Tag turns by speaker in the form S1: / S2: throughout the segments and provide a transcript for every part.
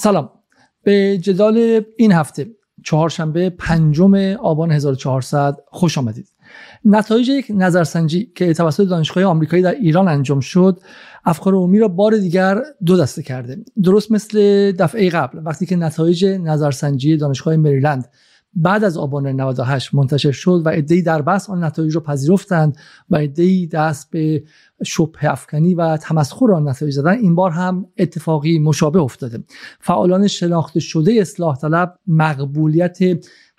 S1: سلام. به جدال این هفته چهارشنبه پنجم آبان 1400 خوش آمدید. نتایج یک نظرسنجی که توسط دانشگاه آمریکایی در ایران انجام شد افکار عمومی را بار دیگر دو دسته کرده. درست مثل دفعه قبل وقتی که نتایج نظرسنجی دانشگاه مریلند بعد از آبان 98 منتشر شد و عدهای در بحث آن نتایج را پذیرفتند و عدهای دست به شبه افکنی و تمسخر آن نتایج زدن این بار هم اتفاقی مشابه افتاده. فعالان شناخته شده اصلاح طلب مقبولیت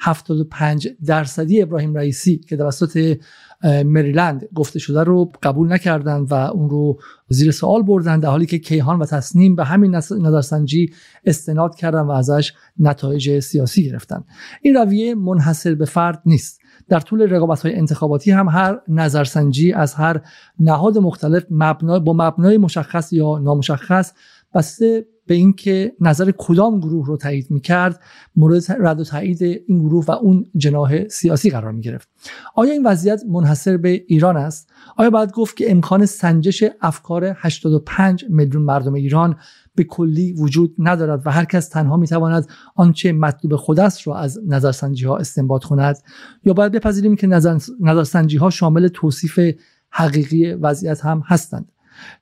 S1: 75 درصدی ابراهیم رئیسی که توسط مریلند گفته شده رو قبول نکردند و اون رو زیر سوال بردن در حالی که کیهان و تصنیم به همین نظرسنجی استناد کردن و ازش نتایج سیاسی گرفتن این رویه منحصر به فرد نیست. در طول رقابت های انتخاباتی هم هر نظرسنجی از هر نهاد مختلف مبنا با مبنای مشخص یا نامشخص بسته به اینکه نظر کدام گروه رو تایید می‌کرد مورد رد و تایید این گروه و اون جناح سیاسی قرار می گرفت آیا این وضعیت منحصر به ایران است؟ آیا باید گفت که امکان سنجش افکار 85 میلیون مردم ایران به کلی وجود ندارد و هر کس تنها می‌تواند آنچه مطلوب خود است را از نظرسنجی ها استنباط کند؟ یا باید بپذیریم که نظر نظرسنجی ها شامل توصیف حقیقی وضعیت هم هستند؟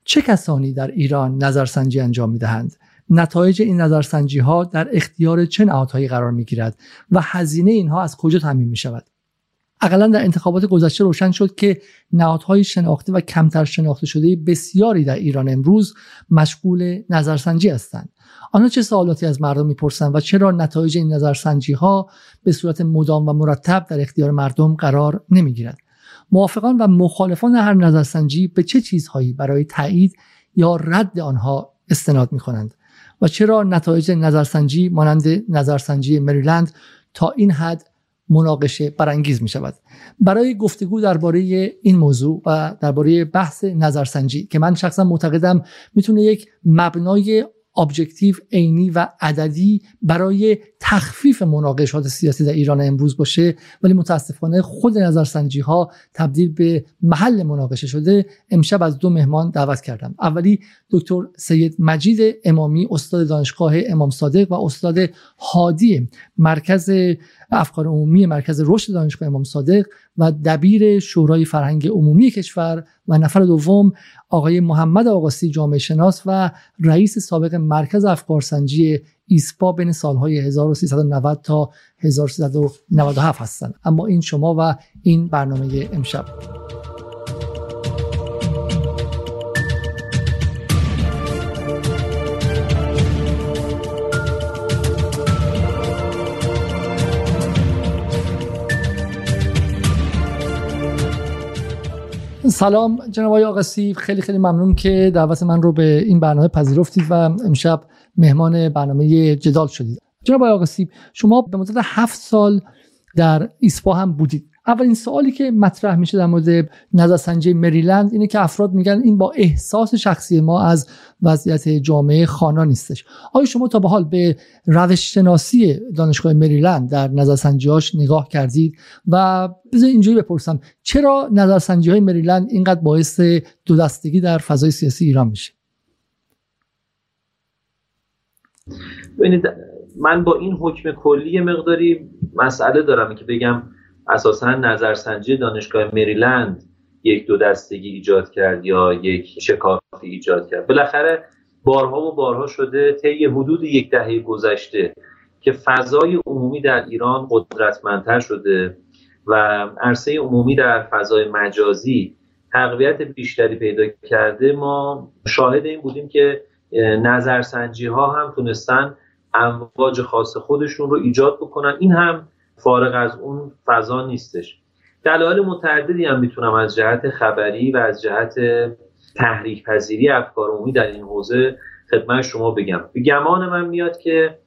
S1: چه کسانی در ایران نظرسنجی انجام می‌دهند؟ نتایج این نظرسنجی ها در اختیار چه نهادهایی قرار می گیرد و هزینه اینها از کجا تامین می شود اقلا در انتخابات گذشته روشن شد که نهادهای شناخته و کمتر شناخته شده بسیاری در ایران امروز مشغول نظرسنجی هستند. آنها چه سوالاتی از مردم می‌پرسند و چرا نتایج این نظرسنجی ها به صورت مدام و مرتب در اختیار مردم قرار نمی‌گیرد؟ موافقان و مخالفان هر نظرسنجی به چه چیزهایی برای تایید یا رد آنها استناد می کنند و چرا نتایج نظرسنجی مانند نظرسنجی مریلند تا این حد مناقشه برانگیز می شود برای گفتگو درباره این موضوع و درباره بحث نظرسنجی که من شخصا معتقدم می‌تونه یک مبنای objective عینی و عددی برای تخفیف مناقشات سیاسی در ایران امروز باشه. ولی متاسفانه خود نظرسنجی ها تبدیل به محل مناقشه شده. امشب از دو مهمان دعوت کردم. اولی دکتر سید مجید امامی استاد دانشگاه امام صادق و استاد هادی مرکز افکار عمومی مرکز رشد دانشگاه امام صادق و دبیر شورای فرهنگ عمومی کشور و نفر دوم آقای محمد آقاسی جامعه شناس و رئیس سابق مرکز افکارسنجی ایسپا بین سالهای 1390 تا 1397 هستند. اما این شما و این برنامه امشب. سلام جناب آقای آقاسی خیلی خیلی ممنون که دعوت من رو به این برنامه پذیرفتید و امشب مهمان برنامه جدال شدید. جناب آقاسی شما به مدت هفت سال در ایسپا هم بودید. اولین سوالی که مطرح میشه در مورد نظرسنجی مریلند اینه که افراد میگن این با احساس شخصی ما از وضعیت جامعه خانا نیستش. آیا شما تا به حال به روش شناسی دانشگاه مریلند در نظرسنجیاش نگاه کردید؟ و بذار اینجوری بپرسم چرا نظرسنجی های مریلند اینقدر باعث دو دستگی در فضای سیاسی ایران میشه؟
S2: من با این حکم کلی مقداری مسئله دارم که بگم اساسا نظرسنجی دانشگاه مریلند یک دو دستگی ایجاد کرد یا یک شکافی ایجاد کرد. بالاخره بارها و بارها شده طی حدود یک دهه گذشته که فضای عمومی در ایران قدرتمندتر شده و عرصه عمومی در فضای مجازی تقویت بیشتری پیدا کرده. ما شاهد این بودیم که نظرسنجی ها هم تونستن امواج خاص خودشون رو ایجاد بکنن. این هم فارغ از اون فضا نیستش. دلایل متعددی هم می‌تونم از جهت خبری و از جهت تحریک پذیری افکار عمومی در این حوزه خدمت شما بگم. به گمان من میاد که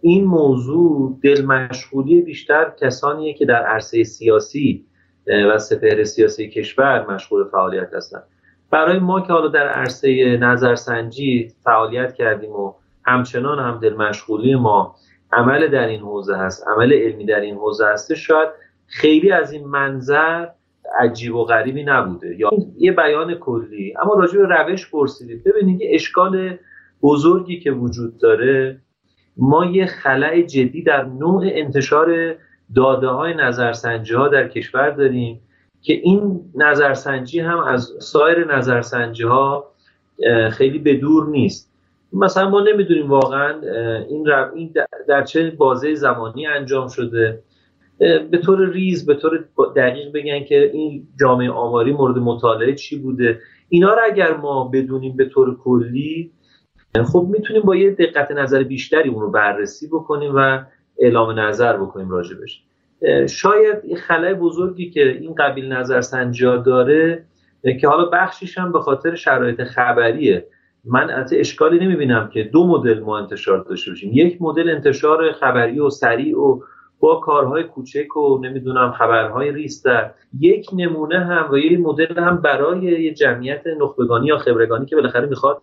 S2: این موضوع دل مشغولی بیشتر کسانیه که در عرصه سیاسی و سپهر سیاسی کشور مشغول فعالیت هستند برای ما که حالا در عرصه نظرسنجی فعالیت کردیم و همچنان هم دل مشغولی ما عمل در این حوزه هست عمل علمی در این حوزه هست شاید خیلی از این منظر عجیب و غریبی نبوده. یا یه بیان کلی اما راجع به روش پرسیدید. ببینید یه اشکال بزرگی که وجود داره. ما یه خلع جدی در نوع انتشار داده های نظرسنجی ها در کشور داریم که این نظرسنجی هم از سایر نظرسنجی ها خیلی به دور نیست. مثلا ما نمی‌دونیم واقعا این, این در چه بازه زمانی انجام شده. به طور ریز به طور دقیق بگن که این جامعه آماری مورد مطالعه چی بوده. اینا رو اگر ما بدونیم به طور کلی خب می‌تونیم با یه دقت نظر بیشتری اون رو بررسی بکنیم و اعلام نظر بکنیم راجبش. شاید این خلای بزرگی که این قبیل نظرسنجی داره که حالا بخشیش هم به خاطر شرایط خبریه. من از اشکالی نمی‌بینم که دو مدل ما انتشار داشته باشیم. یک مدل انتشار خبری و سریع و با کارهای کوچک و نمی‌دونم خبرهای ریس در. یک نمونه هم و یک مدل هم برای یه جمعیت نخبگانی یا خبرگانی که بالاخره می‌خواد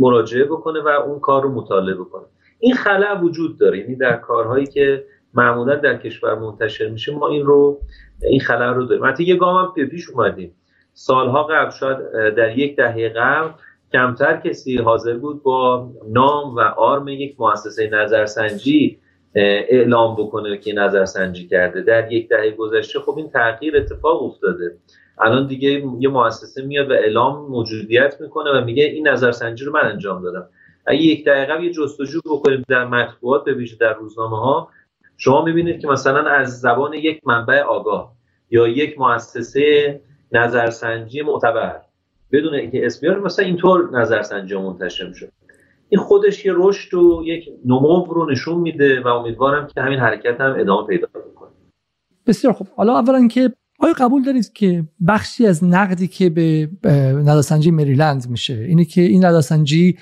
S2: مراجعه بکنه و اون کار رو مطالعه بکنه. این خلع وجود داره. یعنی در کارهایی که معمولا در کشور منتشر میشه ما این رو این خلع رو داریم. حتی یه گام هم پیش اومدیم. سالها قبل شاید در یک دهه قبل کمتر کسی حاضر بود با نام و آرم یک مؤسسه نظرسنجی اعلام بکنه که نظرسنجی کرده. در یک دهه گذشته خب این تغییر اتفاق افتاده. الان دیگه یه مؤسسه میاد و اعلام موجودیت می‌کنه و میگه این نظرسنجی رو من انجام دادم. اگه یک دقیقه یه جستجو بکنیم در مطبوعات به ویژه در روزنامه ها شما می‌بینید که مثلا از زبان یک منبع آگاه یا یک مؤسسه نظرسنجی معتبر. بدون اینکه اسم بیاره مثلا اینطور نظرسنجی منتشر میشه این خودش یه رشد و یک نمو رو نشون میده و امیدوارم که همین حرکت هم ادامه پیدا کنه
S1: بسیار خوب. حالا اولا که آیا قبول دارید که بخشی از نقدی که به نظرسنجی مریلند میشه؟ اینه که این نظرسنجی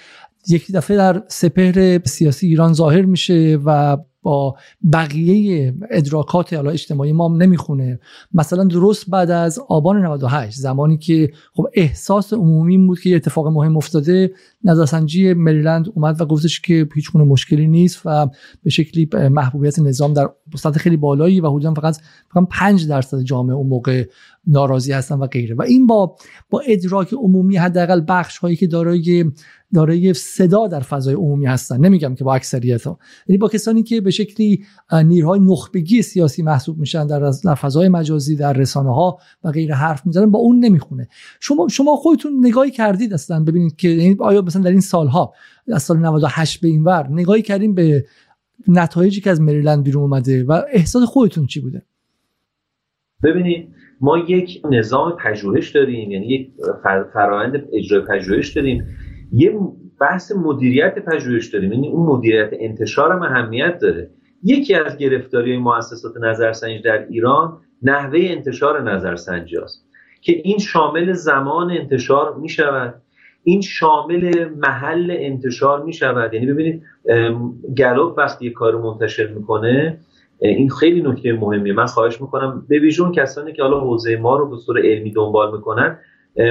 S1: یک دفعه در سپهر سیاسی ایران ظاهر میشه و با بقیه ادراکات اجتماعی ما نمی‌خونه. مثلا درست بعد از آبان 98 زمانی که خب احساس عمومی بود که یه اتفاق مهم افتاده نظرسنجی مریلند اومد و گفتش که هیچ مشکلی نیست و به شکلی محبوبیت نظام در سطح خیلی بالایی و حدودا فقط فقط 5 درصد جامعه اون موقع ناراضی هستن و غیره. و این با با ادراک عمومی حداقل بخش هایی که دارای دارای صدا در فضای عمومی هستن. نمیگم که با اکثریت ها. یعنی با کسانی که به شکلی نیرهای نخبگی سیاسی محسوب میشن در, در فضای مجازی در رسانه ها و غیره حرف می‌زنن با اون نمی‌خونه. شما شما خودتون نگاهی کردید اصلا. ببینید که یعنی آیا مثلا در این سالها از سال 98 به این ور نگاهی کردیم به نتایجی که از مریلند بیرون اومده و احساس خودتون چی بوده؟
S2: ببینید ما یک نظام پژوهش داریم یعنی یک فرآیند اجرای پژوهش داریم. یه بحث مدیریت پژوهش داریم یعنی اون مدیریت انتشار هم اهمیت داره. یکی از گرفتاری مؤسسات نظرسنجی در ایران نحوه انتشار نظرسنجی است که این شامل زمان انتشار می شود این شامل محل انتشار می شود. یعنی ببینید گلوب وقتی یه کار منتشر می‌کنه این خیلی نکته مهمیه. من خواهش می‌کنم به ویژون کسانی که حالا حوزه ما رو به صورت علمی دنبال می‌کنن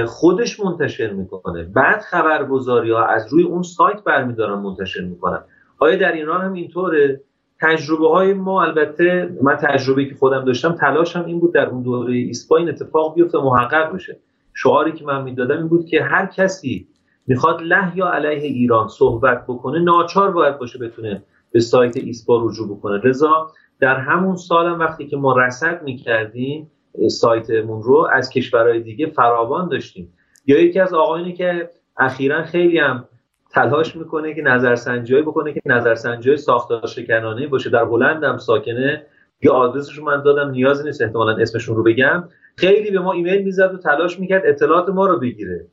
S2: خودش منتشر می‌کنه. بعد خبرگزاری ها از روی اون سایت برمیدارن منتشر می‌کنن. آیا در ایران هم اینطوره؟ تجربه های ما البته من تجربه که خودم داشتم تلاشم این بود در اون دوره ایسپا این اتفاق بیفته محقق بشه. شعاری که من می‌دادم این بود که هر کسی می‌خواد له یا علیه ایران صحبت بکنه ناچار باید باشه بتونه به سایت ایسپا رجوع بکنه. رضا در همون سالم وقتی که ما رصد می‌کردیم سایتمون رو از کشورهای دیگه فراوان داشتیم. یا یکی از آقایانی که اخیرا خیلی هم تلاش می‌کنه که نظرسنجی بکنه که نظرسنجی ساختار شکنانه باشه. در هلند هم ساکنه. یا آدرسش من دادم نیازی نیست احتمالا اسمشون رو بگم. خیلی به ما ایمیل می‌زد و تلاش می‌کرد اطلاعات ما رو بگیره.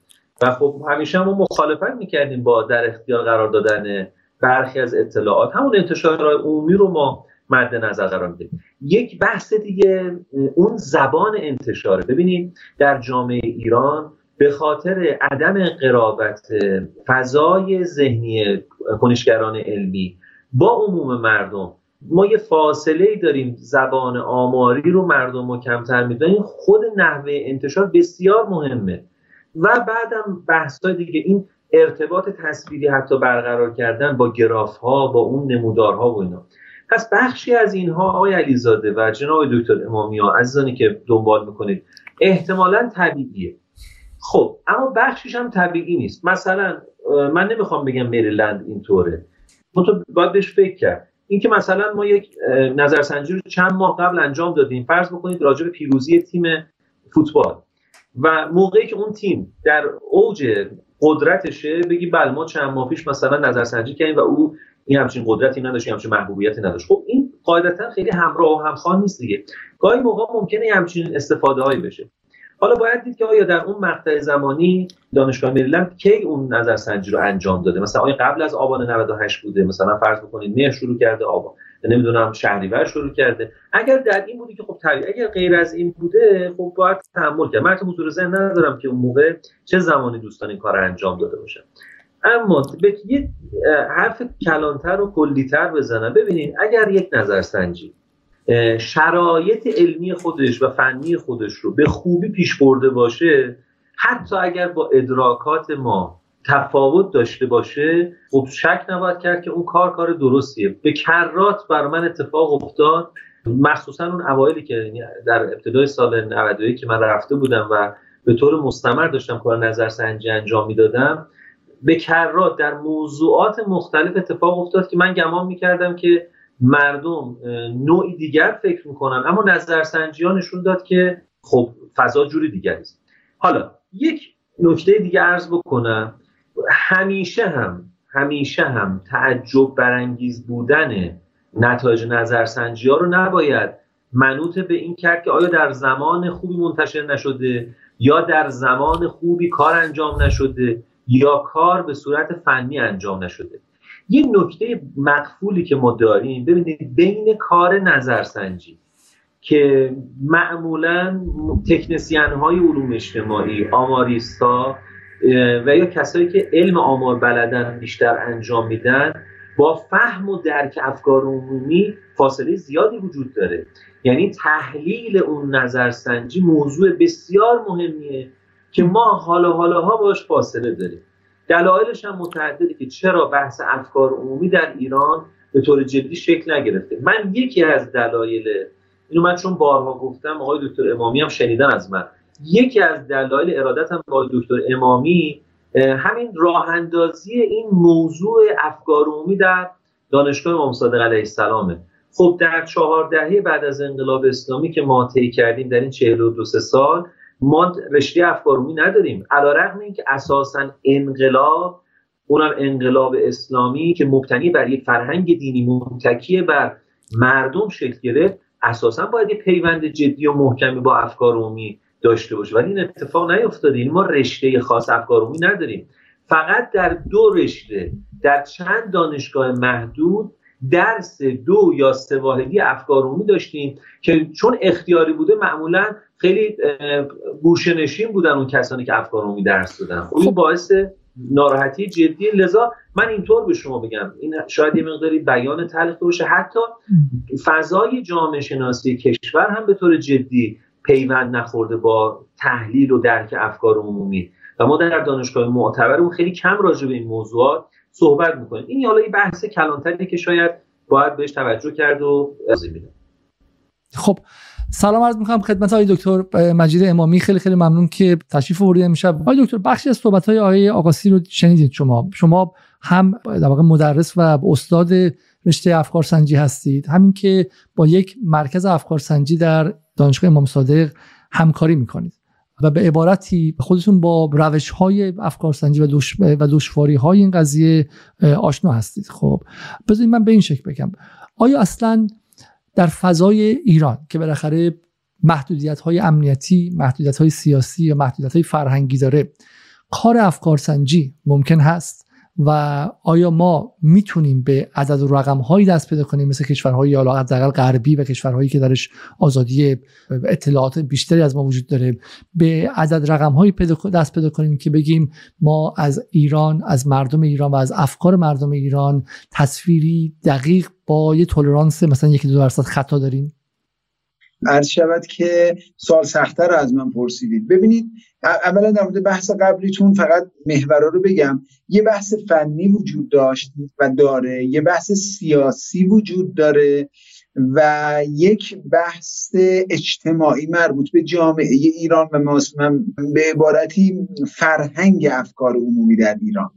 S2: و خب همیشه ما مخالفت می‌کردیم با در اختیار قرار دادن برخی از اطلاعات. همون انتشار عمومی رو ما مد نظر قرار میدیم. یک بحث دیگه اون زبان انتشاره. ببینید در جامعه ایران به خاطر عدم قرابت فضای ذهنی کنشگران علمی با عموم مردم ما یه فاصله ای داریم زبان آماری رو مردم رو کمتر می‌دونیم خود نحوه انتشار بسیار مهمه. و بعدم بحث های دیگه این ارتباط تصویری حتی برقرار کردن با گراف ها با اون نمودارها و اینا. پس بخشی از اینها آقای علیزاده و جناب دکتر امامی ها عزیزانی که دنبال می‌کنید احتمالا طبیعیه. خب اما بخشش هم طبیعی نیست. مثلا من نمی‌خوام بگم مریلند اینطوره. تو باید بهش فکر کرد. اینکه مثلا ما یک نظرسنجی رو چند ماه قبل انجام دادیم. فرض بکنید راجع به پیروزی تیم فوتبال. و موقعی که اون تیم در اوج قدرتشه بگی بله ما چند ماه پیش مثلا نظرسنجی کردیم و او این همچین قدرتی نداشت همچین محبوبیتی نداشت. خب این قاعدتا خیلی همراه و همخوان نیست دیگه. گاهی موقع ممکنه همچین استفاده هایی بشه. حالا باید دید که آیا در اون مقطع زمانی دانشگاه مریلند کی اون نظرسنجی رو انجام داده؟ مثلا آیا قبل از آبان 98 بوده؟ مثلا فرض بکنید مهر شروع کرده آبان. نمی‌دونم شهریور شروع کرده. اگر در این بودی که خب طبیعی اگر غیر از این بوده خب باید تحمل کرد. من حضور ذهن ندارم که اون موقع چه زمانی دوستان این کار انجام داده باشن. اما به یه حرف کلانتر و کلیتر بزنم. ببینید اگر یک نظرسنجی شرایط علمی خودش و فنی خودش رو به خوبی پیش برده باشه حتی اگر با ادراکات ما تفاوت داشته باشه خب شک نباید کرد که اون کار کار درستیه. به کرات بر من اتفاق افتاد. مخصوصا اون اوایلی که یعنی در ابتدای سال 91 که من رفته بودم و به طور مستمر داشتم کار نظرسنجی انجام می‌دادم به کرات در موضوعات مختلف اتفاق افتاد که من گمان می‌کردم که مردم نوعی دیگر فکر می‌کنن. اما نظرسنجی ها نشون داد که خب فضا جوری دیگری است حالا یک نکته دیگه عرض بکنم. همیشه هم همیشه هم تعجب برانگیز بودن نتایج نظرسنجی ها رو نباید منوط به این کرد که آیا در زمان خوبی منتشر نشده یا در زمان خوبی کار انجام نشده. یا کار به صورت فنی انجام نشده. یه نکته مقفولی که ما داریم ببینید بین کار نظرسنجی که معمولا تکنسین های علوم اجتماعی آماریستا و یا کسایی که علم آمار بلدن بیشتر انجام میدن با فهم و درک افکار عمومی فاصله زیادی وجود داره. یعنی تحلیل اون نظرسنجی موضوع بسیار مهمیه. که ما حالا حالاها باش فاصله داریم. دلایلش هم متعدده که چرا بحث افکار عمومی در ایران به طور جدی شکل نگرفته. من یکی از دلایل اینو من چون بارها گفتم آقای دکتر امامی هم شنیدن از من. یکی از دلایل ارادتم با دکتر امامی همین راه اندازی این موضوع افکار عمومی در دانشگاه امام صادق علیه السلامه. خب در چهار دهه بعد از انقلاب اسلامی که ما طی کردیم در این 42 سال ما رشته افکار عمومی نداریم. علیرغم اینکه اساسا انقلاب اونم انقلاب اسلامی که مبتنی بر یک فرهنگ دینی متکی بر مردم شکل گرفت اساسا باید یک پیوند جدی و محکمی با افکار عمومی داشته باشه. ولی این اتفاق نیفتاده. این ما رشته خاص افکار عمومی نداریم. فقط در دو رشته در چند دانشگاه محدود درس دو یا سه واحدی افکار عمومی داشتیم که چون اختیاری بوده معمولا خیلی گوشنشین بودن اون کسانی که افکار عمومی درس دادن. خب این خب. باعث ناراحتی جدی. لذا من اینطور به شما بگم. این شاید یه مقداری بیان تلخ باشه. حتی فضای جامعه شناسی کشور هم به طور جدی پیوند نخورده با تحلیل و درک افکار عمومی و ما در دانشگاه معتبرمون خیلی کم راجع به این موضوعات صحبت می‌کنیم. این حالا یه بحث کلانتری که شاید باید بهش توجه کرد و
S1: خب سلام عرض می‌کنم خدمت آقای دکتر مجید امامی. خیلی خیلی ممنون که تشریف آوردید امشب. آقای دکتر بخشی از صحبت های آقای آقاسی رو شنیدید شما. شما هم در واقع مدرس و استاد رشته افکار سنجی هستید. همین که با یک مرکز افکار سنجی در دانشگاه امام صادق همکاری می‌کنید. و به عبارتی خودتون با روش های افکار سنجی و, دش... و دشواری های این قضیه آشنا هستید. خب بذارید من به این شکل بگم. آیا اصلا در فضای ایران که بالاخره محدودیت های امنیتی محدودیت های سیاسی و محدودیت های فرهنگی داره کار افکار سنجی ممکن هست؟ و آیا ما می‌تونیم به عدد و رقم هایی دست پیدا کنیم؟ مثل کشورهای یا حداقل غربی و کشورهایی که درش آزادی اطلاعات بیشتری از ما وجود داره به عدد رقم هایی دست پیدا کنیم که بگیم ما از ایران از مردم ایران و از افکار مردم ایران تصویری دقیق با یه تولرانس مثلا یکی دو درصد خطا داریم؟
S3: عرض شود که سال سختتر رو از من پرسیدید. ببینید اولا در مورد بحث قبلیتون فقط محورا رو بگم. یه بحث فنی وجود داشت و داره یه بحث سیاسی وجود داره و یک بحث اجتماعی مربوط به جامعه ایران و به عبارتی فرهنگ افکار عمومی در ایران.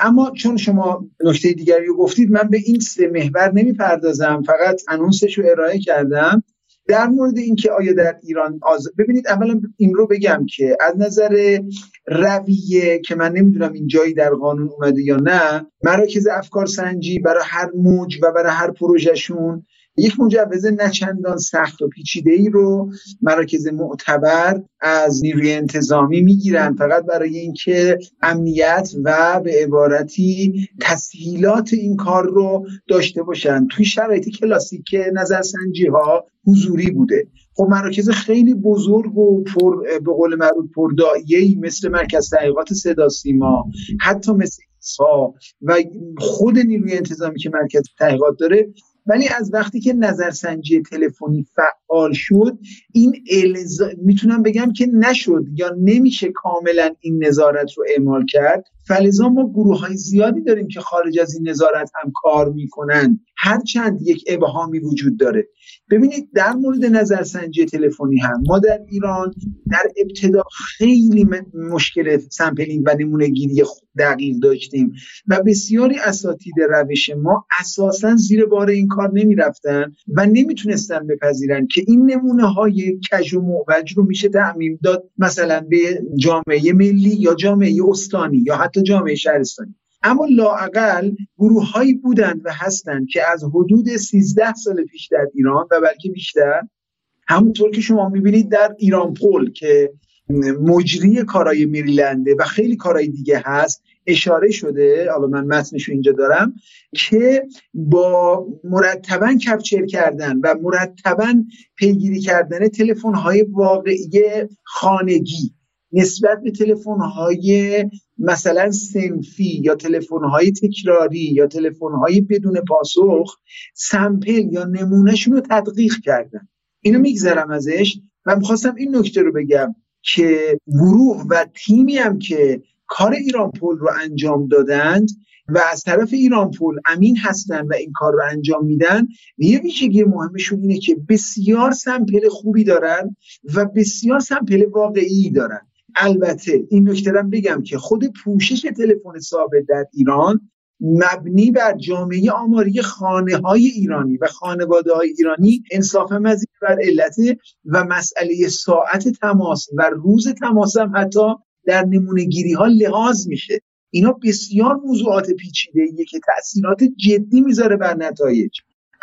S3: اما چون شما نکته دیگری رو گفتید من به این سه محور نمی‌پردازم. فقط انونسش رو ارائه کردم. در مورد اینکه آیا در ایران آز... ببینید اولا این رو بگم که از نظر رویه که من نمی‌دونم این جایی در قانون اومده یا نه مراکز افکار سنجی برای هر موج و برای هر پروژهشون یک مجوز نچندان سخت و پیچیده ای رو مراکز معتبر از نیروی انتظامی می‌گیرن فقط برای اینکه امنیت و به عبارتی تسهیلات این کار رو داشته باشن. توی شرایط کلاسیک نظرسنجی ها حضوری بوده. خب مراکز خیلی بزرگ و پر به قول معروف پرداییه‌ای مثل مرکز تحقیقات صدا سیما حتی مثل و خود نیروی انتظامی که مرکز تحقیقات داره ولی از وقتی که نظرسنجی تلفنی فعال شد این الزا... می‌تونم بگم که نشد یا نمیشه کاملا این نظارت رو اعمال کرد. فلزا ما گروه های زیادی داریم که خارج از این نظارت هم کار می‌کنن. هرچند یک ابهامی وجود داره. ببینید در مورد نظرسنجی تلفنی هم ما در ایران در ابتدا خیلی مشکل سمپلینگ و نمونه گیری دقیق داشتیم و بسیاری اساتید روش ما اساسا زیر بار این کار نمی‌رفتن و نمی‌تونستن بپذیرن که این نمونه های کج و معوج رو میشه تعمیم داد مثلا به جامعه ملی یا جامعه استانی یا حتی جامعه شهرستانی. اما لاعقل گروه هایی بودند و هستند که از حدود 13 سال پیش در ایران و بلکه بیشتر همونطور که شما می‌بینید در ایران پول که مجری کارای میریلنده و خیلی کارهای دیگه هست اشاره شده حالا من متنشو اینجا دارم که با مرتبا کپچر کردن و مرتبا پیگیری کردن تلفن های واقعی خانگی. نسبت به تلفن های مثلا سنفی یا تلفن های تکراری یا تلفن های بدون پاسخ سمپل یا نمونهشون رو تدقیق کردن. اینو میگذرم ازش و می‌خواستم این نکته رو بگم که گروه و تیمی هم که کار ایران پول رو انجام دادند و از طرف ایران پول امین هستن و این کار رو انجام میدن یه ویژگی مهمشون اینه که بسیار سمپل خوبی دارن و بسیار سمپل واقعی دارن. البته این نکته بگم که خود پوشش تلفن ثابت در ایران مبنی بر جامعه آماری خانه های ایرانی و خانواده های ایرانی انصاف مزید بر علت و مسئله ساعت تماس و روز تماس هم حتی در نمونه گیری ها لحاظ میشه. اینا بسیار موضوعات پیچیده که تاثیرات جدی می‌ذاره بر نتایج.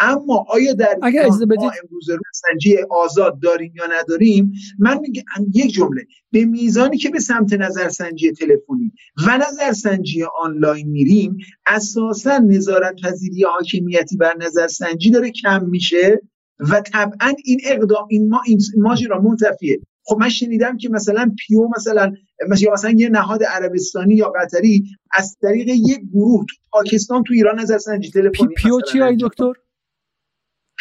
S3: اما آیا در
S1: اگر
S3: ما امروز سنجی آزاد داریم یا نداریم؟ من میگم یک جمله. به میزانی که به سمت نظرسنجی تلفنی و نظرسنجی آنلاین میریم اساسا نظارت پذیری حاکمیتی بر نظرسنجی داره کم میشه و طبعا این اقدام این ما این ماجرا منتفیه. خب من شنیدم که مثلا پیو مثلا مثلا مثلا یه نهاد عربستانی یا قطری از طریق یک گروه تو پاکستان تو ایران نظرسنجی تلفنی
S1: پیو چی دکتر؟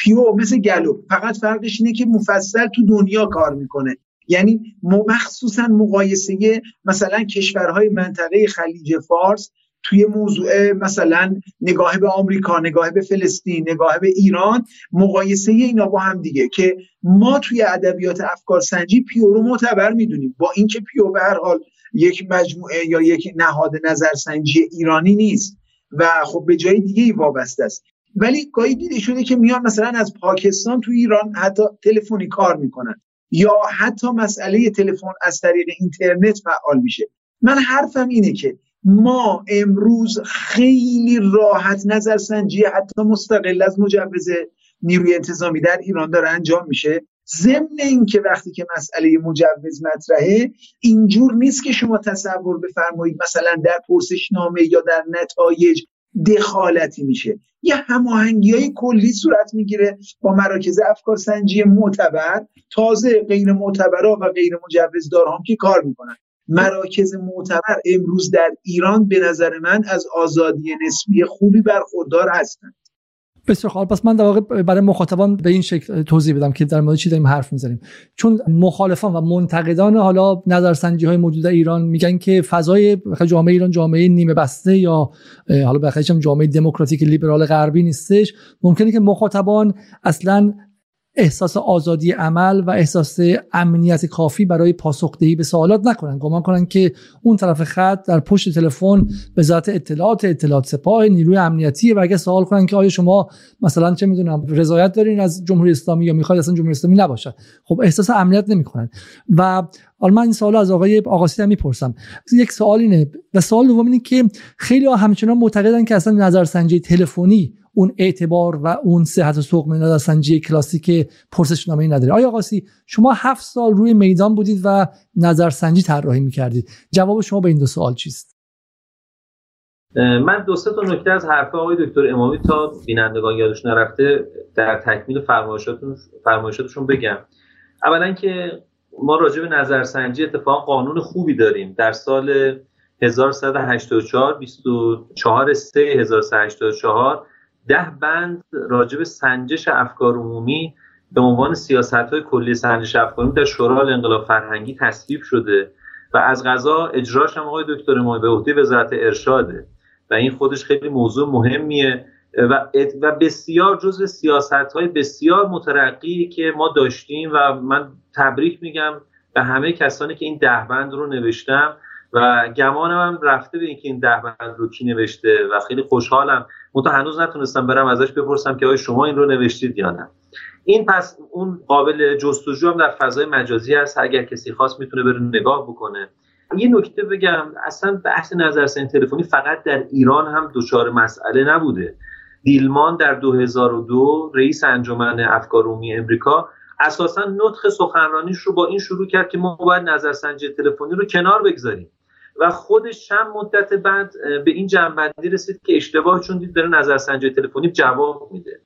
S3: پیو مثل گلو. فقط فرقش اینه که مفصل تو دنیا کار می‌کنه. یعنی مخصوصا مقایسه مثلا کشورهای منطقه خلیج فارس توی موضوع مثلا نگاه به آمریکا نگاه به فلسطین نگاه به ایران مقایسه اینا با هم دیگه که ما توی ادبیات افکار سنجی پیو رو معتبر می‌دونیم. با اینکه پیو به هر حال یک مجموعه یا یک نهاد نظرسنجی ایرانی نیست و خب به جای دیگه ای وابسته است. ولی گاهی دیده شده که میان مثلا از پاکستان تو ایران حتی تلفنی کار می‌کنن یا حتی مسئله تلفن از طریق اینترنت فعال میشه. من حرفم اینه که ما امروز خیلی راحت نظرسنجی حتی مستقل از مجوز نیروی انتظامی در ایران داره انجام میشه. ضمن اینکه وقتی که مسئله مجوز مطرحه اینجور نیست که شما تصور بفرمایید مثلا در پرسشنامه یا در نتایج دخالتی میشه. یه هماهنگی های کلی صورت می‌گیره با مراکز افکار سنجی معتبر تازه غیر معتبرها و غیر مجوزدارها هم که کار می‌کنن. مراکز معتبر امروز در ایران به نظر من از آزادی نسبی خوبی برخوردار هستند.
S1: بسیار خوب. پس من در واقع برای مخاطبان به این شکل توضیح بدم که در مورد چی داریم حرف می‌زنیم. چون مخالفان و منتقدان حالا نظرسنجی های موجود در ایران میگن که فضای جامعه ایران جامعه نیمه بسته یا حالا بخاطر جامعه دموکراتیک لیبرال غربی نیستش. ممکنه که مخاطبان اصلا احساس آزادی عمل و احساس امنیت کافی برای پاسخدهی به سوالات نکنن. گمان کنن که اون طرف خط در پشت تلفن به ذات اطلاعات اطلاعات سپاه نیروی امنیتی و اگه سوال کنن که آیا شما مثلا چه می‌دونم رضایت دارین از جمهوری اسلامی یا می‌خواید اصلا جمهوری اسلامی نباشد خب احساس امنیت نمی‌کنن. و حالا من این سوال از آقای آقاسی هم می‌پرسم. یک سوال اینه. و سوال دوم اینه که خیلی ها همچنان معتقدن که اصلا نظرسنجی تلفنی اون اعتبار و اون صحت سوق نظرسنجی کلاسیک پرسشنامه نداره. آیا آقاسی شما هفت سال روی میدان بودید و نظرسنجی طراحی می‌کردید؟ جواب شما به این دو سوال چیست؟
S2: من دو سه تا نکته از حرف آقای دکتر امامی تا بینندگان یادش نرفته در تکمیل فرمایشاتون فرمایشاتشون بگم. اولا که ما راجع به نظرسنجی اتفاق قانون خوبی داریم. در سال 1184 24 3 1184 ده بند راجع به سنجش افکار عمومی به عنوان سیاست های کلی سنجش افکار در شورای انقلاب فرهنگی تصویب شده و از غذا اجراش هم آقای دکتر ما به عهده وزارت ارشاده و این خودش خیلی موضوع مهمیه. و, و بسیار جزء سیاست های بسیار مترقی که ما داشتیم و من تبریک میگم به همه کسانی که این ده بند رو نوشتم. و گمانم هم رفته به اینکه این ده بند رو کی نوشته و خیلی خوشحالم. منتها هنوز نتونستم برم ازش بپرسم که آیا شما این رو نوشتید یا نه. این پس اون قابل جستجو هم در فضای مجازی هست. اگر کسی خواست می‌تونه بره نگاه بکنه. یه نکته بگم اصلا بحث نظرسنجی تلفنی فقط در ایران هم دچار مسئله نبوده. دیلمان در 2002 رئیس انجمن افکار عمومی امریکا اساسا نطخ سخنرانیش رو با این شروع کرد که ما باید نظرسنجی تلفنی رو کنار بگذاریم. و خودش چند مدت بعد به این جنبندی رسید که اشتباه چون دید داره نظرسنجی تلفنی جواب میده.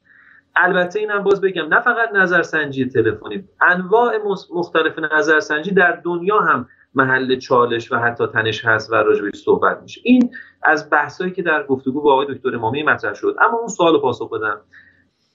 S2: البته اینم باز بگم نه فقط نظرسنجی تلفنی انواع مختلف نظرسنجی در دنیا هم محل چالش و حتی تنش هست و راجبش صحبت میشه. این از بحثایی که در گفتگو با آقای دکتر امامی مطرح شد. اما اون سوال پاسخ بدم.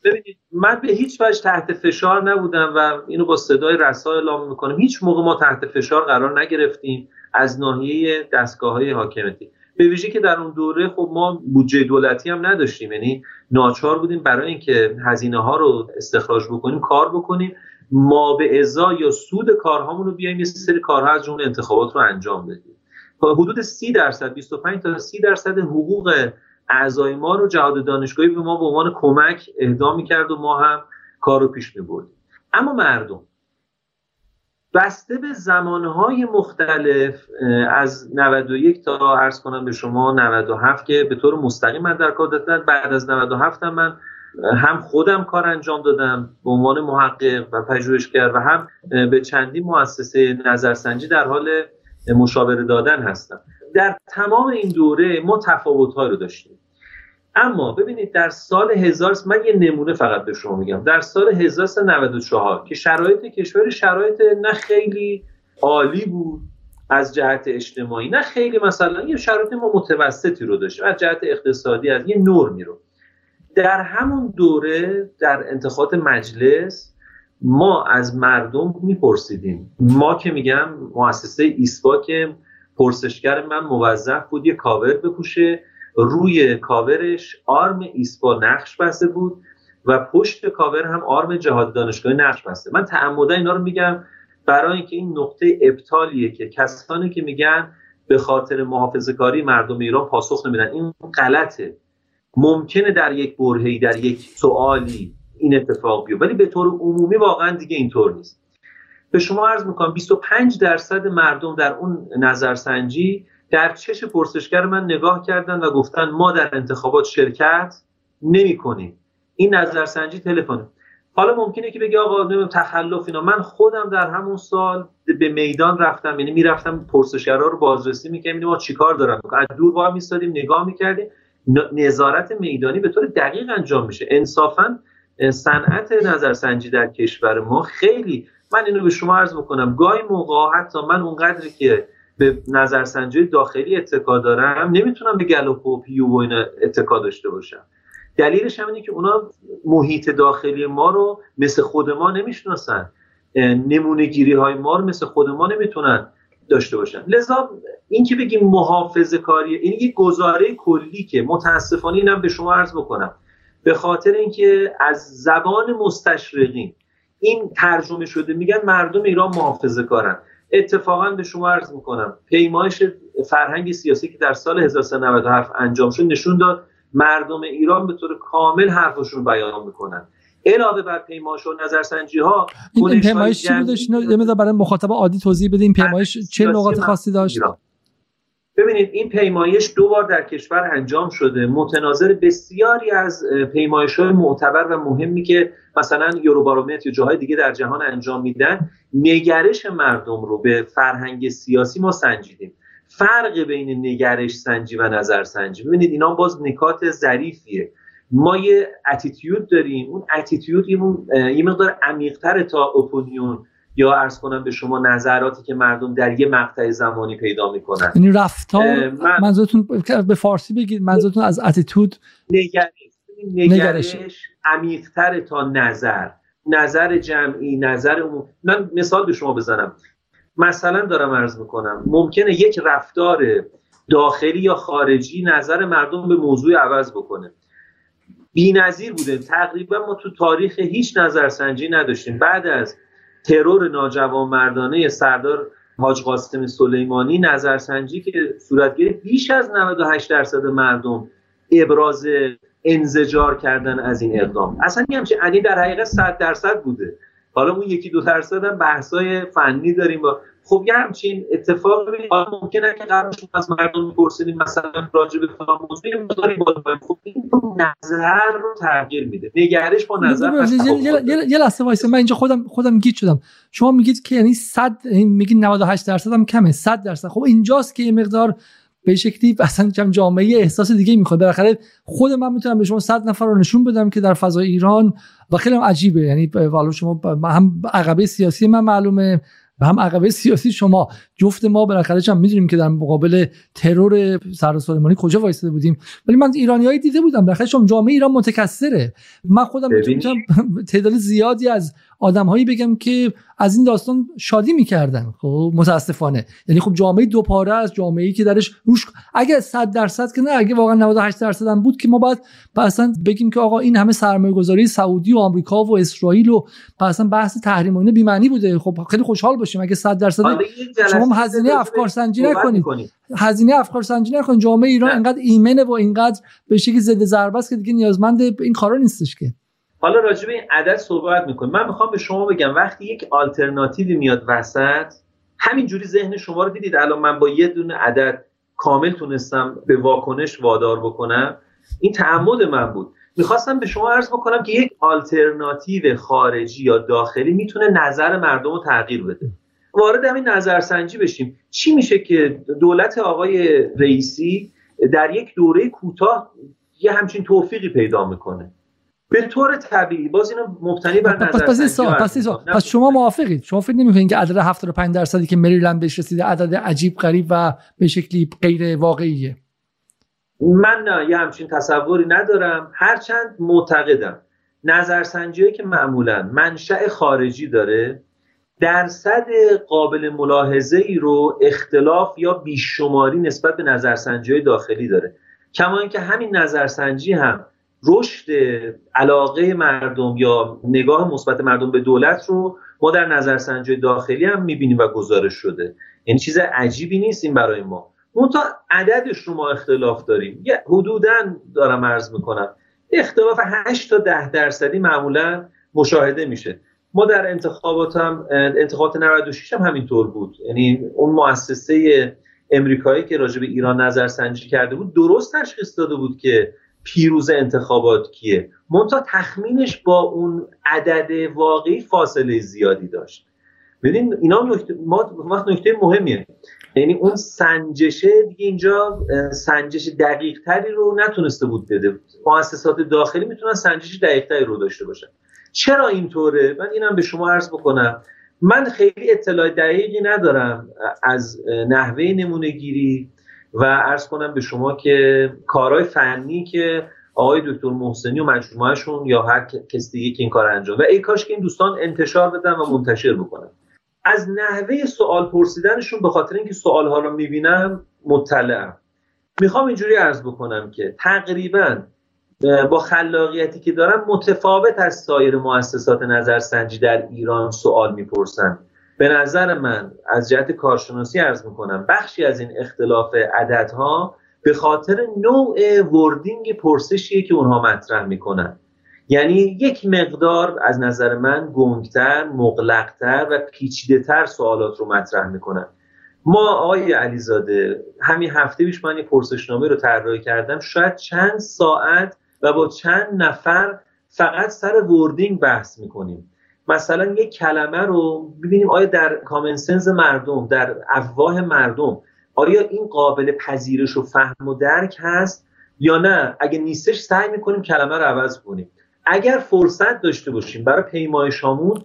S2: ببینید من به هیچ وجه تحت فشار نبودم و اینو با صدای رسا اعلام می‌کنم. هیچ موقع ما تحت فشار قرار نگرفتیم از ناحیه دستگاه های حاکمتی به ویژه که در اون دوره خب ما بودجه دولتی هم نداشتیم یعنی ناچار بودیم برای اینکه هزینه ها رو استخراج بکنیم کار بکنیم. ما به ازا یا سود کارهامون رو بیایم یه سری کارها از جمله انتخابات رو انجام بدیم. حدود 30 درصد 25 تا 30 درصد حقوق اعضای ما رو جهاد دانشگاهی به ما به عنوان کمک اهدا می‌کرد و ما هم کار رو پیش میبردیم. اما مردم بسته به زمانهای مختلف از 91 تا عرض کنم به شما 97 که به طور مستقیم من در کار دادن بعد از 97 هم من هم خودم کار انجام دادم به عنوان محقق و پژوهشگر و هم به چندین مؤسسه نظرسنجی در حال مشاوره دادن هستم. در تمام این دوره ما تفاوت رو داشتیم. اما ببینید در سال هزار من یه نمونه فقط به شما میگم. در سال 1394 که شرایط کشور شرایط نه خیلی عالی بود از جهت اجتماعی نه خیلی مثلا یه شرایط ما متوسطی رو داشتیم از جهت اقتصادی از یه نرمی رو. در همون دوره در انتخابات مجلس ما از مردم میپرسیدیم. ما که میگم مؤسسه ایسپا که پرسشگر من موظف بود یه کاور بپوشه. روی کاورش آرم ایسپا نقش بسته بود و پشت کاور هم آرم جهاد دانشگاهی نقش بسته. من تعمدا اینا رو میگم برای اینکه این نقطه ابطالیه که کسانی که میگن به خاطر محافظه کاری مردم ایران پاسخ نمیدن. این غلطه. ممکنه در یک برهی در یک سوالی این اتفاق بیفته ولی به طور عمومی واقعا دیگه اینطور نیست. به شما عرض می‌کنم 25 درصد مردم در اون نظرسنجی در چش پرسشگر من نگاه کردن و گفتن ما در انتخابات شرکت نمی کنیم این نظرسنجی تلفن حالا ممکنه که بگی آقا نمیم تخلف اینا. من خودم در همون سال به میدان رفتم یعنی می‌رفتم پرسشگرا رو بازرسی می‌کردم ما چیکار دارم از دور با میستادیم نگاه می‌کردیم. نظارت میدانی به طور دقیق انجام میشه. انصافا صنعت نظرسنجی در کشور ما خیلی من اینو به شما عرض بکنم گاهی موقع حتی من اونقدری که به نظرسنجی داخلی اتکا دارم نمی‌تونم به گلوپ و پیو و اینا اتکا داشته باشم. دلیلش هم اینه که اونا محیط داخلی ما رو مثل خود ما نمی‌شناسن. نمونه گیری های ما رو مثل خود ما نمی‌تونن داشته باشن. لذا این که بگیم محافظه کاری این یک گزاره کلی که متاسفانه اینم به شما عرض بکنم. به خاطر اینکه از زبان مستشرقین این ترجمه شده میگن مردم ایران محافظه کارن اتفاقا به شما عرض می‌کنم. پیمایش فرهنگ سیاسی که در سال 1397 انجام شد نشون داد مردم ایران به طور کامل حرفشون بیان می‌کنن. علاوه بر پیمایش و نظرسنجی ها
S1: این پیمایش چی بودش یه برای مخاطب عادی توضیح بده این پیمایش چه نقاط خاصی داشت؟ ایران.
S2: ببینید این پیمایش دو بار در کشور انجام شده. متناظر بسیاری از پیمایش های معتبر و مهمی که مثلا یوروبارومتر یا جاهای دیگه در جهان انجام میدن نگرش مردم رو به فرهنگ سیاسی ما سنجیدیم. فرق بین نگرش سنجی و نظر سنجی. ببینید اینا باز نکات ظریفیه. ما یه attitude داریم. اون attitude یه مقدار عمیقتر تا opinion یا عرض کنم به شما نظراتی که مردم در یه مقطع زمانی پیدا می‌کنن.
S1: یعنی رفتار من... منظورتون به فارسی بگید منظورتون از attitude
S2: نگرش نگرش عمیقتر تا نظر. نظر جمعی نظر عموم. من مثال به شما بزنم. مثلا دارم عرض می‌کنم ممکنه یک رفتار داخلی یا خارجی نظر مردم به موضوع عوض بکنه. بی نظیر بوده تقریبا ما تو تاریخ هیچ نظرسنجی نداشتیم. بعد از ترور ناجوان مردانه سردار حاج قاسم سلیمانی نظرسنجی که صورت گرفت بیش از 98 درصد مردم ابراز انزجار کردن از این اقدام. اصلا این همچه انی در حقیقت 100 درصد بوده. حالا اون یکی دو درصد هم بحثای فنی داریم با خب یه همچین اتفاق ممکنه که قرار از مردم میپرسیدیم مثلا راجع به فلان موضوع مقداری خب این نظر رو تغییر میده. نگرش با نظر
S1: یه لحظه وایسه من اینجا خودم خودم گیت شدم. شما میگید که یعنی 100 میگید 98 درصد هم کمه. 100 درصد. خب اینجاست که یه مقدار به شکلی اصلا جامعه احساس دیگه می‌خواد. بالاخره خود من می‌تونم به شما 100 نفر رو نشون بدم که در فضای ایران و خیلی عجیبه. یعنی والا شما هم عقبه سیاسی من معلومه. و هم عقبه سیاسی شما. جفت ما بالاخره هم می‌دونیم که در مقابل ترور سردار سلیمانی کجا وایساده بودیم. ولی من ایرانیایی دیده بودم. بالاخره شما جامعه ایران متکثره. من خودم می‌تونم تعداد زیادی از آدمهایی بگم که از این داستان شادی می‌کردن. خب متاسفانه. یعنی خب جامعه دو پاره از جامعه ای که درش روش اگه 100 درصد که نه اگه واقعا 98 درصد هم بود که ما باید اصلا بگیم که آقا این همه سرمایه گذاری سعودی و آمریکا و اسرائیل و اصلا بحث تحریم و بی معنی بوده. خب خیلی خوشحال باشیم. اگه 100 درصد شما هزینه افکار سنجی نکنید. هزینه افکار سنجی نکنید. جامعه ایران انقدر ایمنه و اینقدر به شکلی ضد ضربه است که دیگه نیازمند این کارا نیستش که.
S2: حالا راجع به این عدد صحبت می‌کنیم. من می‌خوام به شما بگم وقتی یک آلترناتیوی میاد وسط همینجوری ذهن شما رو دیدید. الان من با یه دونه عدد کامل تونستم به واکنش وادار بکنم. این تعمد من بود. می‌خواستم به شما عرض بکنم که یک آلترناتیو خارجی یا داخلی می‌تونه نظر مردم رو تغییر بده. وارد همین نظرسنجی بشیم. چی میشه که دولت آقای رئیسی در یک دوره کوتاه یه همچین توفیقی پیدا می‌کنه؟ به طور طبیعی. باز اینو مبتنی بر نظر پس,
S1: پس, پس, شما موافقید؟ شما فکر نمی‌کنید که عدد 75 درصدی که مریلند بهش رسیده عدد عجیب غریب و به شکلی غیر واقعیه؟
S2: من نه یه همچین تصوری ندارم. هرچند معتقدم. نظرسنجی که معمولا منشأ خارجی داره درصد قابل ملاحظه ای رو اختلاف یا بیشماری نسبت به نظرسنجی داخلی داره. کما اینکه همین نظرسنجی هم رشد علاقه مردم یا نگاه مثبت مردم به دولت رو ما در نظرسنجی داخلی هم می‌بینیم و گزارش شده. یعنی چیز عجیبی نیست این برای ما. منتها عددش رو ما اختلاف داریم. یه حدودا دارم عرض می‌کنم. اختلاف 8 تا 10 درصدی معمولا مشاهده میشه. ما در انتخابات هم انتخابات 96 هم همینطور بود. یعنی اون مؤسسه امریکایی که راجع به ایران نظرسنجی کرده بود درست تشخیص داده بود که پیروز انتخابات کیه. منتها تخمینش با اون عدد واقعی فاصله زیادی داشت. ببین اینا نکته ما نکته مهمیه. یعنی اون سنجشه دیگه اینجا سنجش دقیق تری رو نتونسته بود بده. مؤسسات داخلی می‌تونن سنجش دقیق تری رو داشته باشن. چرا اینطوره؟ من اینم به شما عرض بکنم. من خیلی اطلاع دقیقی ندارم از نحوه نمونه گیری و ارز کنم به شما که کارهای فنی که آقای دکتر محسنی و مجموعهشون یا هر کس دیگه که این کار انجام و ای کاش که این دوستان انتشار بدن و منتشر بکنن. از نحوه سوال پرسیدنشون به خاطر اینکه سوال ها رو می‌بینم مطلعم. می‌خوام اینجوری عرض بکنم که تقریبا با خلاقیتی که دارن متفاوت از سایر مؤسسات نظرسنجی در ایران سوال می‌پرسن. به نظر من از جهت کارشناسی ارز می‌کنم بخشی از این اختلاف عددها به خاطر نوع وردینگ پرسشیه که اونها مطرح می‌کنن. یعنی یک مقدار از نظر من گنگتر، مغلقتر و پیچیدهتر سوالات رو مطرح می‌کنن. ما آقای علیزاده همین هفته پیش من یه پرسشنامه رو طراحی کردم. شاید چند ساعت و با چند نفر فقط سر وردینگ بحث می‌کنیم. مثلا یک کلمه رو ببینیم آیا در کامنسنس مردم در افواه مردم آیا این قابل پذیرش و فهم و درک هست یا نه؟ اگه نیستش سعی می‌کنیم کلمه رو عوض کنیم. اگر فرصت داشته باشیم برای پیمایشامون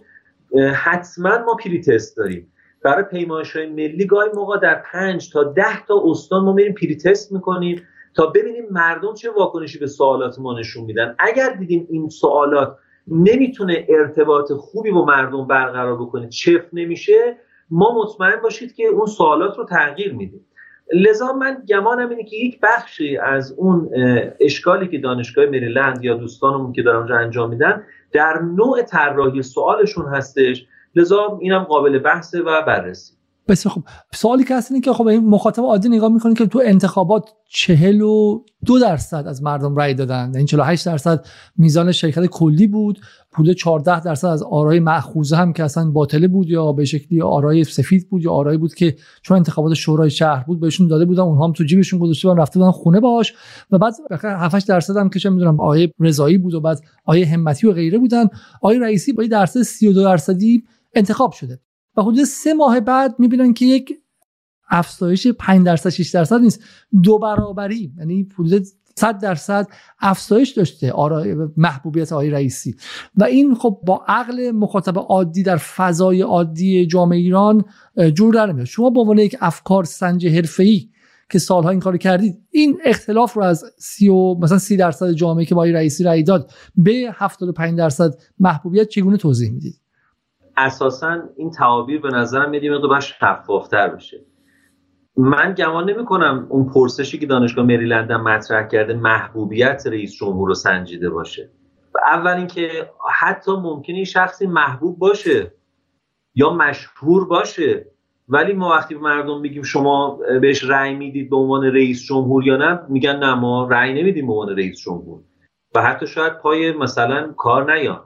S2: حتما ما پری تست داریم. برای پیمایش های ملی گاهی موقع در پنج تا ده تا استان ما میریم پری تست می‌کنیم. تا ببینیم مردم چه واکنشی به سوالات ما نشون میدن. اگر دیدیم این سوالات نمی‌تونه ارتباط خوبی با مردم برقرار بکنه چف نمیشه ما مطمئن باشید که اون سوالات رو تغییر میدیم. لذا من گمانم اینه که یک بخشی از اون اشکالی که دانشگاه مریلند یا دوستانمون که دارن اونجا انجام میدن در نوع طراحی سوالشون هستش. لذا اینم قابل بحثه و بررسی.
S1: بسیار خوب. سوالی که هست اینه که خب این مخاطب عادی نگاه می‌کنه که تو انتخابات چهل و دو درصد از مردم رأی دادن. این 48 درصد میزان شرکت کلی بود. بوده 14 درصد از آرای مأخوذه هم که اصلا باطله بود یا به شکلی آرای سفید بود یا آرای بود که چون انتخابات شورای شهر بود بهشون داده بودن اونها هم تو جیبشون گذاشته بودن رفته بودن خونه باش و بعد 7 درصد هم که چه می‌دونم آیه رضایی بود و بعد آیه همتی و غیره بودن آیه رئیسی با درصد 32 درصدی انتخاب شده. و حدود سه ماه بعد می‌بینن که یک افزایش 5 درصد 6 درصد نیست. دو برابری یعنی حدود 100 درصد افزایش داشته آرای محبوبیت آقای رئیسی. و این خب با عقل مخاطب عادی در فضای عادی جامعه ایران جور در نمیاد. شما به عنوان یک افکار سنج حرفه‌ای که سالها این کارو کردید این اختلاف رو از سی و مثلا سی درصد جامعه که با رئیسی رأی داد به 75 درصد محبوبیت چگونه توضیح می‌دید؟
S2: اساسا این تعابیر به نظرم میاد یه باید شفافتر بشه. من گمان نمی کنم اون پرسشی که دانشگاه مریلند مطرح کرده محبوبیت رئیس جمهور رو سنجیده باشه. اول اینکه حتی ممکنه این شخصی محبوب باشه یا مشهور باشه ولی ما وقتی به مردم میگیم شما بهش رأی می‌دید به عنوان رئیس جمهور یا نه میگن نه ما رأی نمیدیم به عنوان رئیس جمهور. و حتی شاید پای مثلا کار نیان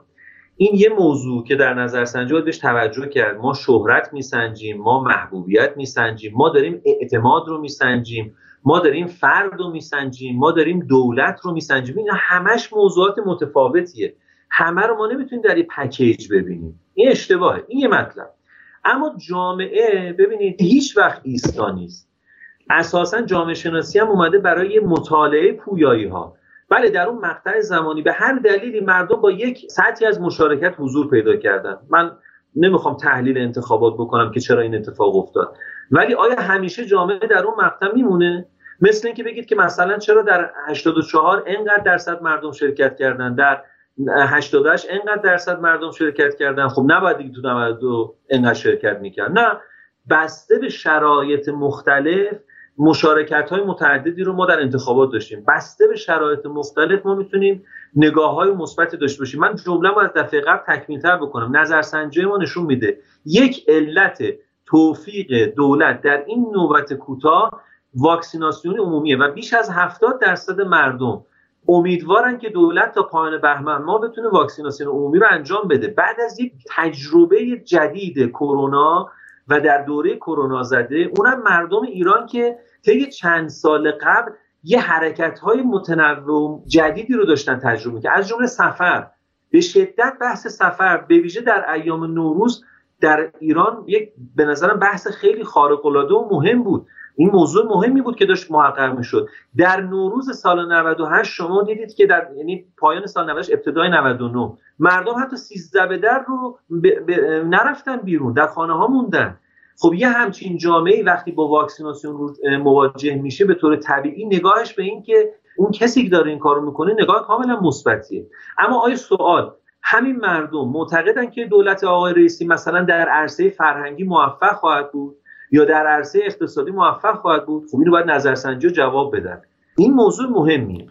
S2: این یه موضوع که در نظر سنجی باید بهش توجه کرد. ما شهرت میسنجیم ما محبوبیت میسنجیم ما داریم اعتماد رو میسنجیم ما داریم فرد رو میسنجیم ما داریم دولت رو میسنجیم. این همش موضوعات متفاوتیه. همه رو ما نمی‌تونیم در یه پکیج ببینیم. این اشتباهه. این یه مطلب. اما جامعه ببینید هیچ وقت ایستا نیست. اساسا جامعه شناسی هم اومده برای مطالعه پویایی ها بله در اون مقطع زمانی. به هر دلیلی مردم با یک سطحی از مشارکت حضور پیدا کردن. من نمی‌خوام تحلیل انتخابات بکنم که چرا این اتفاق افتاد. ولی آیا همیشه جامعه در اون مقطع میمونه؟ مثل اینکه بگید که مثلا چرا در 84 انقدر درصد مردم شرکت کردن؟ در 88 انقدر درصد مردم شرکت کردن؟ خب نباید دیگه تو 92 انقدر شرکت می‌کرد. نه. بسته به شرایط مختلف مشارکت های متعددی رو ما در انتخابات داشتیم. بسته به شرایط مختلف ما می‌تونیم نگاه های مثبتی داشته باشیم. من جمله از دفعه قبل تکمیل تر بکنم. نظرسنجی ما نشون میده. یک علت توفیق دولت در این نوبت کوتاه واکسیناسیون عمومیه و بیش از 70 درصد مردم امیدوارن که دولت تا پایان بهمن ما بتونه واکسیناسیون عمومی رو انجام بده. بعد از یک تجربه جدید کرونا و در دوره کرونا زده اونم مردم ایران که طی چند سال قبل یه حرکت های متنوع جدیدی رو داشتن تجربه که از جمله سفر. به شدت بحث سفر به ویژه در ایام نوروز در ایران یک به نظرم بحث خیلی خارق العاده و مهم بود. این موضوع مهمی بود که داشت محقق می‌شد. در نوروز سال 98 شما دیدید که در یعنی پایان سال 98 ابتدای 99 مردم حتی 13 به در رو ب... ب... نرفتن بیرون در خانه ها موندن. خب یه همچین جامعه وقتی با واکسیناسیون مواجه میشه به طور طبیعی نگاهش به این که اون کسی که داره این کارو می‌کنه نگاه کاملا مثبتیه. اما آیا سوال همین مردم معتقدن که دولت آقای رئیسی مثلا در عرصه فرهنگی موفق خواهد بود یا در عرصه اقتصادی موفق خواهد بود؟ خب اینو باید نظرسنجی جواب بدن. این موضوع مهمیه.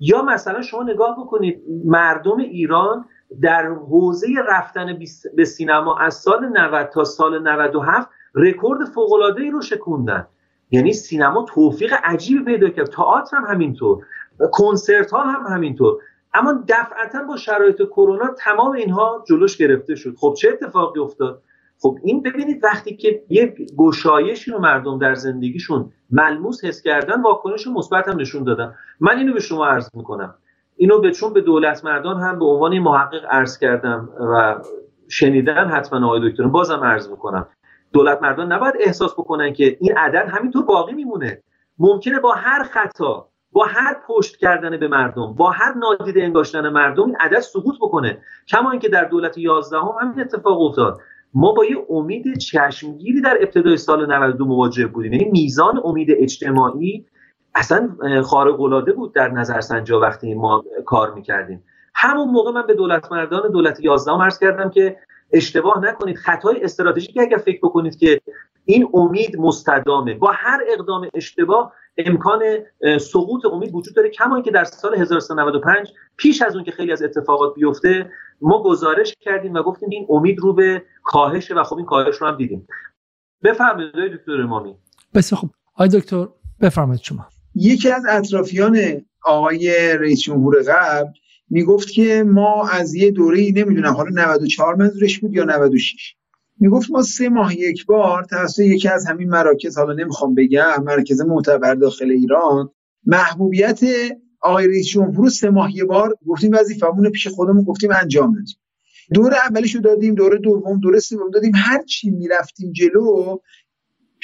S2: یا مثلا شما نگاه بکنید مردم ایران در حوزه رفتن به سینما از سال 90 تا سال 97 رکورد فوق ای رو شکوندن. یعنی سینما توفیق عجیبی پیدا کرد. تئاتر هم همینطور. کنسرت ها هم همینطور. اما دفعتا با شرایط کرونا تمام اینها جلوش گرفته شد. خب چه اتفاقی افتاد؟ خب این ببینید وقتی که یک گشایشی رو مردم در زندگیشون ملموس حس کردن واکنش مثبت هم نشون دادن. من اینو به شما عرض می‌کنم. اینو به چون به دولت مردان هم به عنوان محقق عرض کردم و شنیدن حتما آقای دکتر. بازم عرض می‌کنم. دولت مردان نباید احساس بکنن که این عدد همینطور باقی میمونه. ممکنه با هر خطا با هر پشت کردن به مردم با هر نادیده انگاشتن مردم این عدد سقوط بکنه. کما اینکه در دولت 11 هم همین اتفاق افتاد. ما با یه امید چشمگیری در ابتدای سال 92 مواجه بودیم. یعنی میزان امید اجتماعی اصلا خارق العاده بود در نظرسنجی وقتی ما کار می‌کردیم. همون موقع من به دولت مردان دولت 11 عرض کردم که اشتباه نکنید. خطای استراتژیک اگر فکر بکنید که این امید مستدامه. با هر اقدام اشتباه امکان سقوط امید وجود داره. کما اینکه در سال 1395 پیش از اون که خیلی از اتفاقات بیفته ما گزارش کردیم و گفتیم این امید رو به کاهشه و خب این کاهش رو هم دیدیم. بفرمایید دکتر امامی.
S1: بسیار خوب. آقای دکتر بفرمایید شما.
S3: یکی از اطرافیان آقای رئیس جمهور قبل می‌گفت که ما از یه دوره نمی‌دونم حالا 94 منظورش بود یا 96 می‌گفت ما سه ماه یک بار توسط یکی از همین مراکز حالا نمی‌خوام بگم مرکز معتبر داخل ایران محبوبیت آقای رئیس جمهور سه ماه یک بار گفتیم وظیفمون پیش خودمون گفتیم انجام دادیم دور اولش رو دادیم دوره دوم دوره سوم دادیم هر چی می‌رفتیم جلو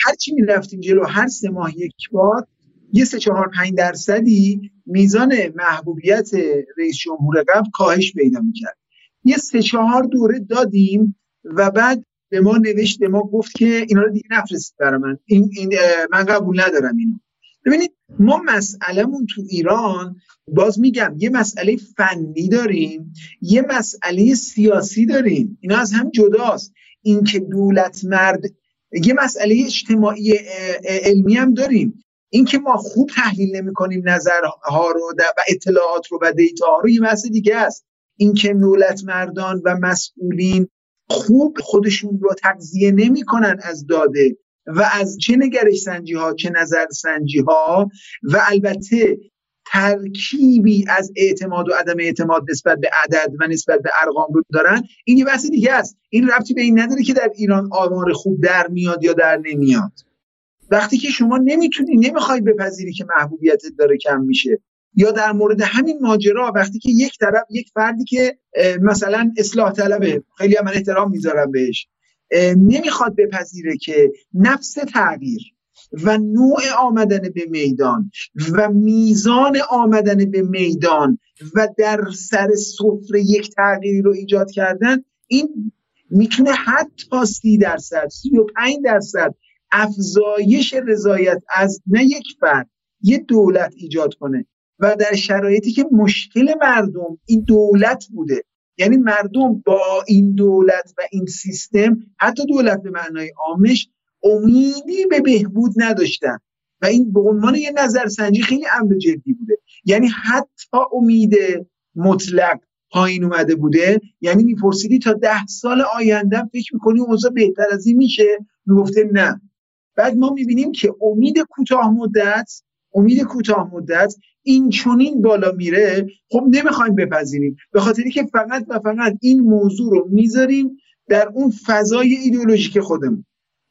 S3: هر چی می‌رفتیم جلو هر سه ماه یک بار یه سه چهار پنج درصدی میزان محبوبیت رئیس جمهور قبل کاهش پیدا می‌کرد. یه سه چهار دوره دادیم و بعد به ما نوشت ما گفت که اینا رو دیگه نفرستید برای من. این, این من قبول ندارم اینو. ببینید ما مسئلهمون تو ایران باز میگم یه مسئله فنی داریم یه مسئله سیاسی داریم. اینا از هم جداست. اینکه دولت مرد یه مسئله اجتماعی علمی هم داریم. اینکه ما خوب تحلیل نمی کنیم نظرها رو و اطلاعات رو و دیتا رو یه مسئله دیگه است. اینکه دولت مردان و مسئولین خوب خودشون رو تغذیه نمی‌کنن از داده و از چه نگرش سنجی ها چه نظر سنجی ها و البته ترکیبی از اعتماد و عدم اعتماد نسبت به عدد و نسبت به ارقام رو دارن. این یه بحث دیگه است. این ربطی به این نداره که در ایران آمار خوب در میاد یا در نمیاد. وقتی که شما نمی‌تونی نمی‌خوای بپذیری که محبوبیتت داره کم میشه. یا در مورد همین ماجرا وقتی که یک طرف یک فردی که مثلا اصلاح طلبه خیلی من احترام می‌ذارم بهش نمی‌خواد بپذیره که نفس تغییر و نوع آمدن به میدان و میزان آمدن به میدان و در سر سفره یک تغییری رو ایجاد کردن این می‌تونه حتی سی درصد سی و پنج درصد افزایش رضایت از نه یک فرد یه دولت ایجاد کنه. و در شرایطی که مشکل مردم این دولت بوده یعنی مردم با این دولت و این سیستم حتی دولت به معنای عامش امیدی به بهبود نداشتن. و این به عنوان یه نظرسنجی خیلی امر جدی بوده. یعنی حتی امید مطلق پایین اومده بوده. یعنی میپرسیدی تا ده سال آینده فکر می‌کنی اوضاع بهتر از این میشه؟ می‌گفته نه. بعد ما می‌بینیم که امید کوتاه مدت امید کوتاه مدت این چونین بالا میره. خب نمی‌خوایم بپذیریم. به خاطری که فقط و فقط این موضوع رو می‌ذاریم در اون فضای ایدئولوژیک خودمون.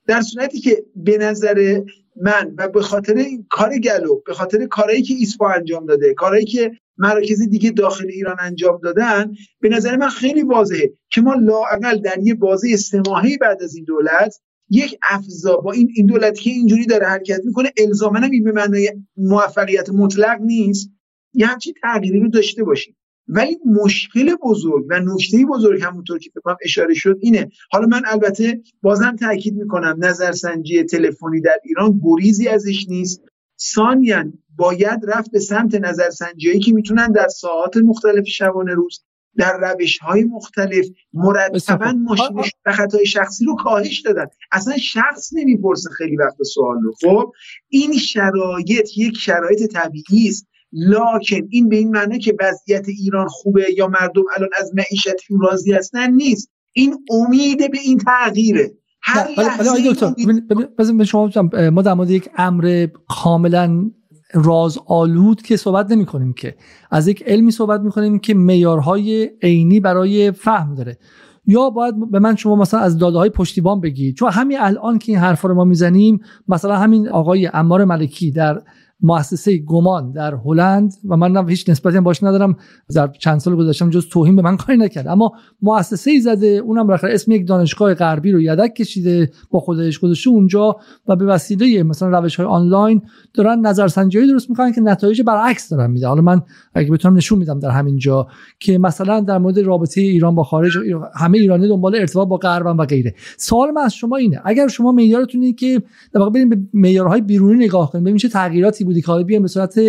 S3: در صورتی که به نظر من و به خاطر کار گلو به خاطر کارهایی که ایسپا انجام داده کارهایی که مراکز دیگه داخل ایران انجام دادن به نظر من خیلی واضحه که ما لااقل در یه بازه استماهی بعد از این دولت یک افزا با این این دولتی که اینجوری داره حرکت می‌کنه الزاما این به معنای موفقیت مطلق نیست. یه همچین تغییری رو داشته باشیم. ولی مشکل بزرگ و نکته بزرگ همونطور که فکر اشاره شد اینه. حالا من البته بازم تاکید می‌کنم نظرسنجی تلفنی در ایران گریزی ازش نیست. ثانیا باید رفت به سمت نظرسنجی که می‌تونن در ساعات مختلف شبانه روز در روش های مختلف مرتبا ماشینش و خطای شخصی رو کاهش دادن. اصلا شخص نمی‌پرسه خیلی وقت سوال رو. خب این شرایط یک شرایط طبیعی است. لاکن این به این معنی که وضعیت ایران خوبه یا مردم الان از معیشتشون راضی هستن نیست. این امید به این تغییره. هر
S1: دکتر شما ما در مورد یک امر کاملا راز آلود که صحبت نمی کنیم که. از یک علمی صحبت می کنیم که میارهای عینی برای فهم داره. یا باید به من شما مثلا از داده های پشتیبان بگید. چون همین الان که این حرفا رو ما می‌زنیم مثلا همین آقای امار ملکی در مؤسسه گمان در هلند و من هیچ نسبتی باش ندارم. در چند سال گذشتم جز توهین به من کاری نکرد. اما مؤسسه ای زده اونم بالاخره اسم یک دانشگاه غربی رو یدک کشیده با خودش. گذاشته اونجا و به وسیله مثلا روش های آنلاین دارن نظرسنجی درست می‌کنن که نتایج برعکس دارن میده. حالا من اگه بتونم نشون میدم در همین جا که مثلا در مورد رابطه ایران با خارج همه ایرانی دنبال ارتباط با غرب و غیره. سوال من از شما اینه. اگر شما معیارتون اینه که در واقع بریم به معیارهای بیرونی نگاه کنیم ببینیم چه تغییراتی بودی که بیایم به صورت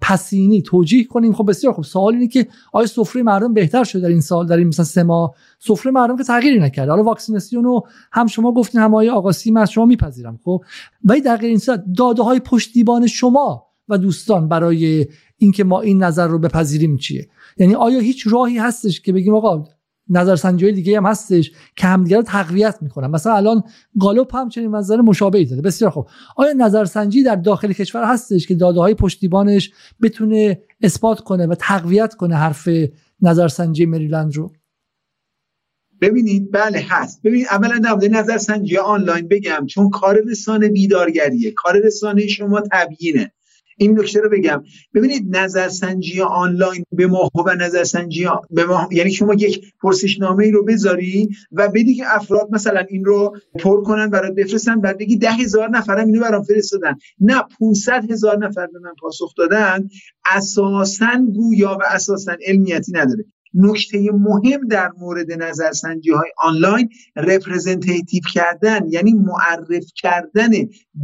S1: پسینی توجیه کنیم. خب بسیار خب سوال اینه که آیا سفره مردم بهتر شده در این سال در این مثلا سه ماه؟ سفره مردم که تغییری نکرده. حالا واکسیناسیون رو هم شما گفتین هم آقای آقا از شما میپذیرم. خب؟ ولی در غیر این صورت داده های پشتیبان شما و دوستان برای اینکه ما این نظر رو بپذیریم چیه؟ یعنی آیا هیچ راهی هستش که بگیم آقا نظرسنجی دیگه هم هستش که همدیگه رو تقویت می‌کنن. مثلا الان گالوپ هم چنین نظر مشابهی داده بسیار خوب. آیا نظرسنجی در داخل کشور هستش که داده های پشتیبانش بتونه اثبات کنه و تقویت کنه حرف نظرسنجی مریلند رو؟
S3: ببینید بله هست. ببینید اولا در مورد نظرسنجی آنلاین بگم چون کار رسانه بیدارگریه. کار رسانه شما تبیینه. این نکته رو بگم. ببینید نظرسنجی آنلاین به ما و نظرسنجی به ما یعنی شما یک پرسشنامه ای رو بذاری و بدی که افراد مثلا این رو پر کنن برات بفرستن بعد بگی ده هزار نفرم اینو برام فرستادن. نه 500 هزار نفر به من پاسخ دادن. اساسا گویا و اساسا علمیتی نداره. نکته مهم در مورد نظرسنجی های آنلاین رپرزنتیتیو کردن یعنی معرف کردن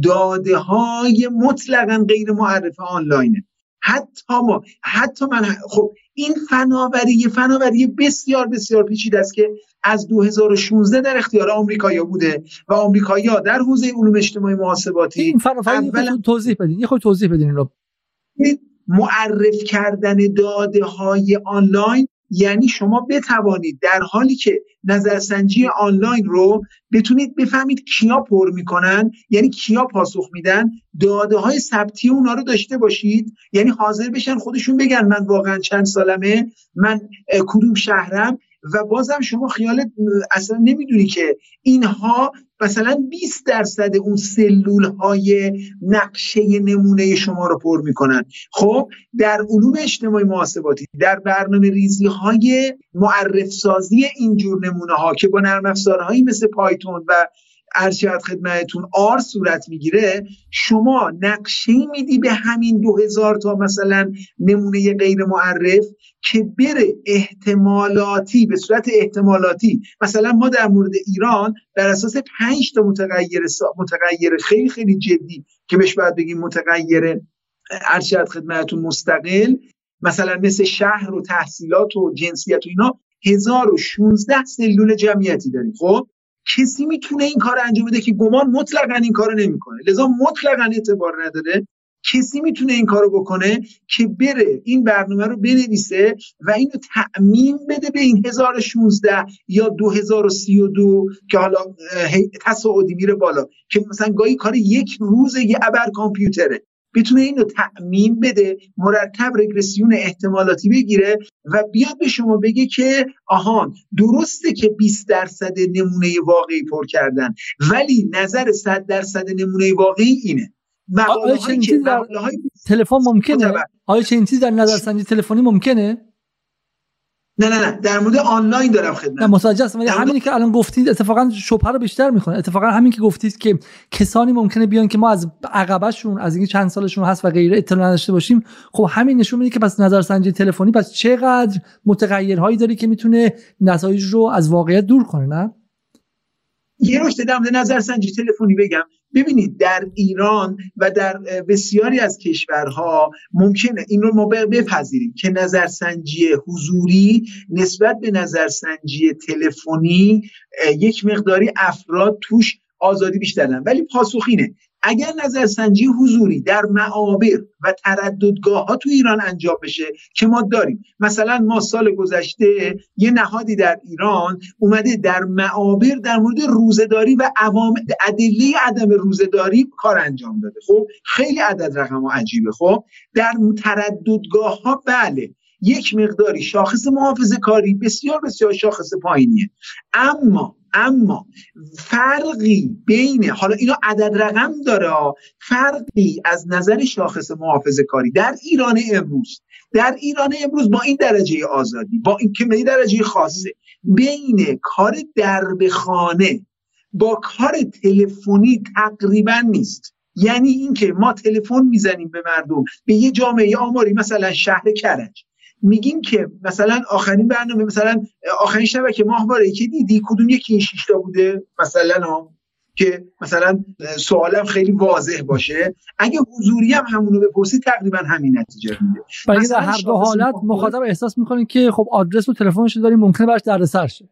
S3: داده های مطلقا غیر معرف آنلاینه. حتی ما حتی من خب این فناوری فناوری بسیار بسیار پیچیده است که از 2016 در اختیار آمریکایی بوده و آمریکایی در حوزه علوم اجتماعی محاسباتی
S1: این فناوری توضیح بدین. یه خود توضیح بدین رو
S3: معرف کردن داده های آنلاین یعنی شما بتوانید در حالی که نظرسنجی آنلاین رو بتونید بفهمید کیا پر می‌کنن یعنی کیا پاسخ میدن داده های ثبتی اونا رو داشته باشید. یعنی حاضر بشن خودشون بگن من واقعا چند سالمه من کدوم شهرم. و بازم شما خیالت اصلا نمی‌دونی که اینها مثلا 20 درصد اون سلول های نقشه نمونه شما رو پر می‌کنن. خب در علوم اجتماعی محاسباتی در برنامه ریزی های معرف سازی اینجور نمونه ها که با نرم افزارهایی مثل پایتون و ارشد خدمتتون آر صورت می‌گیره شما نقشه میدی به همین دو هزار تا مثلا نمونه غیر معرف که بره احتمالاتی به صورت احتمالاتی. مثلا ما در مورد ایران بر اساس پنج تا متغیر متغیر خیلی خیلی جدی که بهش باید بگیم متغیر ارشد خدمتتون مستقل مثلا مثل شهر و تحصیلات و جنسیت و اینا 1016 سلول جمعیتی داریم. خب؟ کسی می‌تونه این کار انجام بده که گمان مطلقا این کارو نمی‌کنه. لذا مطلقا اعتبار نداره. کسی می‌تونه این کارو بکنه که بره این برنامه رو بنویسه و اینو تأمین بده به این 1016 یا 2032 که حالا تصاعدی میره بالا. که مثلا گاهی کار یک روز یه ابر کامپیوتره. بتونه اینو تأمین بده مرتب رگرسیون احتمالاتی بگیره و بیاد به شما بگه که آهان درسته که 20 درصد نمونه واقعی پر کردن ولی نظر 100 درصد نمونه واقعی اینه.
S1: آیا چنین در تلفن ممکنه؟ آیا چنین چیزی در نظرسنجی تلفنی ممکنه؟
S3: نه نه نه در مورد آنلاین دارم خدمت نه
S1: متوجه هستم ولی همینی که الان گفتید اتفاقا شبهه رو بیشتر می‌کنه اتفاقا همین که گفتید که کسانی ممکنه بیان که ما از عقبشون از اینکه چند سالشون هست و غیره اطلاع نداشته باشیم خب همین نشون میده که پس نظرسنجی تلفنی پس چقدر متغیرهایی داره که می‌تونه نتایج رو از واقعیت دور کنه نه؟
S3: یه نکته در نظرسنجی تلفنی بگم. ببینید در ایران و در بسیاری از کشورها ممکنه این رو ما بپذیریم که نظرسنجی حضوری نسبت به نظرسنجی تلفنی یک مقداری افراد توش آزادی بیشتر ولی پاسخینه اگر نظرسنجی حضوری در معابر و ترددگاه ها تو ایران انجام بشه که ما داریم. مثلا ما سال گذشته یه نهادی در ایران اومده در معابر در مورد روزهداری و عوام ادله عدم روزهداری کار انجام داده. خب خیلی عدد رقم عجیبه. خب در ترددگاه ها بله یک مقداری شاخص محافظه کاری بسیار بسیار شاخص پایینیه. اما اما فرقی بین حالا اینا عدد رقم داره فرقی از نظر شاخص محافظه کاری. در ایران امروز در ایران امروز با این درجه آزادی با این که درجه خاصه بین کار درب خانه با کار تلفنی تقریبا نیست. یعنی اینکه ما تلفن می‌زنیم به مردم به یه جامعه آماری مثلا شهر کرج. میگیم که مثلا آخرین برنامه مثلا آخرین شبکه ماهواره که دیدی کدوم یکی این شیشتا بوده؟ مثلا که مثلا سوالم خیلی واضح باشه. اگه حضوری هم همونو بپرسی تقریبا همین نتیجه میده.
S1: برای در هر دو حالت مخاطب احساس می‌کنه که خب آدرس و تلفنش داریم ممکنه براش دردسر شه.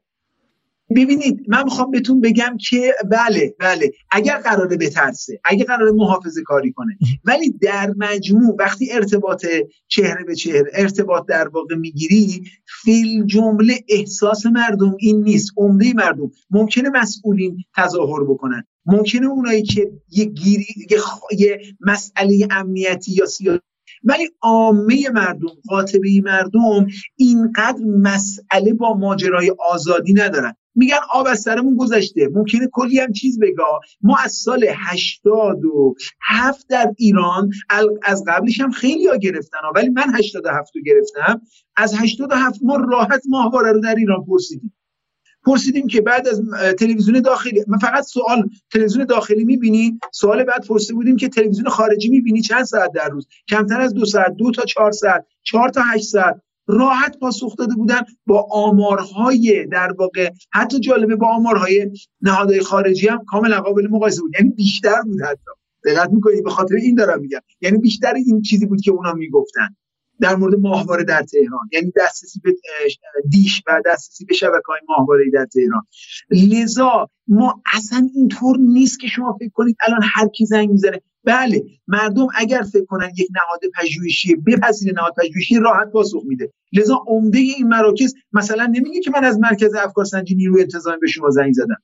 S3: ببینید من می‌خوام بهتون بگم که بله بله اگر قراره بترسه اگر قراره محافظه کاری کنه ولی در مجموع وقتی ارتباط چهره به چهره ارتباط در واقع می‌گیری فیل جمله احساس مردم این نیست عمده مردم. ممکنه مسئولین تظاهر بکنن. ممکنه اونایی که یه گیری یه, مسئله امنیتی یا سیاسی ولی عامه مردم قاطبه مردم اینقدر مسئله با ماجرای آزادی ندارن. میگن آب از سرمون گذشته. ممکنه کلی هم چیز بگا ما از سال 87 در ایران از قبلش هم خیلی ها گرفتن ولی من 87 رو گرفتم. از 87 ما راحت ماهواره رو در ایران پرسیدیم. پرسیدیم که بعد از تلویزیون داخلی من فقط سوال تلویزیون داخلی می‌بینی؟ سوال بعد پرسیده بودیم که تلویزیون خارجی می‌بینی چند ساعت در روز؟ کمتر از دو ساعت دو تا چهار ساعت چهار تا هشت ساعت. راحت پاسخ داده بودن با آمارهای در واقع حتی جالبه با آمارهای نهادهای خارجی هم کاملا قابل مقایسه بود. یعنی بیشتر بود حتی. دقت می‌کنید به خاطر این دارم میگم. یعنی بیشتر این چیزی بود که اونا می‌گفتن. در مورد ماهواره در تهران. یعنی دسترسی به دیش و دسترسی به شبکه های ماهواره در تهران. لذا ما اصلا اینطور نیست که شما فکر کنید الان هر کی زنگ می‌زنه. بله مردم اگر فکر کنن یک نهاد پژوهشی بپذیر نهاد پژوهشی راحت پاسخ میده. لذا عمده این مراکز مثلا نمیگه که من از مرکز افکار سنجی نیروی انتظامی به شما زنگ زدم.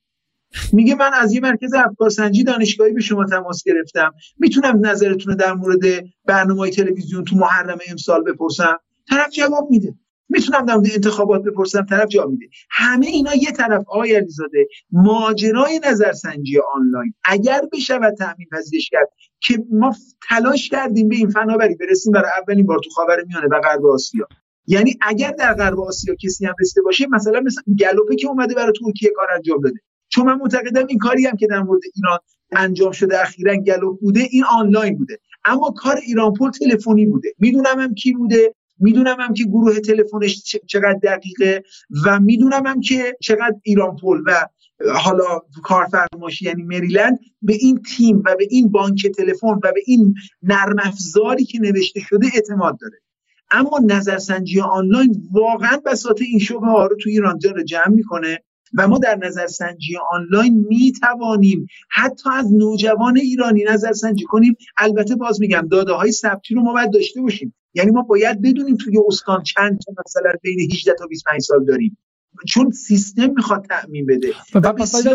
S3: میگه من از یه مرکز افکار سنجی دانشگاهی به شما تماس گرفتم. می‌تونم نظرتون در مورد برنامه تلویزیون تو محرم امسال بپرسم؟ طرف جواب میده. می‌تونم در انتخابات بپرسم طرف جواب میده. همه اینا یه طرف آقای علیزاده ماجرای نظرسنجی آنلاین. اگر بشود تامین پذیرش کرد که ما تلاش کردیم به این فناوری برسیم برای اولین بار تو خاورمیانه و غرب آسیا. یعنی اگر در غرب آسیا کسی هم رسیده باشه مثلا مثلا گلوپه که اومده برای ترکیه کار انجام داده. چون من معتقدم این کاری هم که در مورد ایران انجام شده اخیرا گلوپ بوده این آنلاین بوده. اما کار ایران پول تلفنی بوده. می‌دونم هم کی بوده. می‌دونم هم که گروه تلفنش چقدر دقیقه و می‌دونم هم که چقدر ایران پول و حالا کارفرماشی یعنی مریلند به این تیم و به این بانک تلفن و به این نرم افزاری که نوشته شده اعتماد داره. اما نظرسنجی آنلاین واقعا بساط این شبه ها رو تو ایران جا جمع می‌کنه و ما در نظرسنجی آنلاین می توانیم حتی از نوجوان ایرانی نظرسنجی کنیم. البته باز میگم داده های ثبتی رو ما باید داشته باشیم. یعنی ما باید بدونیم توی استان چند تا مثلا بین 18 تا 25 سال داریم. چون سیستم می‌خواد تأمین بده.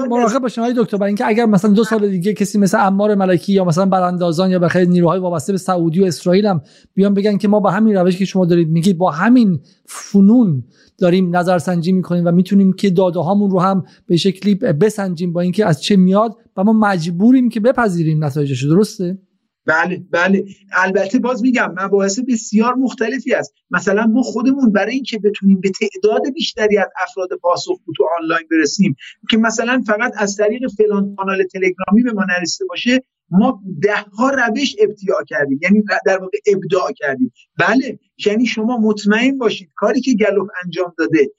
S1: مراقب باشیم. های دکتر برای اینکه اگر مثلا دو سال دیگه کسی مثل امار ملکی یا مثلا براندازان یا بخیر نیروهای وابسته به سعودی و اسرائیل هم بیان بگن که ما با همین روشی که شما دارید میگید با همین فنون داریم نظرسنجی می‌کنیم و می‌تونیم که داده هامون رو هم به شکلی بسنجیم با اینکه از چه میاد و ما مجبوریم که بپذیریم نتایجش. درسته؟
S3: بله بله. البته باز میگم مباحث بسیار مختلفی است. مثلا ما خودمون برای اینکه بتونیم به تعداد بیشتری از افراد پاسخگو تو آنلاین برسیم که مثلا فقط از طریق فلان کانال تلگرامی به ما نرسیده باشه ما ده ها روش ابتیاع کردیم یعنی در واقع ابداع کردیم. بله یعنی شما مطمئن باشید کاری که گالوپ انجام داده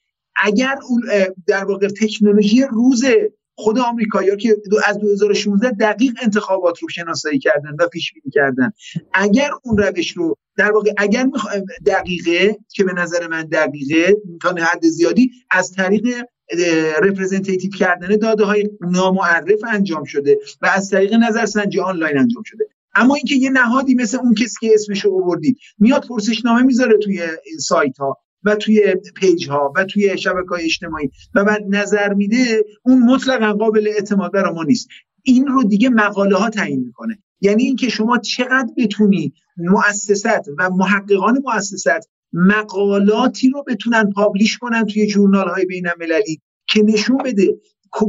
S3: اگر اون در واقع تکنولوژی روز خود آمریکایی‌ها که از 2016 دقیق انتخابات رو شناسایی کردن و پیش بینی کردن. اگر اون روش رو در واقع اگر دقیقه که به نظر من دقیقه تا حد زیادی از طریق representative کردن داده های نامعرف انجام شده و از طریق نظرسنجی آنلاین انجام شده. اما اینکه یه نهادی مثل اون کسی که اسمش رو آوردید میاد پرسشنامه می‌ذاره توی این سایت ها و توی پیج ها و توی شبکه های اجتماعی. و بعد نظر میده اون مطلقا قابل اعتماد برای ما نیست. این رو دیگه مقاله ها تعیین می‌کنه. یعنی اینکه شما چقدر بتونی مؤسسات و محققان مؤسسات مقالاتی رو بتونن پابلیش کنن توی جورنال های بین المللی که نشون بده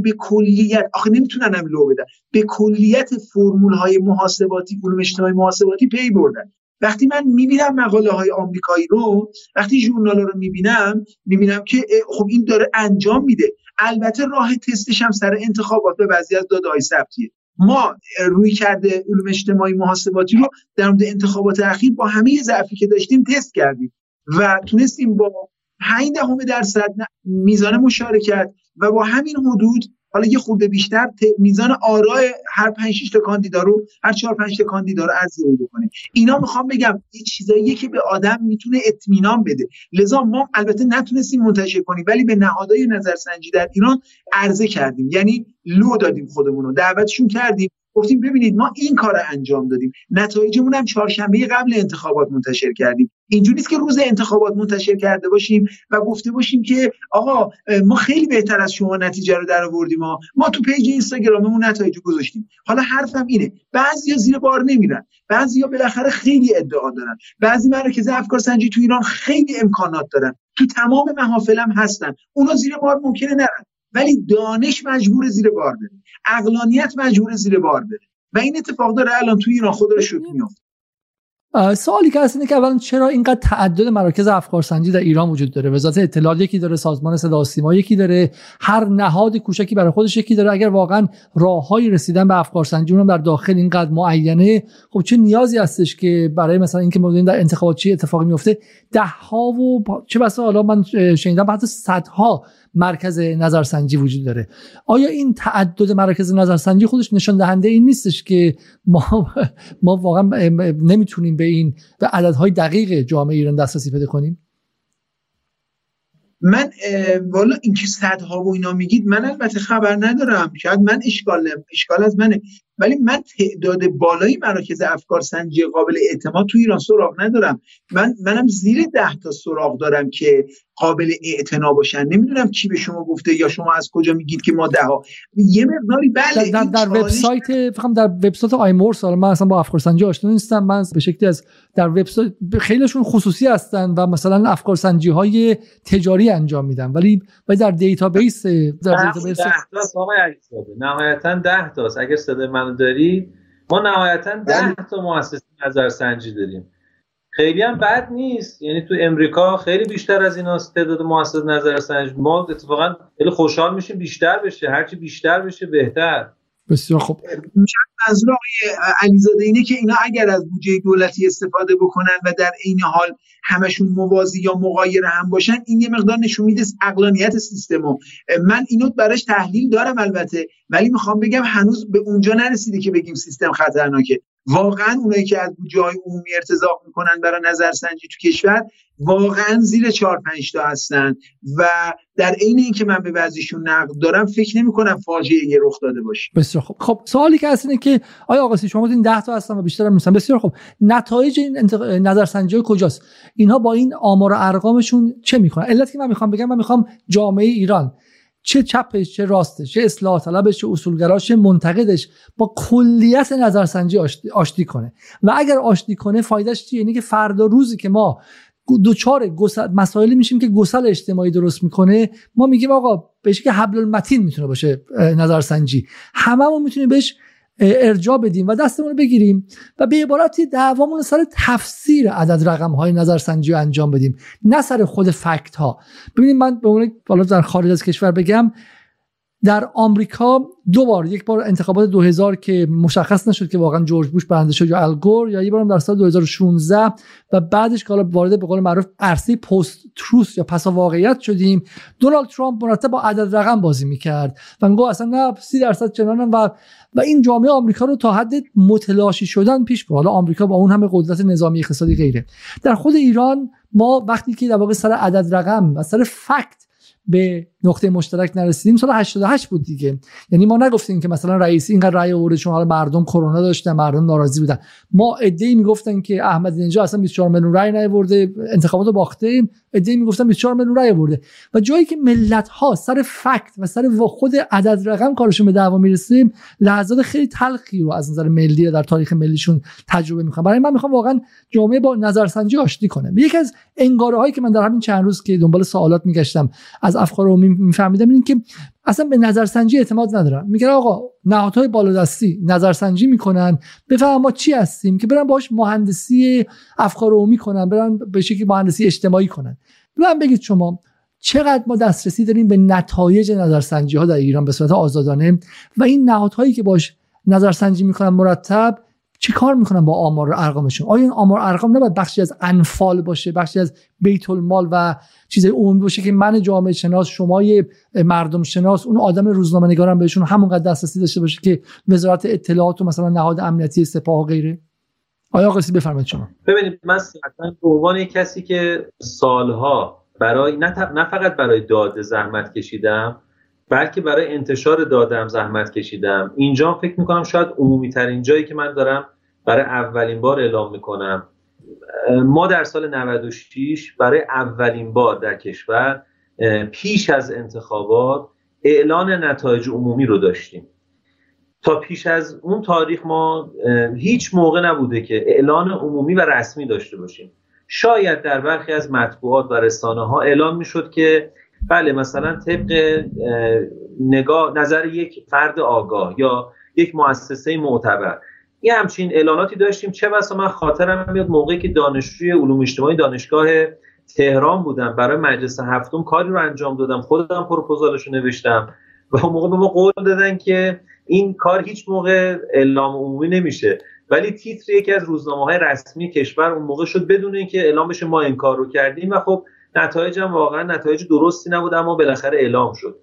S3: به کلیت آخه نمی‌تونن هم لو بدن. به کلیت فرمول های محاسباتی علوم اجتماعی محاسباتی پی بردن. وقتی من می‌بینم مقاله های آمریکایی رو وقتی ژورنال رو می‌بینم می‌بینم که خب این داره انجام میده. البته راه تستش هم سر انتخابات به بعضی از داده های ثبتیه ما روی کرده علوم اجتماعی محاسباتی رو در مورد انتخابات اخیر با همه ضعفی که داشتیم تست کردیم و تونستیم با 5 دهم درصد میزان مشارکت و با همین حدود حالا یه خورده بیشتر میزان آرای هر 5 6 تا کاندیدا رو هر 4 5 تا کاندیدا رو ارزیابی بکنه اینا می‌خوام بگم این چیزاییه که به آدم می‌تونه اطمینان بده. لذا ما البته نتونستیم منتشر کنیم ولی به نهادهای نظرسنجی در ایران عرضه کردیم. یعنی لو دادیم خودمون رو دعوتشون کردیم. گفتیم ببینید ما این کار انجام دادیم. نتایجمون هم چهارشنبه قبل انتخابات منتشر کردیم. اینجوری که روز انتخابات منتشر کرده باشیم و گفته باشیم که آقا ما خیلی بهتر از شما نتیجه رو در آوردیم ما ما تو page اینستاگراممون نتایج گذاشتیم. حالا حرفم اینه بعضیا زیر بار نمیرن. بعضیا بالاخره خیلی ادعا دارن. بعضی مراکز افکار سنجی تو ایران خیلی امکانات دارن. تو تمام محافلم هستن. اونا زیر بار ممکنه نرن. ولی دانش مجبور زیر بار بره. عقلانیت مجبور زیر بار بره. و این اتفاق داره الان تو ایران خود رو
S1: سوالی که هست اینه که اولا چرا اینقدر تعدد مراکز افکارسنجی در ایران وجود داره؟ وزارت اطلاعات یکی داره سازمان صدا سیما یکی داره هر نهاد کوچکی برای خودش یکی داره. اگر واقعا راههایی رسیدن به افکارسنجی اونم در داخل اینقدر معینه خب چه نیازی هستش که برای مثلا اینکه ما در انتخابات چی اتفاقی میفته؟ ده ها و چه بسا حالا من شنیدم حتی صدها مرکز نظرسنجی وجود داره. آیا این تعدد مراکز نظرسنجی خودش نشان دهنده این نیستش که ما ما واقعا نمی‌تونیم به این به عددهای دقیق جامعه ایران دسترسی پیدا کنیم؟
S3: من والا اینکه صدها و اینا میگید من البته خبر ندارم شاید من اشکال اشکال از منه. ولی من تعداد بالایی مراکز افکار سنجی قابل اعتماد تو ایران سراغ ندارم. من منم زیر ده تا سراغ دارم که قابل اعتنا باشن. نمی‌دونم کی به شما گفته یا شما از کجا میگید که ما ده ها یه مقداری بله
S1: در, در, وبسایت فقط در وبسایت آیمورس حالا من اصلا با افکار سنجی آشنا نیستم. من به شکلی از در وبسایت خیلیشون خصوصی هستن و مثلا افکار سنجی های تجاری انجام میدن. ولی ولی در database در database
S2: نهایتا 10 تا اگر صدای منو داری ما نهایتا 10 بله. تا مؤسسه نظرسنجی داریم. خیلی هم بد نیست. یعنی تو امریکا خیلی بیشتر از این تعداد نظر نظرسنج ما اتفاقا خیلی خوشحال میشیم بیشتر بشه. هرچی بیشتر بشه بهتر.
S1: بسیار خوب.
S3: منظور آقای علیزاده اینه که اینا اگر از بودجه دولتی استفاده بکنن و در عین حال همشون موازی یا مغایر هم باشن این یه مقدار نشون میده اقلانیت سیستمو. من اینو براش تحلیل دارم البته ولی می‌خوام بگم هنوز به اونجا نرسیده که بگیم سیستم خطرناکه. واقعا اونایی که از جای عمومی ارتزاق می‌کنن برای نظرسنجی تو کشور واقعا زیر 4 5 تا هستن و در عین اینکه من به بعضیشون نقد دارم فکر نمی کنم فاجعه یه رخ داده باشه.
S1: بسیار خوب. خب سوالی که هست اینه که آیا آقا شما گفتین 10 تا هستن و بیشتر هم بسیار خوب. نتایج این انتق... نظرسنجی کجاست؟ اینها با این آمار و ارقامشون چه می‌کنن علت که من می‌خوام بگم من می‌خوام جامعه ایران چه چپش چه راستش چه اصلاح طلبش چه اصولگراش منتقدش با کلیت نظرسنجی آشتی کنه. و اگر آشتی کنه فایدهش چیه؟ اینه که فردا روزی که ما دوچار مسائلی میشیم که گسل اجتماعی درست می‌کنه ما میگیم آقا بهش که حبل المتین می‌تونه باشه نظرسنجی. هممون می‌تونیم بهش ارجا بدیم و دستمون رو بگیریم و به عبارتی دعوامون سر تفسیر عدد رقم های نظرسنجی رو انجام بدیم نه سر خود فکت ها ببینید من به عنوان بالا در خارج از کشور بگم در آمریکا دو بار یک بار انتخابات 2000 که مشخص نشد که واقعا جورج بوش برنده شد یا الگور یا یک بارم در سال 2016 و بعدش که وارد به قول معروف عرصه پست تروس یا پس واقعیت شدیم. دونالد ترامپ مرتب با عدد رقم بازی می‌کرد و میگه اصلا نه 30 درصد چنانم و و این جامعه آمریکا رو تا حد متلاشی شدن پیش برد حالا آمریکا با اون همه قدرت نظامی اقتصادی غیره. در خود ایران ما وقتی که در واقع سر عدد رقم و سر فکت به نقطه مشترک نرسیدیم سال 88 بود دیگه. یعنی ما نگفتیم که مثلا رئیس اینقدر رأی آورده چون مردم کرونا داشتن مردم ناراضی بودن. ما ادعی می‌گفتن که احمد نژاد اصلا 24 میلیون رأی نیاورده انتخابات باختیم ادعی می‌گفتن 24 میلیون رأی آورده. و جایی که ملت ها سر فکت و سر خود عدد رقم کارشون به دعوا می‌رسیم لحظات خیلی تلخی رو از نظر ملی در تاریخ ملیشون تجربه می‌کنم برای من می‌خوام واقعا جامعه با نظرسنجی آشتی کنه. یکی از انگاره هایی که من در همین چند روز که دنبال سوالات میگشتم از افکار عمومی میفهمیدم این که اصلا به نظرسنجی اعتماد ندارن میگن آقا نهادهای بالادستی نظرسنجی می‌کنن. بفهم ما چی هستیم که برن باش مهندسی افکار عمومی کنن برن به شکلی مهندسی اجتماعی کنن. من بگید شما چقدر ما دسترسی داریم به نتایج نظرسنجی ها در ایران به صورت آزادانه و این نهادهایی که باش نظرسنجی می‌کنن مرتب چی کار می‌کنن با آمار ارقامشون؟ آیا این آمار ارقام نباید بخشی از انفال باشه بخشی از بیت المال و چیز عمومی باشه که من جامعه شناس شما مردم شناس اون آدم روزنامه نگارم بهشون همونقدر دسترسی داشته باشه که وزارت اطلاعات و مثلا نهاد امنیتی سپاه و غیره؟ آیا قصی بفرمایید شما.
S2: ببینید من به عنوان کسی که سالها برای نه, نه فقط برای داده زحمت کشیدم بلکه برای انتشار دادم زحمت کشیدم. اینجا فکر می‌کنم شاید عمومی ترین جایی که من دارم برای اولین بار اعلام می‌کنم. ما در سال 96 برای اولین بار در کشور پیش از انتخابات اعلان نتایج عمومی رو داشتیم. تا پیش از اون تاریخ ما هیچ موقع نبوده که اعلان عمومی و رسمی داشته باشیم. شاید در برخی از مطبوعات و رسانه ها اعلان می‌شد که بله مثلا طبق نگاه نظر یک فرد آگاه یا یک مؤسسه معتبر. یه همچین اعلاناتی داشتیم. چه بسا من خاطرم میاد موقعی که دانشجوی علوم اجتماعی دانشگاه تهران بودم. برای مجلس هفتم کاری رو انجام دادم. خودم پروپوزالش رو نوشتم. و اون موقع به ما قول دادن که این کار هیچ موقع اعلام عمومی نمیشه. ولی تیتر یکی از روزنامه های رسمی کشور اون موقع شد بدون اینکه اعلام بشه ما این کار رو کردیم. و خب نتایج هم واقعا نتایج درستی نبود اما بالاخره اعلام شد.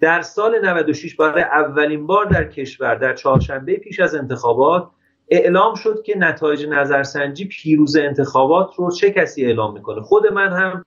S2: در سال 96 برای اولین بار در کشور در چهارشنبه پیش از انتخابات اعلام شد که نتایج نظرسنجی پیروز انتخابات رو چه کسی اعلام می‌کنه. خود من هم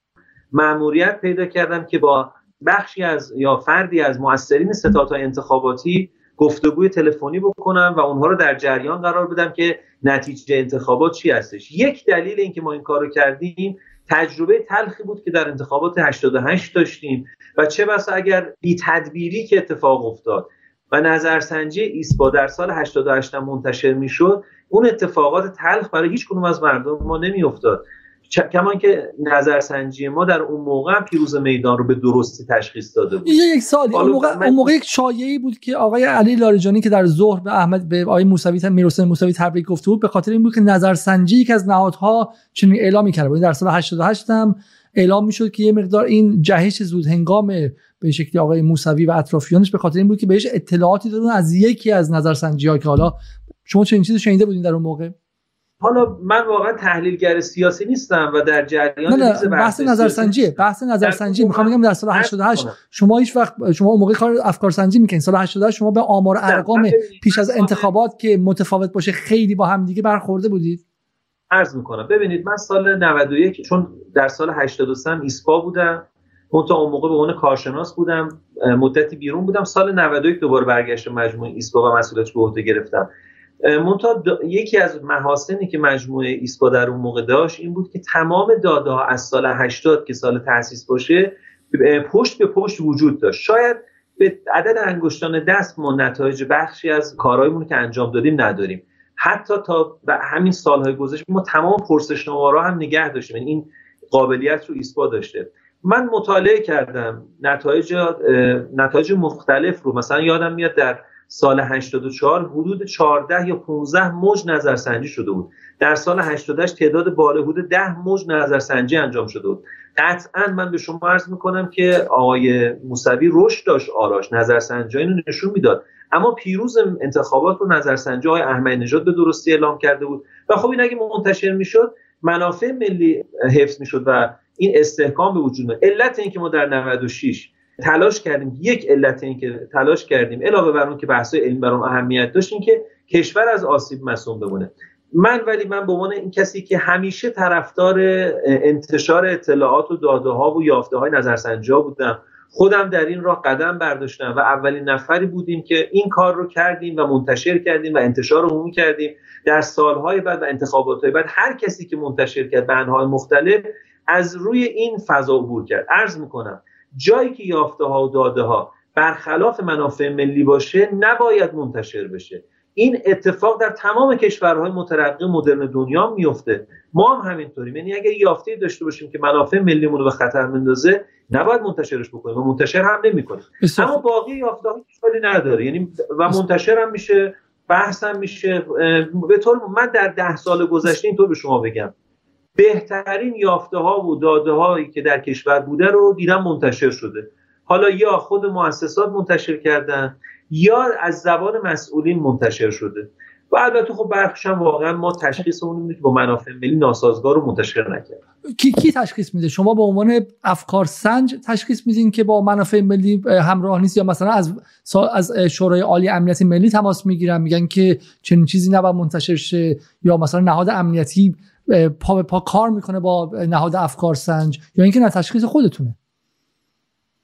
S2: مأموریت پیدا کردم که با بخشی از یا فردی از مؤثرین ستادهای انتخاباتی گفتگوی تلفنی بکنم و اونها رو در جریان قرار بدم که نتیجه انتخابات چی هستش. یک دلیل اینکه ما این کار رو کردیم تجربه تلخی بود که در انتخابات 88 داشتیم. و چه بسا اگر بی تدبیری که اتفاق افتاد و نظرسنجی ایسپا در سال 88 منتشر می‌شد اون اتفاقات تلخ برای هیچ کنوم از مردم ما نمیافتاد. کمان که نظرسنجی ما در اون موقع پیروز میدان رو به درستی تشخیص داده بود.
S1: یک سالی اون موقع, اون موقع یک شایعی بود که آقای علی لاریجانی که در ظهر به احمد به آقای موسوی می‌رسن موسوی تبریک گفته بود به خاطر این بود که نظرسنجی یک از نهادها چنین اعلامی کرده بود در سال 88 هم اعلام می‌شد که یه مقدار این جهش زود هنگام به شکلی آقای موسوی و اطرافیانش به خاطر این بود که بهش اطلاعاتی دادن از یکی از نظرسنجی ها که حالا شما چنین چیزی شنیده بودین در اون موقع؟
S2: حالا من واقعا تحلیلگر سیاسی نیستم و در جریان
S1: نه نه بحث نظرسنجی بحث نظرسنجی. می‌خوام بگم در سال 88 شما هیچ وقت شما اون موقع کار افکار سنجی می‌کنین سال 88 شما به آمار ارقام پیش از انتخابات که متفاوت باشه خیلی با هم دیگه برخورده بودید.
S2: عرض می‌کنم. ببینید من سال 91 چون در سال 83 ایسپا بودم. اون تا اون موقع به عنوان کارشناس بودم. مدتی بیرون بودم. سال 91 دوباره برگشت مجموعه ایسپا و مسئولیت به عهده گرفتم. منتها یکی از محاسنی که مجموعه ایسپا در اون موقع داشت این بود که تمام داده ها از سال 80 که سال تاسیس باشه پشت به پشت وجود داشت. شاید به عدد انگشتان دست ما نتایج بخشی از کارهایمون که انجام دادیم نداریم. حتی تا همین سالهای گذشته ما تمام پرسشنامه‌ها هم نگه داشتیم یعنی این قابلیت رو ایسپا داشته. من مطالعه کردم نتایج نتایج مختلف رو. مثلا یادم میاد در سال 84 حدود 14 یا 15 موج نظرسنجی شده بود. در سال 88 تعداد بالا حدود 10 موج نظرسنجی انجام شده بود. قطعا من به شما عرض می‌کنم که آقای موسوی رشد داشت آراش نظرسنجی رو نشون می‌داد. اما پیروز انتخابات رو نظرسنجی آقای احمدی نژاد به درستی اعلام کرده بود. و خب این اگه منتشر می‌شد منافع ملی حفظ می‌شد و این استحکام به وجود علت اینکه ما در 96 تلاش کردیم. یک علت این که تلاش کردیم علاوه بر اون که بحث علمی برام اهمیت داشت این که کشور از آسیب مسئول بمونه. من ولی من به عنوان این کسی که همیشه طرفدار انتشار اطلاعات و داده ها و یافته های نظرسنجی بودم خودم در این راه قدم برداشتم و اولین نفری بودیم که این کار رو کردیم و منتشر کردیم و انتشار عمومی کردیم. در سالهای بعد و انتخابات بعد هر کسی که منتشر کرد به انهای مختلف از روی این فضا عبور کرد. عرض می‌کنم جایی که یافته ها و داده ها برخلاف منافع ملی باشه نباید منتشر بشه. این اتفاق در تمام کشورهای مترقی مدرن دنیا میفته ما هم همینطوریم. یعنی اگر یافته داشته باشیم که منافع ملیمون رو به خطر مندازه نباید منتشرش بکنیم و منتشر هم نمی‌کنیم. اما باقی یافته ها اشکالی نداره. یعنی و منتشر هم میشه بحث هم میشه. به طور من در ده سال گذشته اینطور به شما بگم. بهترین یافته ها و داده هایی که در کشور بوده رو دیدم منتشر شده. حالا یا خود مؤسسات منتشر کردن یا از زبان مسئولین منتشر شده. و البته خب برخش هم واقعا ما تشخیص اون که با منافع ملی ناسازگار رو منتشر نکرد
S1: کی کی تشخیص میده؟ شما به عنوان افکار سنج تشخیص میدین که با منافع ملی همراه نیست یا مثلا از از شورای عالی امنیت ملی تماس می‌گیرن میگن که چنین چیزی نباید منتشر شه یا مثلا نهاد امنیتی پا به پا کار می‌کنه با نهاد افکار سنج یا اینکه نه تشخیص خودتونه.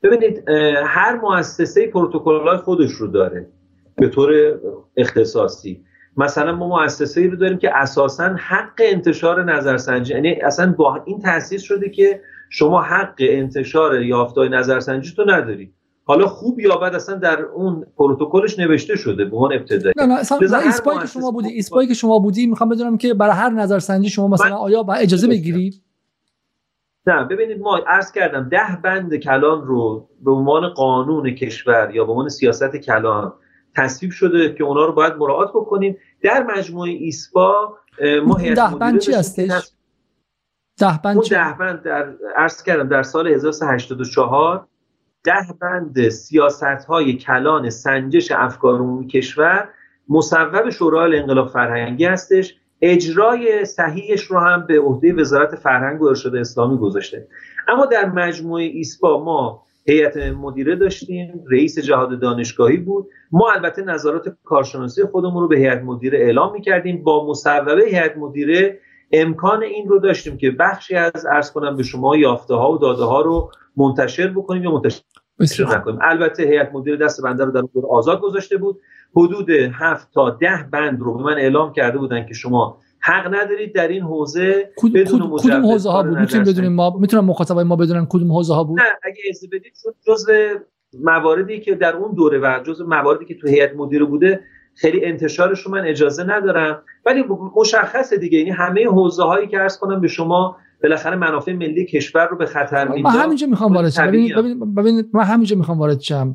S2: ببینید هر مؤسسه پروتکل خودش رو داره به طور اختصاصی. مثلا ما مؤسسه ای رو داریم که اساسا حق انتشار نظرسنجی یعنی اصلا با این تاسیس شده که شما حق انتشار یافتای نظرسنجی تو نداری. حالا خوب یا بد اصلا در اون پروتکلش نوشته شده به عنوان ابتدایی.
S1: نه نه اصلا اسپای که شما بودی اسپای که شما بودی می‌خوام بدونم که برای هر نظرسنجی شما مثلا آیا با اجازه بگیرید
S2: نه ببینید ما عرض کردم ده بند کلان رو به عنوان قانون کشور یا به عنوان سیاست کلان تصویب شده که اونا رو باید مراعات بکنیم. در مجموعه ایسپا ما
S1: ده بند چی هستش؟
S2: ده بند اون ده بند در عرض کردم در سال 1384 ده بند سیاست های کلان سنجش افکار عمومی کشور مصوب شورای انقلاب فرهنگی هستش. اجرای صحیحش رو هم به عهده وزارت فرهنگ و ارشاد اسلامی گذاشته. اما در مجموعه ایسپا ما هیئت مدیره داشتیم رئیس جهاد دانشگاهی بود. ما البته نظرات کارشناسی خودمون رو به هیئت مدیره اعلام می‌کردیم. با مصوبه هیئت مدیره امکان این رو داشتیم که بخشی از ارز کنم به شما یافته ها و داده ها رو منتشر بکنیم یا منتشر نکنیم. البته هیئت مدیره دست بنده رو در اون آزاد گذاشته بود. حدود هفت تا ده بند رو به من اعلام کرده بودن که شما حق ندارید در این حوزه بدون
S1: کدوم حوزه ها بود؟ می‌تونیم بدونیم ما می‌تونم مخاطبای ما بدونن کدوم حوزه ها بود؟
S2: نه اگه اجازه بدید چون جزء مواردی که در اون دوره و جزء مواردی که تو هیئت مدیره بوده خیلی انتشارش رو من اجازه ندارم. ولی مشخصه دیگه یعنی همه حوزه هایی که عرض کنم به شما بالاخره منافع ملی کشور رو به خطر میندازه
S1: من همینجا می‌خوام وارد شم. ببین ببین من همینجا می‌خوام وارد شم.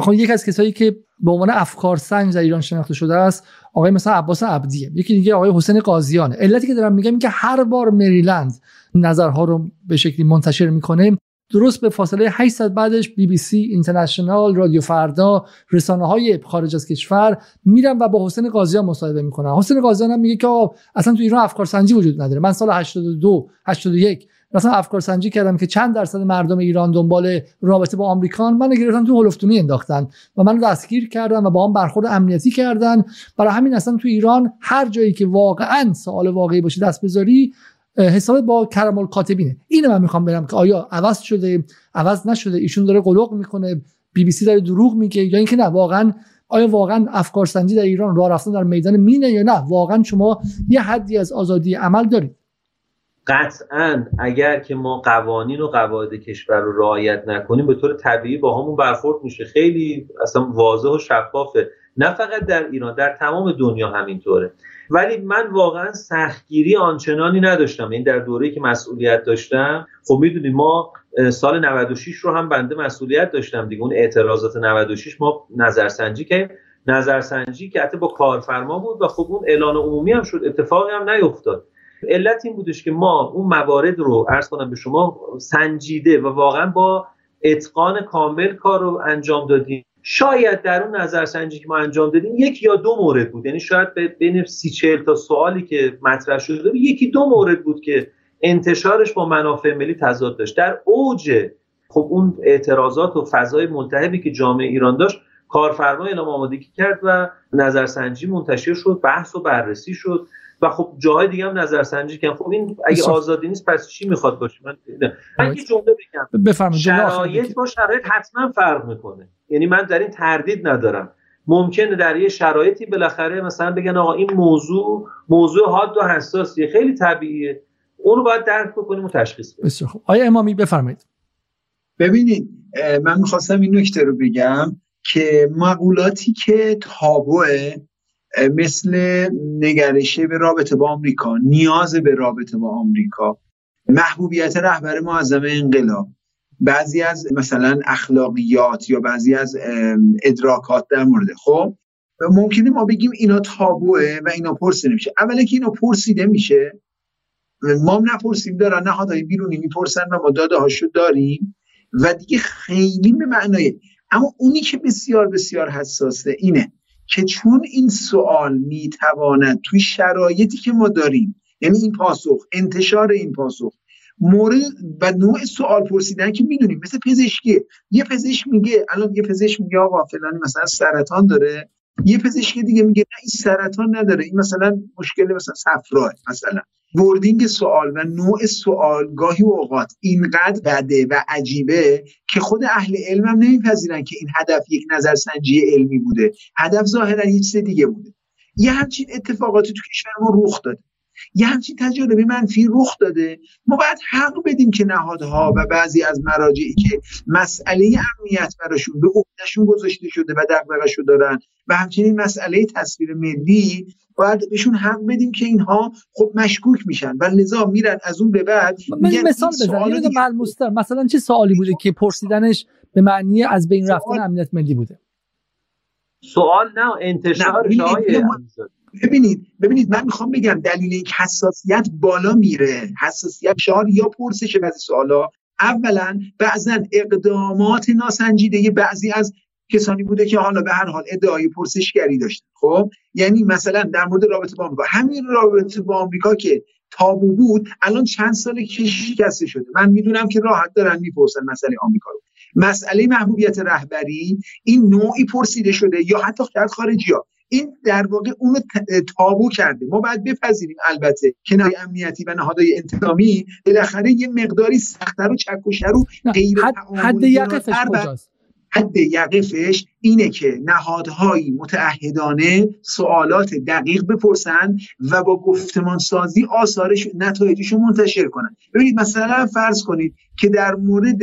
S1: خب یک از کسایی که به عنوان افکار سنج در ایران شناخته شده است آقای مثلا عباس عبدیه. یکی دیگه آقای حسین قاضیانه. علتی که دارم میگم این که هر بار مریلند نظرها رو به شکلی منتشر می‌کنه درست به فاصله 800 بعدش بی بی سی اینترنشنال رادیو فردا رسانه های خارج از کشور میرن و با حسین قاضیان مصاحبه می‌کنن. حسین قاضیان هم میگه که اصلا تو ایران افکار سنجی وجود نداره. من سال 82 81 مثلا افکار سنجی کردم که چند درصد مردم ایران دنبال رابطه با آمریکان من گرفتم تو هلفتونی انداختن و من دستگیر کردن و با هم برخورد امنیتی کردن. برای همین اصلا تو ایران هر جایی که واقعا سوال واقعی باشه دست بذاری حساب با کرم الکاتبینه. اینو من می‌خوام برم که آیا عوض شده عوض نشده ایشون داره قلق می‌کنه بی بی سی داره دروغ میگه یا اینکه نه واقعا آیا واقعا افکار سنجی در ایران راه رفتن در میدان مینه یا نه؟ واقعا شما یه حدی از آزادی عمل دارید.
S2: قطعا اگر که ما قوانین و قواعد کشور رو رعایت نکنیم به طور طبیعی با همون برخورد میشه. خیلی اصلا واضح و شفافه. نه فقط در ایران در تمام دنیا همینطوره. ولی من واقعا سختگیری آنچنانی نداشتم. این در دوره که مسئولیت داشتم خب می‌دونید ما سال 96 رو هم بنده مسئولیت داشتم دیگه. اون اعتراضات 96 ما نظرسنجی که نظرسنجی که حتی با کارفرما بود و خب اون اعلان عمومی هم شد اتفاقی هم نیفتاد. علت این بودش که ما اون موارد رو عرض کنم به شما سنجیده و واقعا با اتقان کامل کار رو انجام دادیم. شاید در اون نظرسنجی که ما انجام دادیم یک یا دو مورد بود. یعنی شاید بین سی چهل تا سوالی که مطرح شده یکی دو مورد بود که انتشارش با منافع ملی تضاد داشت. در اوج خب اون اعتراضات و فضای ملتهبی که جامعه ایران داشت کارفرما اعلام آمادگی کرد و نظرسنجی منتشر شد بحث و بررسی شد. و خب جاهای دیگه هم نظرسنجی کردن خب این اگه آزادی نیست پس چی می‌خواد باشه؟ من من یه جمله بگم. شرایط با شرایط حتما فرق می‌کنه. یعنی من در این تردید ندارم. ممکنه در یه شرایطی بالاخره مثلا بگن آقا این موضوع موضوع حاد و حساسیه خیلی طبیعیه. اون رو باید درک بکنیم و تشخیص بدیم.
S1: بسیار خوب. آیا امامی بفرمایید.
S3: ببینید من می‌خواستم این نکته رو بگم که مقولاتی که تابوه مثل نگرشه به رابطه با آمریکا نیاز به رابطه با آمریکا محبوبیت رهبر معظم انقلاب. بعضی از مثلا اخلاقیات یا بعضی از ادراکات در مورد خب؟ ممکنه ما بگیم اینا تابوه و اینا پرسیده میشه. اولا که اینا پرسیده میشه ما نپرسیم دارن نهادهای بیرونی می‌پرسن و ما داده هاشو داریم و دیگه خیلی به معنای اما اونی که بسیار بسیار حساسه اینه که چون این سوال می‌تواند توی شرایطی که ما داریم یعنی این پاسخ انتشار این پاسخ مورد و نوع سوال پرسیدن که می‌دونیم مثل پزشکی یه پزشک میگه الان یه پزشک میگه آقا فلانی مثلا سرطان داره یه پزشک دیگه میگه نه این سرطان نداره. این مثلا مشکل مثلا صفرا مثلا وردینگ سوال و نوع سوال گاهی اوقات اینقدر بده و عجیبه که خود اهل علم هم نمیپذیرن که این هدف یک نظرسنجی علمی بوده. هدف ظاهرا هیچ چیز دیگه بوده. یه همچین اتفاقاتی تو کشور ما رخ داده. یه همچین تجربه منفی رخ داده. ما باید حق بدیم که نهادها و بعضی از مراجعی که مسئله امنیت براشون به عهدهشون گذاشته شده و دغدغه‌شو دارن و همچنین مسئله تصویر ملی باید بهشون حق بدیم که اینها خب مشکوک میشن و لذا میرن از اون به بعد.
S1: میگن مثال بزن مثلا چه سوالی بوده که پرسیدنش به معنی از بین رفتن امنیت ملی بوده؟
S2: سوال نه انتشار
S3: ببینید ببینید من می‌خوام بگم دلیل اینکه حساسیت بالا میره. حساسیت شعار یا پرسش بعضی سوالا. اولا بعضا اقدامات ناسنجیده بعضی از کسانی بوده که حالا به هر حال ادعای پرسشگری داشتن. خب؟ یعنی مثلا در مورد رابطه با آمریکا. همین رابطه با آمریکا که تابو بود الان چند ساله که شکسته شده. من می‌دونم که راحت دارن می‌پرسن مسئله آمریکا رو. مسئله محبوبیت رهبری این نوعی پرسیده شده یا حتی کرد خارجی ها این در واقع اونو تابو کرده. ما باید بپذیریم البته کنار امنیتی و نهادهای انتظامی. بالاخره یه مقداری سختتر و چک و غیر
S1: حد, حد یقفش کجاست؟
S3: حد یقفش اینه که نهادهایی متعهدانه سوالات دقیق بپرسن و با گفتمان سازی آثارش نتایجش منتشر کنن ببینید مثلا فرض کنید که در مورد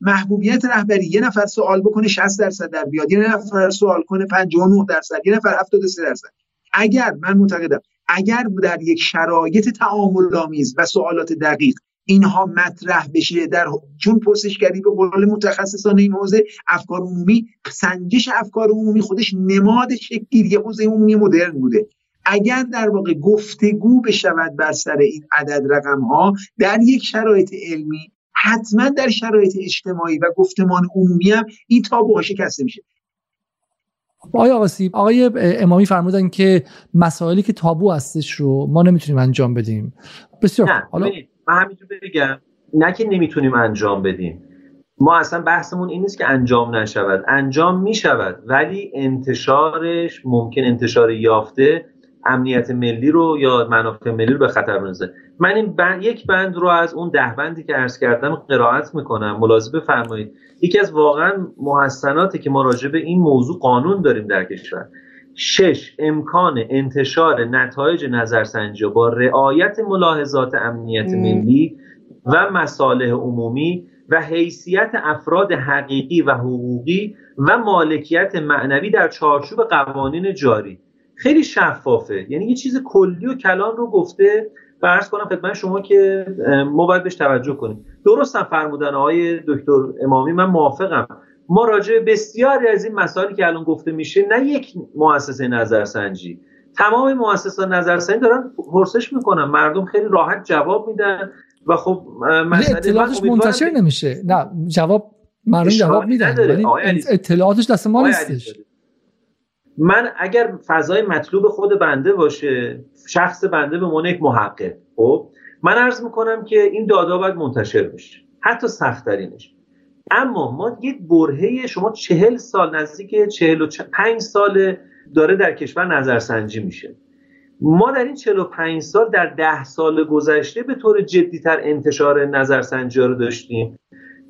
S3: محبوبیت رهبری یه نفر سوال بکنه 60 درصد در بیاد یه نفر سوال کنه 59 درصد یه نفر 73 درصد. اگر من معتقدم اگر در یک شرایط تعامل آمیز و سوالات دقیق اینها مطرح بشه در چون پرسشگری به قول متخصصان این حوزه افکار عمومی سنجش افکار عمومی خودش نماد شکلگیری حوزه عمومی مدرن بوده. اگر در واقع گفتگو بشود بر سر این عدد رقم ها در یک شرایط علمی حتما در شرایط اجتماعی و گفتمان عمومی هم این تابوها شکسته میشه.
S1: آقای آقاسی آقای امامی فرمودن که مسائلی که تابو هستش رو ما نمی‌تونیم انجام بدیم. بسیار
S2: حالا من همینجور بگم نه که نمی‌تونیم انجام بدیم. ما اصلا بحثمون این نیست که انجام نشود. انجام می‌شود ولی انتشارش ممکن انتشار یافته امنیت ملی رو یا منافع ملی رو به خطر بندازه. من این بند، یک بند رو از اون ده بندی که عرض کردم قرائت می‌کنم. ملاحظه بفرمایید. یکی از واقعا محسناتی که ما راجع به این موضوع قانون داریم در کشور. شش امکان انتشار نتایج نظرسنجی با رعایت ملاحظات امنیت ملی و مصالح عمومی و حیثیت افراد حقیقی و حقوقی و مالکیت معنوی در چارچوب قوانین جاری. خیلی شفافه. یعنی یه چیز کلی و کلان رو گفته. و کنم خدمت شما که ما باید بهش توجه کنیم. درست هم فرمودن آقای دکتر امامی. من موافقم. ما راجع بسیاری از این مسائلی که الان گفته میشه نه یک مؤسسه نظرسنجی. تمام مؤسسات نظرسنجی دارن پرسش می‌کنن. مردم خیلی راحت جواب میدن و خب
S1: اطلاعاتش منتشر نمیشه. نه جواب مردم جواب میدن. ولی اطلاعاتش دست ما نیستش.
S2: من اگر فضای مطلوب خود بنده باشه شخص بنده به عنوان یک محقق خب من عرض می‌کنم که این دادا باید منتشر بشه. حتی سختترینش. اما ما یک برهه شما چهل سال نزدیک چهل و پنج سال داره در کشور نظرسنجی میشه. ما در این 45 سال در ده سال گذشته به طور جدیتر انتشار نظرسنجی رو داشتیم.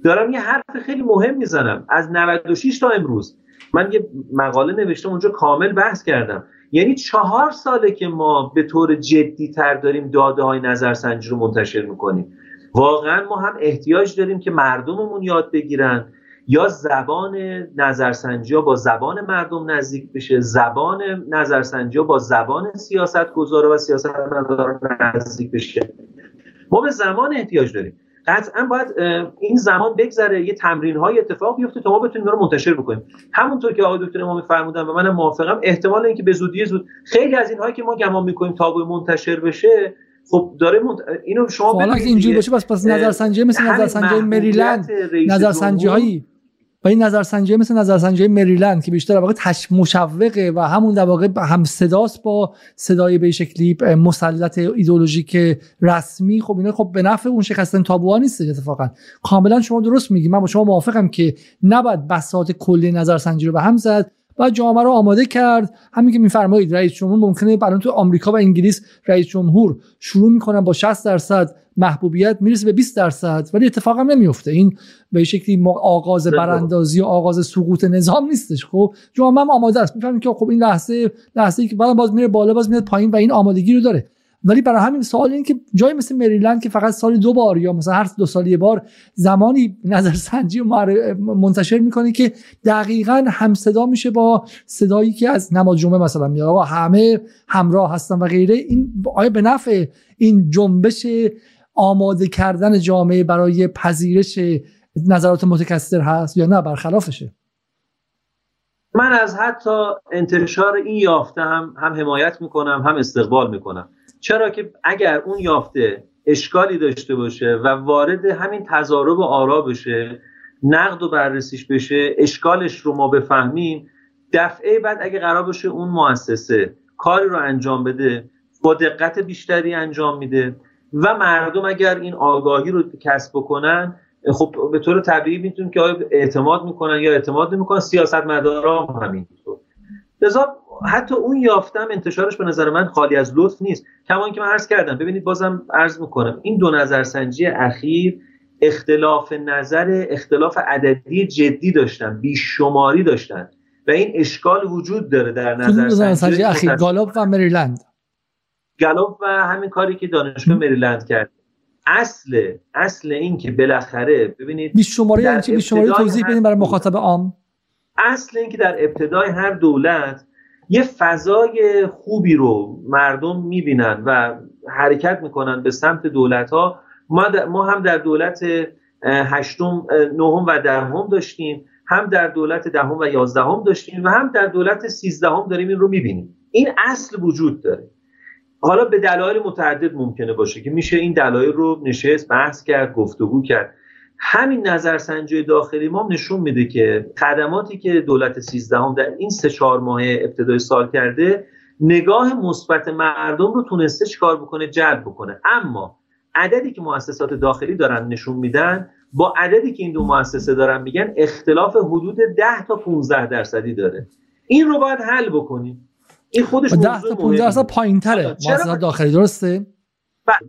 S2: دارم یه حرف خیلی مهم می‌زنم. از 96 تا امروز من یه مقاله نوشتم اونجا کامل بحث کردم. یعنی چهار ساله که ما به طور جدی تر داریم داده های نظرسنجی رو منتشر می‌کنیم. واقعا ما هم احتیاج داریم که مردممون یاد بگیرن. یا زبان نظرسنجی ها با زبان مردم نزدیک بشه زبان نظرسنجی ها با زبان سیاست گذاره و سیاست نزدیک بشه. ما به زمان احتیاج داریم. قطعا باید این زمان بگذره یه تمرین های اتفاق بیفته تا ما بتونیم رو منتشر بکنیم. همونطور که آقای دکتر امامی فرمودن و منم موافقم احتمال اینکه به زودی زود خیلی از اینهایی که ما گمان می‌کنیم تا منتشر بشه خب داره منت... اینو شما
S1: حالا اینجوری باشه پس پس نظرسنجی مثل نظرسنجی مریلند نظرسنجی هایی و این نظرسنجی مثل نظرسنجی مریلند که بیشتر واقع تش مشوقه و همون در واقع هم صداست با صدای به شکلی مسلط ایدولوژیک رسمی. خب اینا خب به نفع اون شکستن تابوها نیست اتفاقا. کاملا شما درست میگی. من با شما موافقم که نباید بساط کلی نظرسنجی رو به هم زد. و جامعه رو آماده کرد. همین که میفرمایید رئیس جمهور ممکنه برای تو آمریکا و انگلیس رئیس جمهور شروع می‌کنن با 60 درصد محبوبیت می‌رسه به 20 درصد ولی اتفاق هم نمیفته این به شکلی آغاز براندازی و آغاز سقوط نظام نیستش. خب جامعه هم آماده است. می‌فهمیم که خب این لحظه لحظه ای که بعد باز میره بالا باز میاد پایین و این آمادگی رو داره. ولی برای همین سوال این که جای مثل مریلند که فقط سال دو بار یا مثلا هر دو سال یه بار زمانی نظرسنجی منتشر می‌کنه که دقیقا همصدا میشه با صدایی که از نماز جمعه مثلا میاد. و همه همراه هستن و غیره. این آیا به نفع این جنبش آماده کردن جامعه برای پذیرش نظرات متکثر هست یا نه؟ برخلافشه.
S2: من از حتی انتشار این یافته هم هم حمایت می‌کنم هم استقبال می‌کنم. چرا که اگر اون یافته اشکالی داشته باشه و وارد همین تضارب آرا بشه نقد و بررسیش بشه اشکالش رو ما بفهمیم دفعه بعد اگه قرار باشه اون مؤسسه کاری رو انجام بده با دقت بیشتری انجام میده و مردم اگر این آگاهی رو کسب بکنن خب به طور طبیعی می‌تونیم که اعتماد می‌کنن یا اعتماد نمی‌کنن سیاست مدارا هم همینطور لذا حتی اون یافتم انتشارش به نظر من خالی از لطف نیست. کما که من عرض کردم ببینید بازم عرض می‌کنم این دو نظرسنجی اخیر اختلاف نظر اختلاف عددی جدی داشتن بیشماری داشتن و این اشکال وجود داره در نظرسنجی
S1: اخیر گالوب و مریلند.
S2: گالوب و همین کاری که دانشگاه مریلند کرد. اصل اصل این که بالاخره ببینید
S1: بیش شماره یعنی چی بیش شماره توضیح بدین برای مخاطب عام.
S2: اصل این که در ابتدای هر دولت یه فضای خوبی رو مردم می‌بینن و حرکت می‌کنن به سمت دولت ها ما, ما هم در دولت هشتم نهم و دهم داشتیم هم در دولت دهم و یازدهم داشتیم و هم در دولت سیزدهم داریم این رو می‌بینیم. این اصل وجود داره. حالا به دلایل متعدد ممکنه باشه که میشه این دلایل رو نشست بحث کرد گفتگو کرد. همین نظرسنجی داخلی ما نشون میده که خدماتی که دولت سیزدهم در این سه چهار ماه ابتدای سال کرده نگاه مثبت مردم رو تونسته چیکار بکنه؟ جلب بکنه. اما عددی که مؤسسات داخلی دارن نشون میدن با عددی که این دو مؤسسه دارن میگن اختلاف حدود 10 تا 15 درصدی داره. این رو باید حل بکنیم. این خودش 10
S1: تا 15 درصد پایینتره. مؤسسات داخلی درسته؟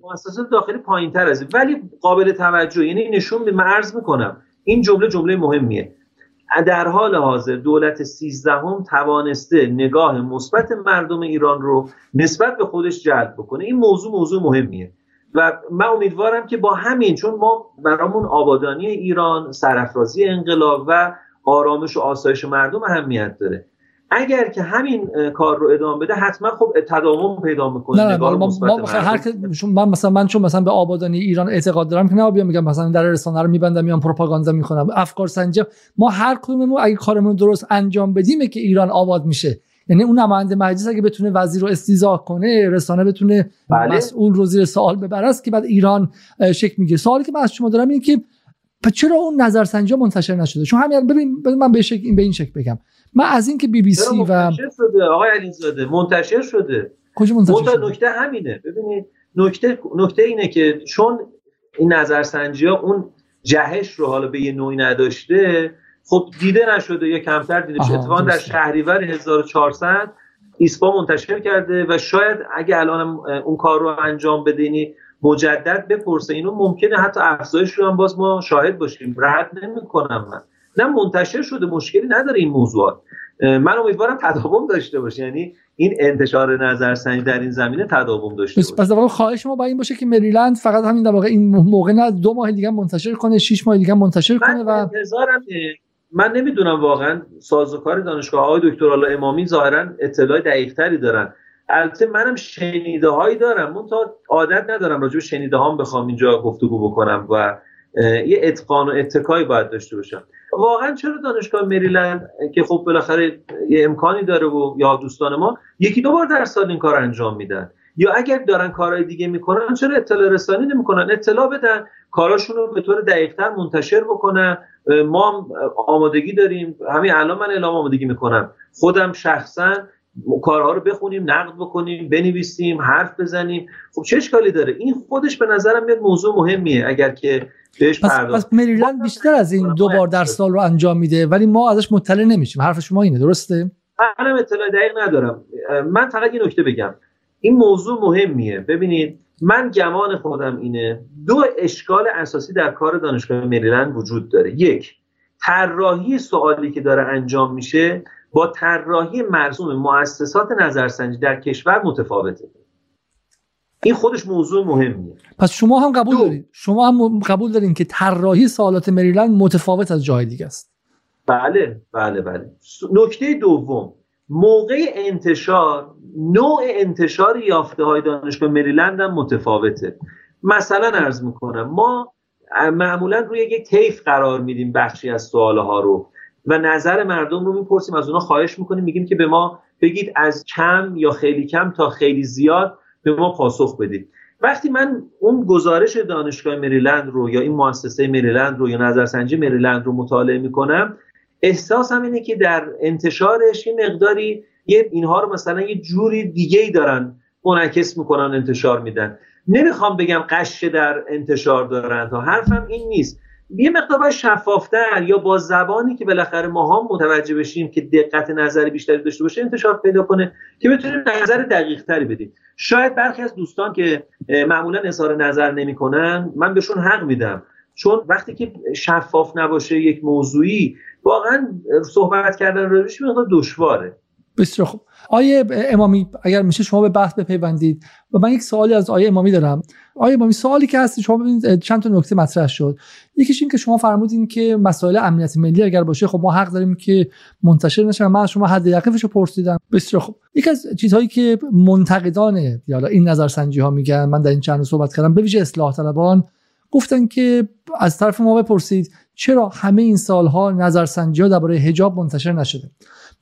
S2: مؤسسات داخلی پایین تر از ولی قابل توجه یعنی نشون به عرض می‌کنم این جمله جمله مهمیه. در حال حاضر دولت سیزدهم توانسته نگاه مثبت مردم ایران رو نسبت به خودش جلب بکنه. این موضوع موضوع مهمیه. و من امیدوارم که با همین چون ما برامون آبادانی ایران سرافرازی انقلاب و آرامش و آسایش مردم اهمیت داره. اگر که همین کار رو ادامه بده حتما خب تداوم پیدا می‌کنه
S1: نه نگاه ما, ما هر من مثلا من چون مثلا به آبادانی ایران اعتقاد دارم که نه بیام میگم مثلا در رسانه رو میبندم میام پروپاگاندا می‌کنم افکار سنجی ما هر کدوممون اگه کارمون درست انجام بدیم که ایران آباد میشه. یعنی اون نماینده مجلس اگه بتونه وزیر رو استیزا کنه رسانه بتونه بله. مسئول رو زیر سوال ببره که بعد ایران شک میگه سوالی که من از شما دارم اینه که چرا اون نظرسنجی منتشر نشده؟ چون همین ببین من به شک به این شک بگم. من از اینکه بی بی سی
S2: و شده؟ آقای علیزاده منتشر شده.
S1: کجا منتشر شده؟
S2: نکته همینه. ببینید نکته نکته اینه که چون این نظرسنجی ها اون جهش رو حالا به یه نوعی نداشته خب دیده نشده یا کمتر دیده. شده اتفاقا در شهریور 1400 ایسپا منتشر کرده و شاید اگه الان اون کار رو انجام بدینی مجدد بپرسه. اینو ممکنه حتی افزایش رو هم باز ما شاهد باشیم. رد نمی‌کنم من. نه منتشر شده مشکلی نداره این موضوعات. من امیدوارم تداوم داشته باشه. یعنی این انتشار نظرسنجی در این زمینه تداوم داشته باشه.
S1: پس در خواهش ما با این باشه که مریلند فقط همین در واقع این موقع نه دو ماه دیگه منتشر کنه شش ماه دیگه منتشر کنه و
S2: انتظارم من نمی‌دونم واقعا سازوکار دانشگاه آقای دکتر الله امامی ظاهرا اطلاع دقیقتری دارن. البته منم شنیده هایی دارم. من تا عادت ندارم راجع به شنیده هام بخوام اینجا گفتگو بکنم و یه اتقان و اتکایی باید داشته باشم. واقعا چرا دانشگاه مریلند که خب بالاخره یه امکانی داره و یا دوستان ما یکی دو بار در سال این کار انجام میدن؟ یا اگر دارن کارهای دیگه می‌کنن چرا اطلاع رسانی نمی‌کنن؟ اطلاع بدن کاراشون رو به طور دقیقتر منتشر بکنن. ما آمادگی داریم. همین الان من اعلام آمادگی می‌کنم. خودم شخصا کارها رو بخونیم نقد بکنیم بنویسیم حرف بزنیم. خب چه اشکالی داره؟ این خودش به نظرم میاد موضوع مهمیه اگر که بهش
S1: پس, پس مریلند بیشتر از این دو بار در سال رو انجام میده ولی ما ازش مطلع نمیشیم. حرف شما اینه درسته؟
S2: منم اطلاع دقیق ندارم. من فقط این نکته بگم. این موضوع مهمیه. ببینید من گمان خودم اینه دو اشکال اساسی در کار دانشگاه مریلند وجود داره. یک طراحی سوالی که داره انجام میشه با طراحی مرسوم مؤسسات نظرسنجی در کشور متفاوته. این خودش موضوع مهمیه.
S1: پس شما هم قبول دارید شما هم قبول دارین که طراحی سوالات مریلند متفاوت از جای دیگه است؟
S2: بله بله بله. نکته دوم. موقع انتشار نوع انتشار یافته های دانشگاه مریلند هم متفاوته. مثلا ارز می‌کنم ما معمولا روی یک طیف قرار میدیم بخشی از سواله ها رو. و نظر مردم رو می‌پرسیم از اونا خواهش می‌کنیم میگیم که به ما بگید از کم یا خیلی کم تا خیلی زیاد به ما پاسخ بدید. وقتی من اون گزارش دانشگاه مریلند رو یا این مؤسسه مریلند رو یا نظرسنجی مریلند رو مطالعه می‌کنم احساسم اینه که در انتشارش یه مقداری یه اینها رو مثلا یه جوری دیگه ای دارن منعکس می‌کنن انتشار میدن. نمی‌خوام بگم قشه در انتشار دارن تا حرفم این نیست. یه مقدار شفافتر یا با زبانی که بالاخره ما هم متوجه بشیم که دقت نظر بیشتری داشته باشه انتشار پیدا کنه که بتونیم نظر دقیق تری بدیم. شاید برخی از دوستان که معمولا اظهار نظر نمی‌کنن من بهشون حق میدم. چون وقتی که شفاف نباشه یک موضوعی واقعا صحبت کردن روش مقدار دشواره.
S1: بسیار خوب. آیه امامی اگر میشه شما به بحث بپیوندید. و من یک سوالی از آیه امامی دارم. آیه امامی سوالی که هست شما ببینید چند تا نکته مطرح شد. یکیش این که شما فرمودین که مسائل امنیت ملی اگر باشه خب ما حق داریم که منتشر نشه من شما حد یقینش رو پرسیدم. بسیار خوب. یکی از چیزهایی که منتقدان یا این نظرسنجی ها میگن من در این چند صحبت کردم به ویژه اصلاح طلبان گفتن که از طرف ما بپرسید چرا همه این سالها نظرسنجی ها درباره حجاب منتشر نشده؟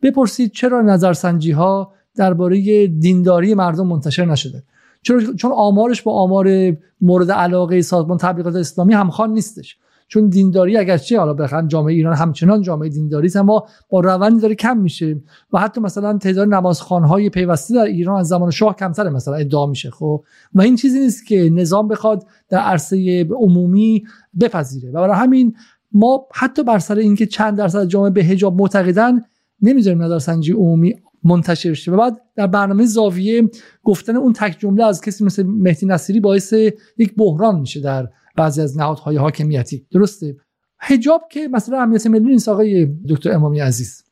S1: بپرسید چرا نظرسنجی ها درباره دینداری مردم منتشر نشده؟ چرا چون آمارش با آمار مورد علاقه سازمان تبلیغات اسلامی همخوان نیستش. چون دینداری اگرچه حالا بخن جامعه ایران همچنان جامعه دینداری است اما با روندی داره کم میشه و حتی مثلا تعداد نمازخوانهای پیوسته در ایران از زمان شاه کمتره مثلا ادعا میشه خب؟ و این چیزی نیست که نظام بخواد در عرصه عمومی بپذیره. و برای همین ما حتی بر سر اینکه چند درصد جامعه به حجاب معتقدن نمی‌ذاریم نظرسنجی عمومی منتشر شه و بعد در برنامه زاویه گفتن اون تک جمله از کسی مثل مهدی نصیری باعث یک بحران میشه در بعضی از نهادهای حاکمیتی. درسته؟ حجاب که مثلا امنیت ملی نیست آقای دکتر امامی عزیز.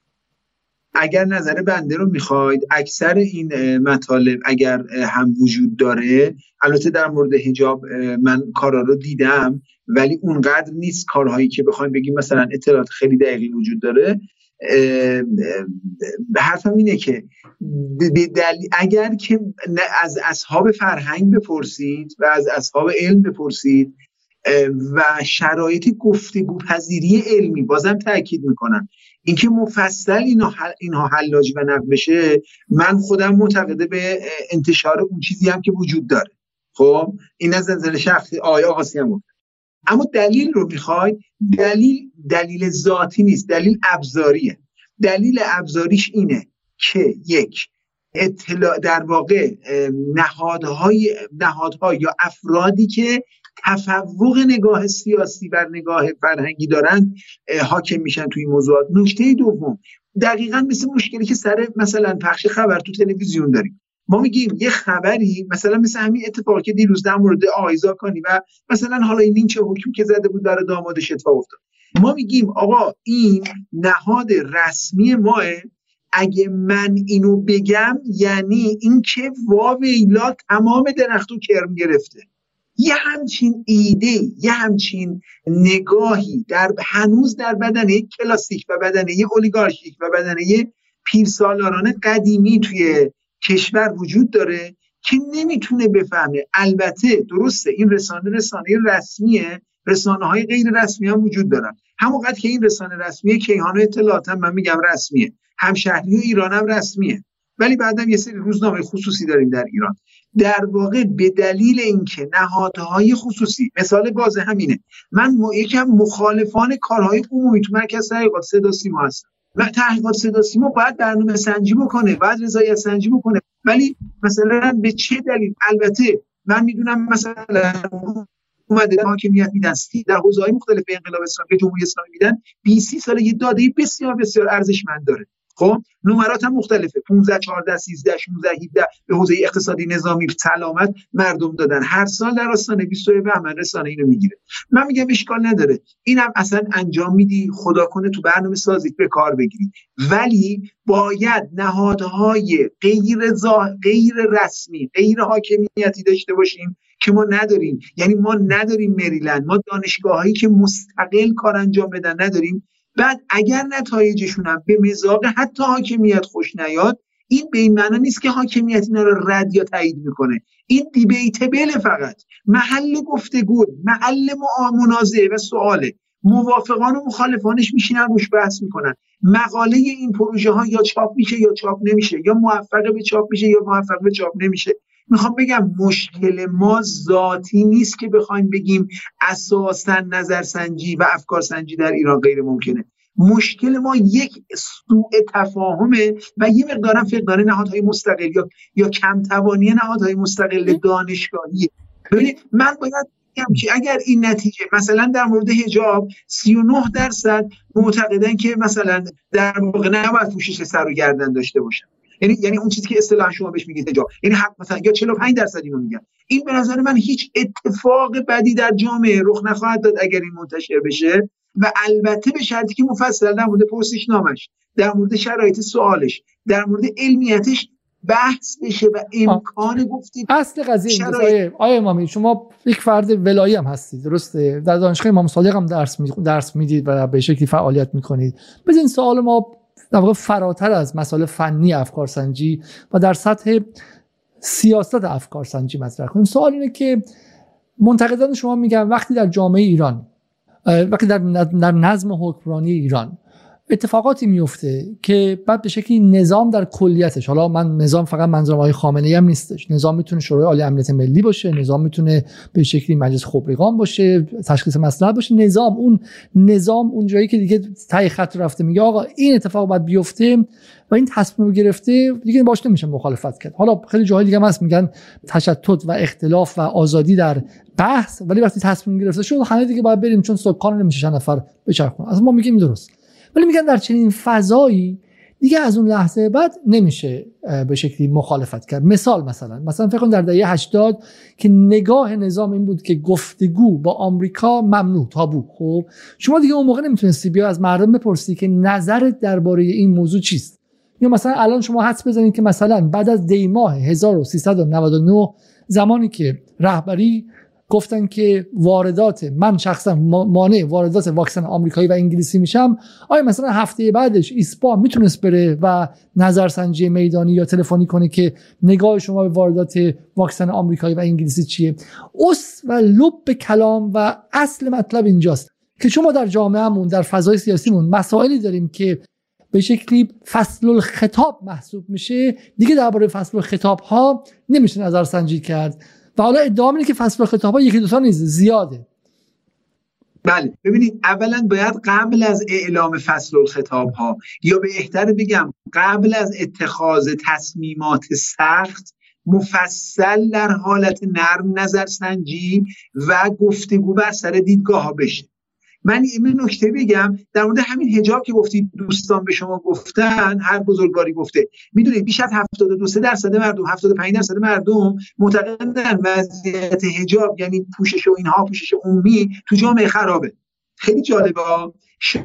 S3: اگر نظر بنده رو می‌خواید اکثر این مطالب اگر هم وجود داره البته در مورد حجاب من کارا رو دیدم ولی اونقدر نیست کارهایی که بخوایم بگیم مثلا اطلاعات خیلی دقیقی وجود داره. حرفم اینه که اگر که از اصحاب فرهنگ بپرسید و از اصحاب علم بپرسید و شرایط گفتگو پذیری علمی بازم تاکید می‌کنم. اینکه مفصل اینها, اینها حلاجی و نقد بشه من خودم معتقده به انتشار اون چیزی هم که وجود داره. خب؟ این از نظر شخصی آیا آقاسی هم اما دلیل رو می‌خواید دلیل دلیل ذاتی نیست دلیل ابزاریه. دلیل ابزاریش اینه که یک اطلاع در واقع نهادهای نهادها یا افرادی که تفوق نگاه سیاسی بر نگاه فرهنگی دارن حاکم میشن توی موضوعات. نکته دوم دقیقا مثل مشکلی که سر مثلا پخش خبر تو تلویزیون داریم. ما میگیم یه خبری مثلا مثل همین اتفاقی که دیروز در مورد آیزا کنی و مثلا حالا این چه حکم که زده بود برای دامادش اتفاق افتاد. ما میگیم آقا این نهاد رسمی ماه اگه من اینو بگم یعنی اینکه واویلا تمام درختو کرم گرفته. یه همچین ایده یه همچین نگاهی در هنوز در بدن یک کلاسیک و بدن یک اولیگارشیک و بدن یک پیرسالاران قدیمی توی کشور وجود داره که نمی‌تونه بفهمه. البته درسته این رسانه رسانه رسمیه. رسانه های غیر رسمی هم وجود دارن. همونقدر که این رسانه رسمیه کیهان اطلاعات هم من میگم رسمیه. همشهری ایران هم رسمیه. ولی بعدم یه سری روزنامه خصوصی داریم در ایران. در واقع به دلیل اینکه نهادهای خصوصی مثال باز همینه. من یکم مخالفان کارهای عمومی تو مرکز تحقیقات صدا سیما هستم. و تحقیقات صدا سیما باید برنامه سنجی بکنه باید رضایت سنجی بکنه. ولی مثلا به چه دلیل؟ البته من می‌دونم مثلا اومده حاکمیت میدن در حوزه های مختلف انقلاب اسلامی به جمهوری اسلامی میدن 20 سال یه داده بسیار بسیار ارزشمند داره. خب؟ نمرات هم مختلفه. 15 14 13 16 17 به حوزه اقتصادی نظامی سلامت مردم دادن. هر سال در آستانه 22 بهمن رسانه اینو می‌گیره. من میگم اشکال نداره. اینم اصلا انجام میدی. خدا کنه تو برنامه سازی به کار بگیری ولی باید نهادهای غیر غیر رسمی غیر حاکمیتی داشته باشیم که ما نداریم. یعنی ما نداریم مریلند. ما دانشگاه که مستقل کار انجام بدن نداریم. بعد اگر نتایجشون هم به مزاق حتی حاکمیت خوش نیاد این به این معنا نیست که حاکمیت اینا رو رد یا تایید می‌کنه. این دیبیتبل فقط. محل گفتگو محل منازعه و سواله. موافقان و مخالفانش میشینن روش بحث می‌کنن. مقاله این پروژه ها یا چاپ میشه یا چاپ نمیشه یا موفق به چاپ میشه یا موفق به چاپ نمیشه. می‌خوام بگم مشکل ما ذاتی نیست که بخوایم بگیم اساسا نظرسنجی و افکارسنجی در ایران غیر ممکنه. مشکل ما یک سوء تفاهمه و یه مقدارم فقدان نهادهای مستقل یا یا کم توانی نهادهای مستقل دانشگاهی ببینید من باید بگم که اگر این نتیجه مثلا در مورد حجاب 39 درصد معتقدن که مثلا در واقع نباید پوشش سر و گردن داشته باشن. یعنی یعنی اون چیزی که اصطلاح شما بهش میگید حجاب یعنی حق مثلا یا 45 درصد اینو میگن. این به نظر من هیچ اتفاق بدی در جامعه رخ نخواهد داد اگر این منتشر بشه. و البته به شرطی که مفصل در مورد نامش در مورد شرایط سوالش در مورد علمیتش بحث بشه و امکان گفتید
S1: اصل قضیه شرایط... آیه امامی شما یک فرد ولایی هم هستید درسته؟ در دانشگاه امام صادق هم درس می... درس می‌دید و به شکلی فعالیت می‌کنید. بزن سوال ما در واقع فراتر از مسائل فنی افکارسنجی و در سطح سیاست افکارسنجی مطرح کنیم. سوال اینه که منتقدان شما میگن وقتی در جامعه ایران وقتی در نظم حکمرانی ایران اتفاقاتی میفته که بعد به شکلی نظام در کلیتش حالا من نظام فقط منظورم آقای خامنه هم نیستش. نظام می‌تونه شورای عالی امنیت ملی باشه نظام می‌تونه به شکلی مجلس خبرگان باشه تشخیص مصلحت باشه. نظام اون نظام اون جایی که دیگه تای خط رفته میگه آقا این اتفاق باید بیفته و این تصمیم گرفته دیگه باش نمیشه مخالفت کرد. حالا خیلی جاهای دیگه هم هست میگن تشتت و اختلاف و آزادی در بحث ولی وقتی تصمیم گرفته شد همه دیگه باید بریم چون سکان نمیشه نفر بچرخون از ما میگیم درست. ولی میگن در چنین فضایی دیگه از اون لحظه بعد نمیشه به شکلی مخالفت کرد. مثال مثلا مثلا فکر کن در دهه 80 که نگاه نظام این بود که گفتگو با آمریکا ممنوع تابو. خب شما دیگه اون موقع نمی‌تونستی بیا از مردم بپرسی که نظرت درباره این موضوع چیست. یا مثلا الان شما حدس بزنید که مثلا بعد از دی ماه 1399 زمانی که رهبری گفتن که واردات من شخصا مانع واردات واکسن آمریکایی و انگلیسی میشم آیا مثلا هفته بعدش ایسپا می‌تونست بره و نظرسنجی میدانی یا تلفنی کنه که نگاه شما به واردات واکسن آمریکایی و انگلیسی چیه؟ اس و لب کلام و اصل مطلب اینجاست که شما در جامعهمون در فضای سیاسیمون مسائلی داریم که به شکلی فصل الخطاب محسوب میشه. دیگه درباره فصل الخطاب ها نمیشه نظرسنجی کرد. و حالا ادعا که فصل خطاب یکی دو تا نیست زیاده.
S3: بله. ببینید اولا باید قبل از اعلام فصل الخطاب ها یا به احتر بگم قبل از اتخاذ تصمیمات سخت مفصل در حالت نرم نظرسنجی و گفتگو بر سر دیدگاه ها بشه. من این نکته بگم در مورد همین هجاب که گفتید دوستان به شما گفتن هر بزرگواری گفته. می‌دونید بیش از 72 درصد مردم 75 درصد مردم معتقدن وضعیت هجاب یعنی پوشش و اینها پوشش عمومی تو جامعه خرابه. خیلی جالبه. ش...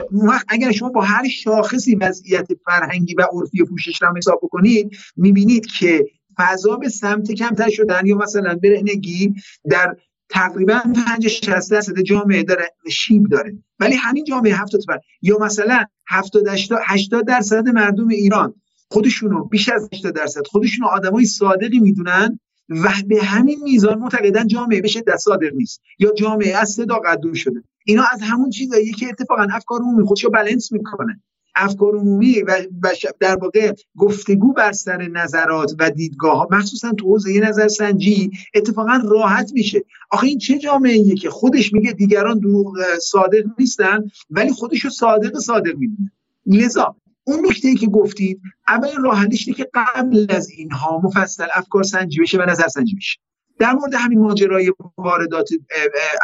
S3: اگر شما با هر شاخصی وضعیت فرهنگی و عرفی پوشش را حساب بکنید می‌بینید که فضا به سمت کمتر شدن یا مثلا برهنگی در تقریبا 5 60 درصد جامعه داره شیب داره. ولی همین جامعه 70 بر یا مثلا 70 80 درصد مردم ایران خودشونو بیش از 80 درصد خودشونو آدمای صادقی می‌دونن و به همین میزان معتقدن جامعه به شدت صادق نیست. یا جامعه از صداقت دور شده. اینا از همون چیزایی که اتفاقا افکار عمومی خودشو بالانس می‌کنه افکار عمومی و در واقع گفتگو بر سر نظرات و دیدگاه ها مخصوصا تو حوزه نظرسنجی اتفاقا راحت میشه. آخه این چه جامعه که خودش میگه دیگران دروغ صادق نیستن ولی خودشو صادق صادق می‌دونه. لذا اون نکته که گفتید اول راه که قبل از اینها مفصل افکار سنجی بشه و نظر سنجی بشه. در مورد همین ماجرای واردات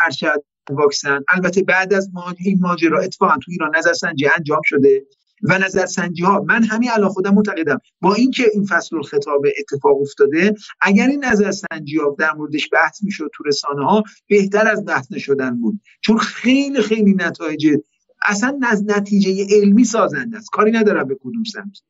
S3: ارشد واکسن البته بعد از این ماجرا اتفاقا تو ایران نظرسنجی انجام شده. و نظرسنجی ها من همین الان خودم معتقدم. با اینکه این فصل الخطاب اتفاق افتاده اگر این نظرسنجی ها در موردش بحث می‌شد تو رسانه ها بهتر از بحث نشدن بود. چون خیلی خیلی نتایج اصلا نتیجه علمی سازنده است. کاری ندارم به کدوم سمت.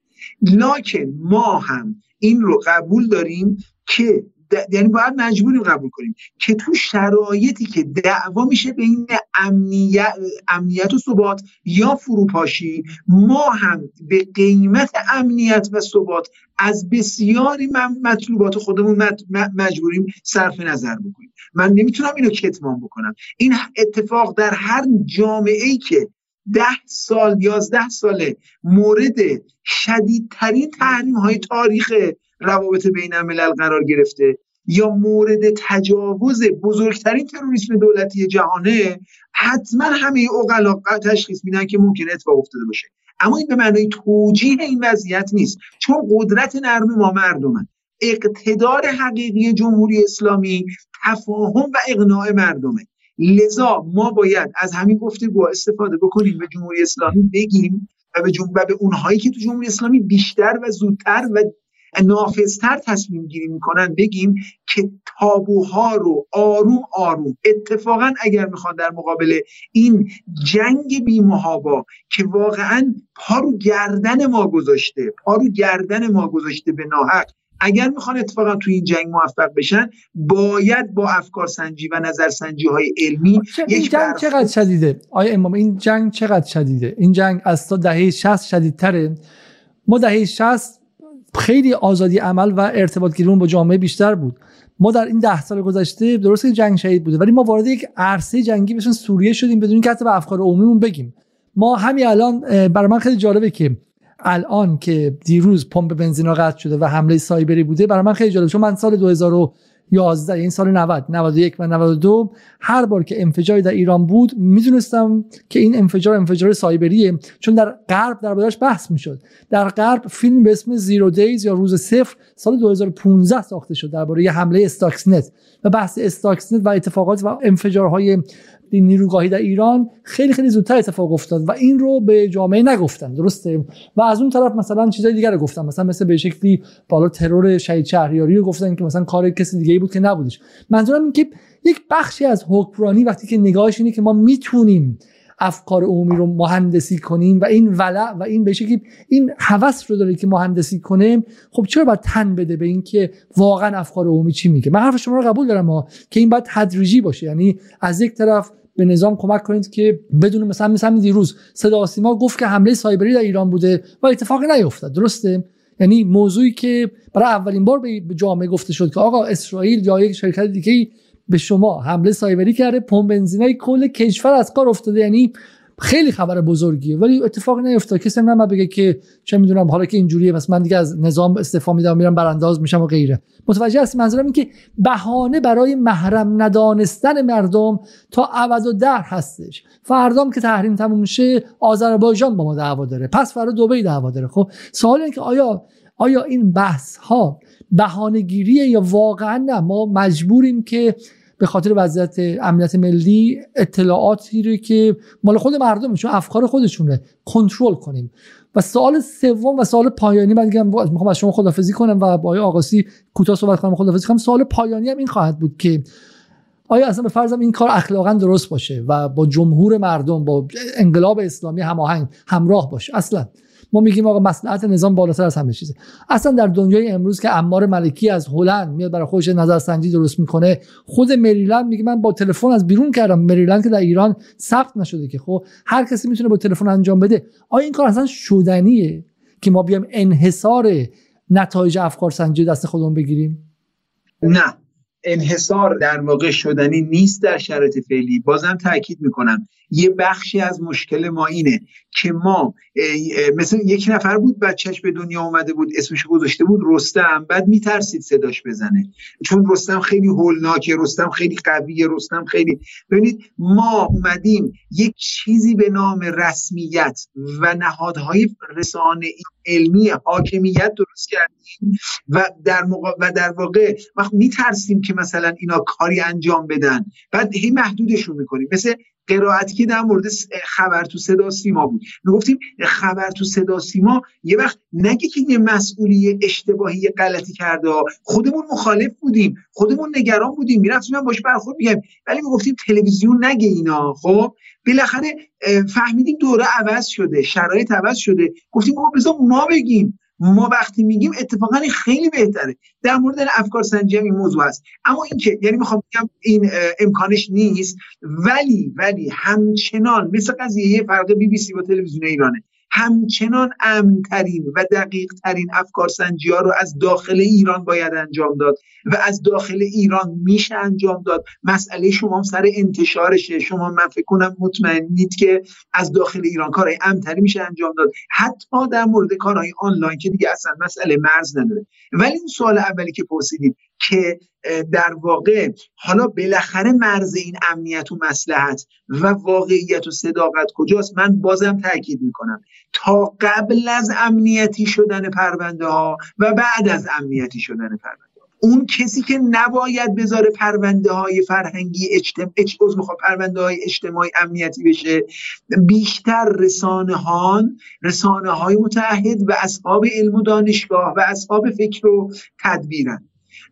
S3: لکن ما هم این رو قبول داریم که یعنی باید مجبوریم قبول کنیم که تو شرایطی که دعوا میشه بین امنیت, امنیت و ثبات یا فروپاشی ما هم به قیمت امنیت و ثبات از بسیاری مطلوبات خودمون مجبوریم صرف نظر بکنیم. من نمی‌تونم اینو کتمان بکنم. این اتفاق در هر جامعه ای که ده سال یازده ساله مورد شدیدترین تحریم های تاریخ روابط بین الملل قرار گرفته یا مورد تجاوز بزرگترین تروریسم دولتی جهانه حتما همه اوقلا تشخیص میدن که ممکن اتفاق افتاده باشه. اما این به معنای توجیه این وضعیت نیست. چون قدرت نرم ما مردمن. اقتدار حقیقی جمهوری اسلامی تفاهم و اقناع مردمه. لذا ما باید از همین گفتگو استفاده بکنیم به جمهوری اسلامی بگیم و به, و به اونهایی که تو جمهوری اسلامی بیشتر و زودتر و نافذتر تصمیم گیری می‌کنن بگیم که تابوها رو آروم آروم اتفاقا اگر می‌خوان در مقابل این جنگ بیمهابا که واقعا پا رو گردن ما گذاشته پا رو گردن ما گذاشته به ناحق اگر می‌خوان اتفاقا تو این جنگ موفق بشن باید با افکار سنجی و نظر سنجی های علمی
S1: این جنگ چقدر شدیده؟ آیا امام این جنگ چقدر شدیده؟ این جنگ از تا دهه 60 شدیدتره. ما دهه 60 خیلی آزادی عمل و ارتباط گیرون با جامعه بیشتر بود. ما در این ده سال گذشته درسته جنگ شهید بوده ولی ما وارد یک عرصه جنگی بشن سوریه شدیم بدون اینکه حتی به افکار عمومیمون بگیم. ما همین الان برای من خیلی جالبه که الان که دیروز پمپ بنزینا قطع شده و حمله سایبری بوده برای من خیلی جالبه چون من سال 2000 11 این سال 90 91 و 92 هر بار که انفجاری در ایران بود می‌دونستم که این انفجار انفجار سایبریه چون در غرب دربارش بحث می‌شد. در غرب فیلم به اسم زیرو دیز یا روز صفر سال 2015 ساخته شد درباره حمله استاکسنت. و بحث استاکسنت و اتفاقات و انفجارهای نیروگاهی در ایران خیلی خیلی زودتر اتفاق افتاد و این رو به جامعه نگفتن درسته؟ و از اون طرف مثلا چیزای دیگر رو گفتن مثلا مثل به شکلی بالا ترور شهید شهریاری رو گفتن که مثلا کار کسی دیگه ای بود که نبودش. منظورم این که یک بخشی از حکمرانی وقتی که نگاهش اینه که ما می‌تونیم افکار عمومی رو مهندسی کنیم و این ولع و این به شکلی این هوس رو داره که مهندسی کنیم خب چرا باید تن بده به اینکه واقعا افکار عمومی چی میگه؟ من حرف شما رو قبول دارم ما که این باید تدریجی باشه. یعنی از یک طرف به نظام کمک کنید که بدون مثلا مثلا دیروز صدا سیما گفت که حمله سایبری در ایران بوده و اتفاقی نیفتاد. درسته؟ یعنی موضوعی که برای اولین بار به جامعه گفته شد که آقا اسرائیل یا یک شرکت دیگه به شما حمله سایبری کرده پمپ بنزینای کل کشور از کار افتاده. یعنی خیلی خبر بزرگیه. ولی اتفاقی نیفتاد. کسی من بگه که چه می‌دونم حالا که اینجوریه بس من دیگه از نظام استعفا میدم میرم برانداز میشم و غیره. متوجه هستی منظورم این که بهانه برای محرم ندانستن مردم تا ابد و در هستش. فردام که تحریم تموم میشه آذربایجان با ما دعوا داره. پس فردا دبی دعوا داره. خب سوال اینه که آیا آیا این بحث ها بهانه‌گیریه یا واقعا نه؟ ما مجبوریم که به خاطر وضعیت امنیت ملی اطلاعاتی رو که مال خود مردم چون افکار خودشونه کنترل کنیم. و سوال سوم و سوال پایانی من میگم می‌خوام از شما خدافظی کنم و با آقای آقاسی کوتاه صحبت کنم خدافظی کنم. سوال پایانی هم این خواهد بود که آیا اصلا به فرضم این کار اخلاقا درست باشه و با جمهور مردم با انقلاب اسلامی هماهنگ همراه باشه؟ اصلا. ما میگیم آقا مصلحت نظام بالاتر از همه چیزه. اصلا در دنیای امروز که امار ملکی از هلند میاد برای خودش نظرسنجی درست می‌کنه خود مریلند میگه من با تلفن از بیرون کردم. مریلند که در ایران ثبت نشده که خب هر کسی می‌تونه با تلفن انجام بده. آیا این کار اصلا شدنیه که ما بیام انحصار نتایج افکار سنجی دست خودمون بگیریم؟
S3: نه. انحصار در واقع شدنی نیست در شرایط فعلی. بازم تاکید می‌کنم. یه بخشی از مشکل ما اینه که ما مثل یک نفر بود بچهش به دنیا اومده بود اسمش گذاشته بود رستم. بعد میترسید صداش بزنه. چون رستم خیلی هولناکه رستم خیلی قویه رستم خیلی. ببینید ما اومدیم یک چیزی به نام رسمیت و نهادهای رسانه علمی حاکمیت درست کردیم و در, و در واقع وقت میترسیم که مثلا اینا کاری انجام بدن. بعد هی محدودشون می‌کنیم. مثل قرائتی که در مورد خبر تو صدا سیما بود. می‌گفتیم خبر تو صدا سیما یه وقت نگه که یه مسئولی اشتباهی غلطی کرده خودمون مخالف بودیم خودمون نگران بودیم می‌رفتیم باش برخورد میگیم ولی می‌گفتیم تلویزیون نگه اینا. خب بالاخره فهمیدیم دوره عوض شده شرایط عوض شده. گفتیم بابا بذار ما بگیم. ما وقتی میگیم اتفاقا خیلی بهتره. در مورد افکار سنجی هم این موضوع هست اما اینکه یعنی می‌خوام بگم این امکانش نیست ولی ولی همچنان مثل قضیه فرق بی بی سی با تلویزیون ایرانه. همچنان امنترین و دقیق ترین افکار سنجی ها رو از داخل ایران باید انجام داد و از داخل ایران میشه انجام داد. مسئله شما سر انتشارشه. شما من فکر کنم مطمئنید که از داخل ایران کارهای امنتری میشه انجام داد. حتی در مورد کارهای آنلاین که دیگه اصلا مسئله مرز نداره. ولی این سوال اولی که پرسیدید که در واقع حالا بالاخره مرز این امنیت و مسلحت و واقعیت و صداقت کجاست من بازم تاکید می‌کنم. تا قبل از امنیتی شدن پرونده ها و بعد از امنیتی شدن پرونده اون کسی که نباید بذاره پرونده های فرهنگی اجتماع پرونده های اجتماعی امنیتی بشه بیشتر رسانه ها رسانه های متحد و اصحاب علم و دانشگاه و اصحاب فکر و تدبیرن.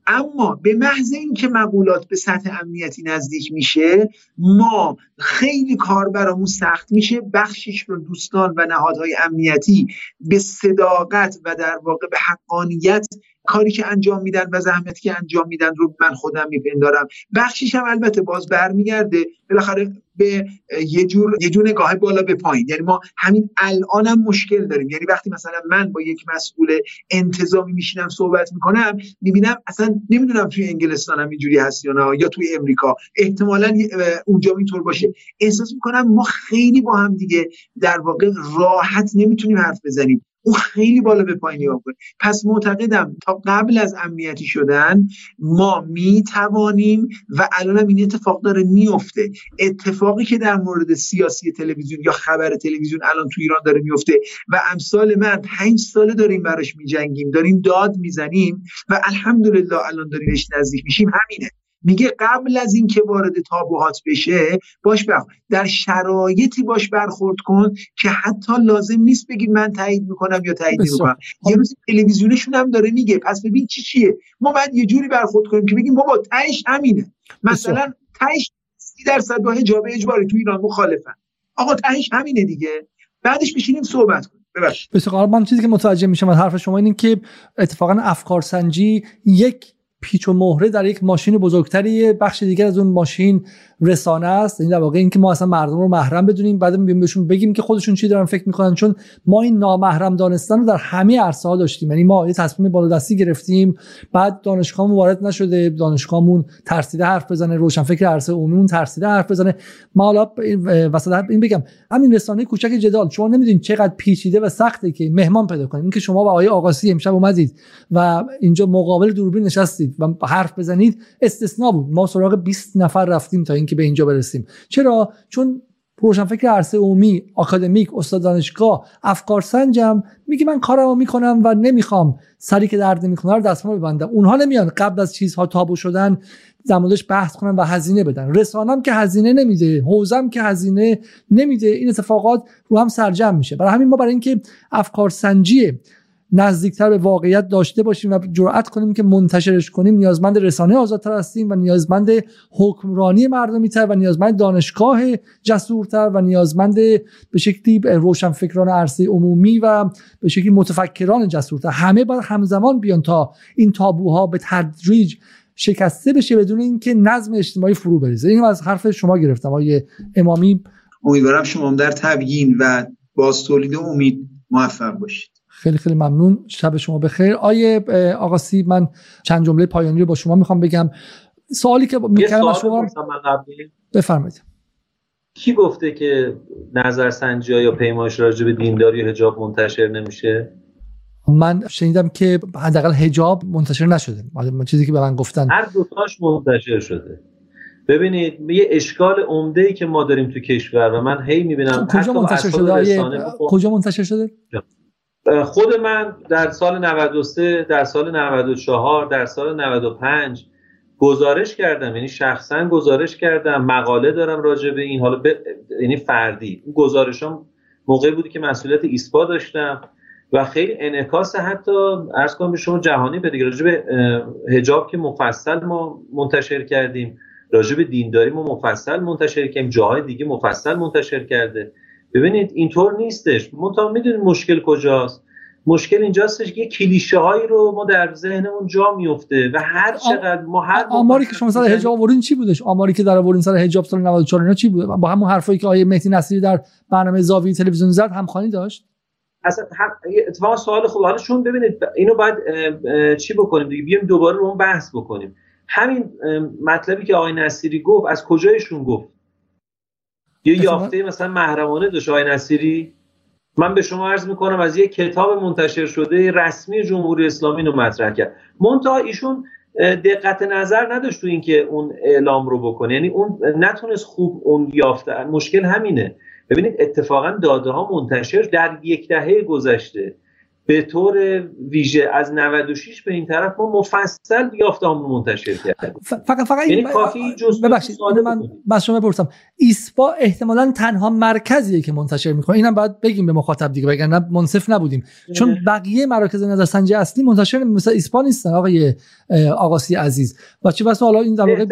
S3: اما به محض اینکه مقولات به سطح امنیتی نزدیک میشه ما خیلی کار برامون سخت میشه بخشش رو دوستان و نهادهای امنیتی به صداقت و در واقع به حقانیت کاری که انجام میدن و زحمتی که انجام میدن رو من خودم میپندارم. بخشیش هم البته باز برمیگرده بالاخره به یه جور یه جور نگاه بالا به پایین. یعنی ما همین الانم هم مشکل داریم. یعنی وقتی مثلا من با یک مسئول انتظامی میشینم صحبت می‌کنم می‌بینم اصلا نمی‌دونم توی انگلستانم اینجوری هست یا نه یا توی امریکا. احتمالا اونجا اینطور باشه. احساس می‌کنم ما خیلی با هم دیگه در واقع راحت نمی‌تونیم حرف بزنیم. او خیلی بالا به پایین نگاه پس معتقدم تا قبل از امنیتی شدن ما می توانیم و الان هم این اتفاق داره میفته اتفاقی که در مورد سیاسی تلویزیون یا خبر تلویزیون الان تو ایران داره میفته و امثال من پنج ساله داریم براش میجنگیم داریم داد می‌زنیم و الحمدلله الان داریم نزدیک میشیم همینه. میگه قبل از اینکه وارد تابوهات بشه باش بخ در شرایطی باش برخورد کن که حتی لازم نیست بگی من تایید می‌کنم یا تایید می‌کنم یه روز تلویزیونشون هم داره میگه. پس ببین چی چیه؟ ما باید یه جوری برخورد کنیم که بگیم بابا تهش همینه. مثلا تهش سی درصد با حجاب اجباری تو ایران مخالفن. آقا تهش همینه دیگه. بعدش بشینیم صحبت کنیم.
S1: بسیار. من چیزی که متوجه میشم از حرف شما اینه که اتفاقا افکار سنجی یک پیچ و مهره در یک ماشین بزرگتری بخش دیگر از اون ماشین رسانه است. این در واقع اینکه ما اصلا مردم رو محرم بدونیم بعد بیایم بهشون بگیم که خودشون چی دارن فکر می‌کنن. چون ما این نامحرم دانستن رو در همه عرصه ها داشتیم. یعنی ما یه تصمیم بالادستی گرفتیم بعد دانشگاهمون وارد نشده دانشگاهمون ترسیده حرف بزنه روشن فکر عرصه عمومی ترسیده حرف بزنه. ما حالا وسط این بگم همین رسانه کوچک جدال. شما نمی‌دونید چقدر پیچیده و سخته که مهمان پیدا کنید اینکه شما و آقای آقاسی امشب اومدید و اینجا مقابل دوربین نشستید. و حرف بزنید استثنا بود. ما سراغ 20 نفر رفتیم تا اینکه به اینجا برسیم. چرا؟ چون روشنفکر عرصه عمومی آکادمیک استاد دانشگاه افکار سنجم میگه من کارمو می‌کنم و نمی‌خوام. سری که درد نمی‌کنه رو دستمال ببندم. اونها نمیان. قبل از چیزها تابو شدن زمانش بحث کنن و هزینه بدن. رسانم که هزینه نمیده حوزم که هزینه نمیده. این اتفاقات رو هم سرجم میشه. برای همین ما برای اینکه افکار سنجی نزدیکتر به واقعیت داشته باشیم و جرأت کنیم که منتشرش کنیم نیازمند رسانه آزادتر هستیم و نیازمند حکمرانی مردمیتر و نیازمند دانشگاه جسورتر و نیازمند به شکلی روشنفکران عرصه عمومی و به شکلی متفکران جسورتر. همه باید همزمان بیان تا این تابوها به تدریج شکسته بشه بدون اینکه نظم اجتماعی فرو بریزه. اینو از حرف شما گرفتم آقای امامی.
S3: امیدوارم شما در تبیین و باز تولید امید موفق باشید.
S1: خیلی خیلی ممنون. شب شما بخیر. آیه آقا سیب من چند جمله پایانی رو با شما می‌خوام بگم. سوالی که می‌کردم از شما بفرمایید.
S2: کی گفته که نظرسنجی یا پیمایش راجع به دینداری و حجاب منتشر نمیشه؟
S1: من شنیدم که حداقل حجاب منتشر نشده. چیزی که به من گفتن
S2: هر دوتاش منتشر شده. ببینید یه اشکال عمده ای که ما داریم تو کشور و من هی می‌بینم
S1: کجا منتشر شده؟ کجا منتشر شده؟
S2: خود من در سال 93 در سال 94 در سال 95 گزارش کردم. یعنی شخصا گزارش کردم. مقاله دارم راجع به این. حالا ب... یعنی فردی. گزارشام موقعی بودی که مسئولیت ایسپا داشتم و خیلی انعکاس حتی ارز کنم به شما جهانی به دیگه راجع به حجاب که مفصل ما منتشر کردیم. راجع به دینداری ما مفصل منتشر کردیم. جاهای دیگه مفصل منتشر کرده. ببینید اینطور نیستش. منتها می‌دونید مشکل کجاست؟ مشکل اینجاستش که کلیشه هایی رو ما در ذهنمون جا میفته و هر چقدر ما هر
S1: آماری که شما سر حجاب آوردین چی بودش؟ آماری که در آوردین سر حجاب سال 94 اینا چی بود؟ با همون حرفایی که آیه مهدی نصیری در برنامه زاویه تلویزیون زد همخوانی داشت؟
S2: اصلا اتفاقا سوال خوب. حالا چون ببینید اینو باید چی بکنیم دیگه؟ بیایم دوباره رو اون بحث بکنیم. همین مطلبی که آقای نصیری گفت از کجایشون گفت؟ یه یافته مثلا محرمانه داشت آقای نصیری من به شما عرض می‌کنم از یه کتاب منتشر شده رسمی جمهوری اسلامی رو مطرح کرد. منتها ایشون دقت نظر نداشت تو اینکه اون اعلام رو بکنه. یعنی اون نتونست خوب اون یافته. مشکل همینه. ببینید اتفاقا داده ها منتشر در یک دهه گذشته. به طور ویژه از 96 به این طرف ما مفصل یافتهامون منتشر کردیم.
S1: فقط فقط یعنی کافی ببخشید من بس شما بپرسم. ایسپا احتمالا تنها مرکزیه که منتشر می‌کنه. اینم باید بگیم به مخاطب دیگه بگن منصف نبودیم. چون بقیه مراکز نظرسنجی اصلی منتشر مثل ایسپا نیستن آقای آقاسی عزیز. و چه بس حالا این در واقع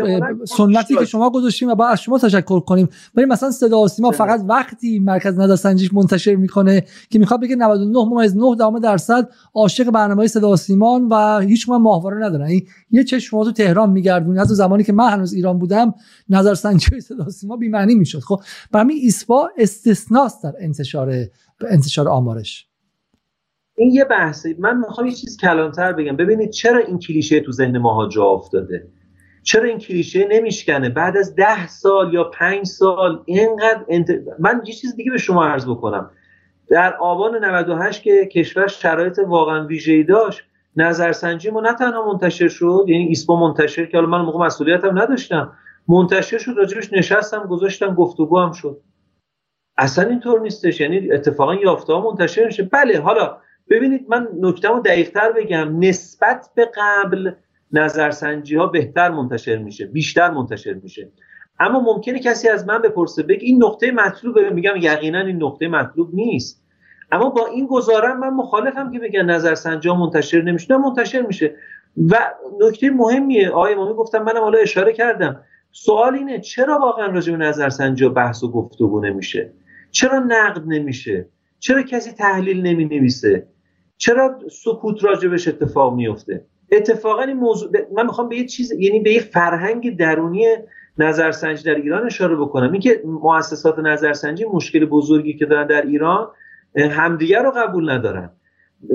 S1: سنتی که شما گذاشتیم و باید از شما تشکر کنیم. ولی مثلا صدا و سیما فقط وقتی مرکز نظرسنجیش منتشر می‌کنه که می‌خواد بگه 99 ممیز 9 درصد عاشق برنامه صدا سیمان و هیچ من ماهواره ندارن. این یه چشم تو تهران میگردون از زمانی که من هنوز ایران بودم نظرسنجی صدا سیما بی معنی می‌شد. خب برای ایسپا استثناست در انتشار انتشار آمارش.
S2: این یه بحثی من می‌خوام یه چیز کلانتر بگم. ببینید چرا این کلیشه تو ذهن ماها جا افتاده؟ چرا این کلیشه نمیشکنه؟ بعد از ده سال یا پنج سال اینقدر انت... من یه چیز دیگه به شما عرض بکنم. در آبان 98 که کشور شرایط واقعا ویژه‌ای داشت نظرسنجی ما نه تنها منتشر شد یعنی ایسپا منتشر که حالا من موقع مسئولیتم نداشتم منتشر شد راجبش نشستم گذاشتم گفتگو هم شد. اصلا اینطور نیستش یعنی اتفاقا یافته ها منتشر میشه. بله حالا ببینید من نکتهمو دقیقتر بگم. نسبت به قبل نظرسنجی ها بهتر منتشر میشه بیشتر منتشر میشه. اما ممکنه کسی از من بپرسه بگه این نقطه مطلوبه. میگم یقینا این نقطه مطلوب نیست. اما با این گزارم من مخالفم که بگن نظرسنجی منتشر نمیشه. منتشر میشه. و نکته مهمیه. آقای امامی گفتم منم حالا اشاره کردم. سوال اینه چرا واقعا راجع به نظرسنجی بحث و گفتگو نمیشه؟ چرا نقد نمیشه؟ چرا کسی تحلیل نمی نویسه چرا سکوت راجبش اتفاق میفته؟ اتفاقا این موضوع من می‌خوام به یه چیز یعنی به یه فرهنگ درونی نظرسنجی در ایران اشاره بکنم. اینکه مؤسسات نظرسنجی مشکل بزرگی که دارن در ایران همدیگر رو قبول ندارن.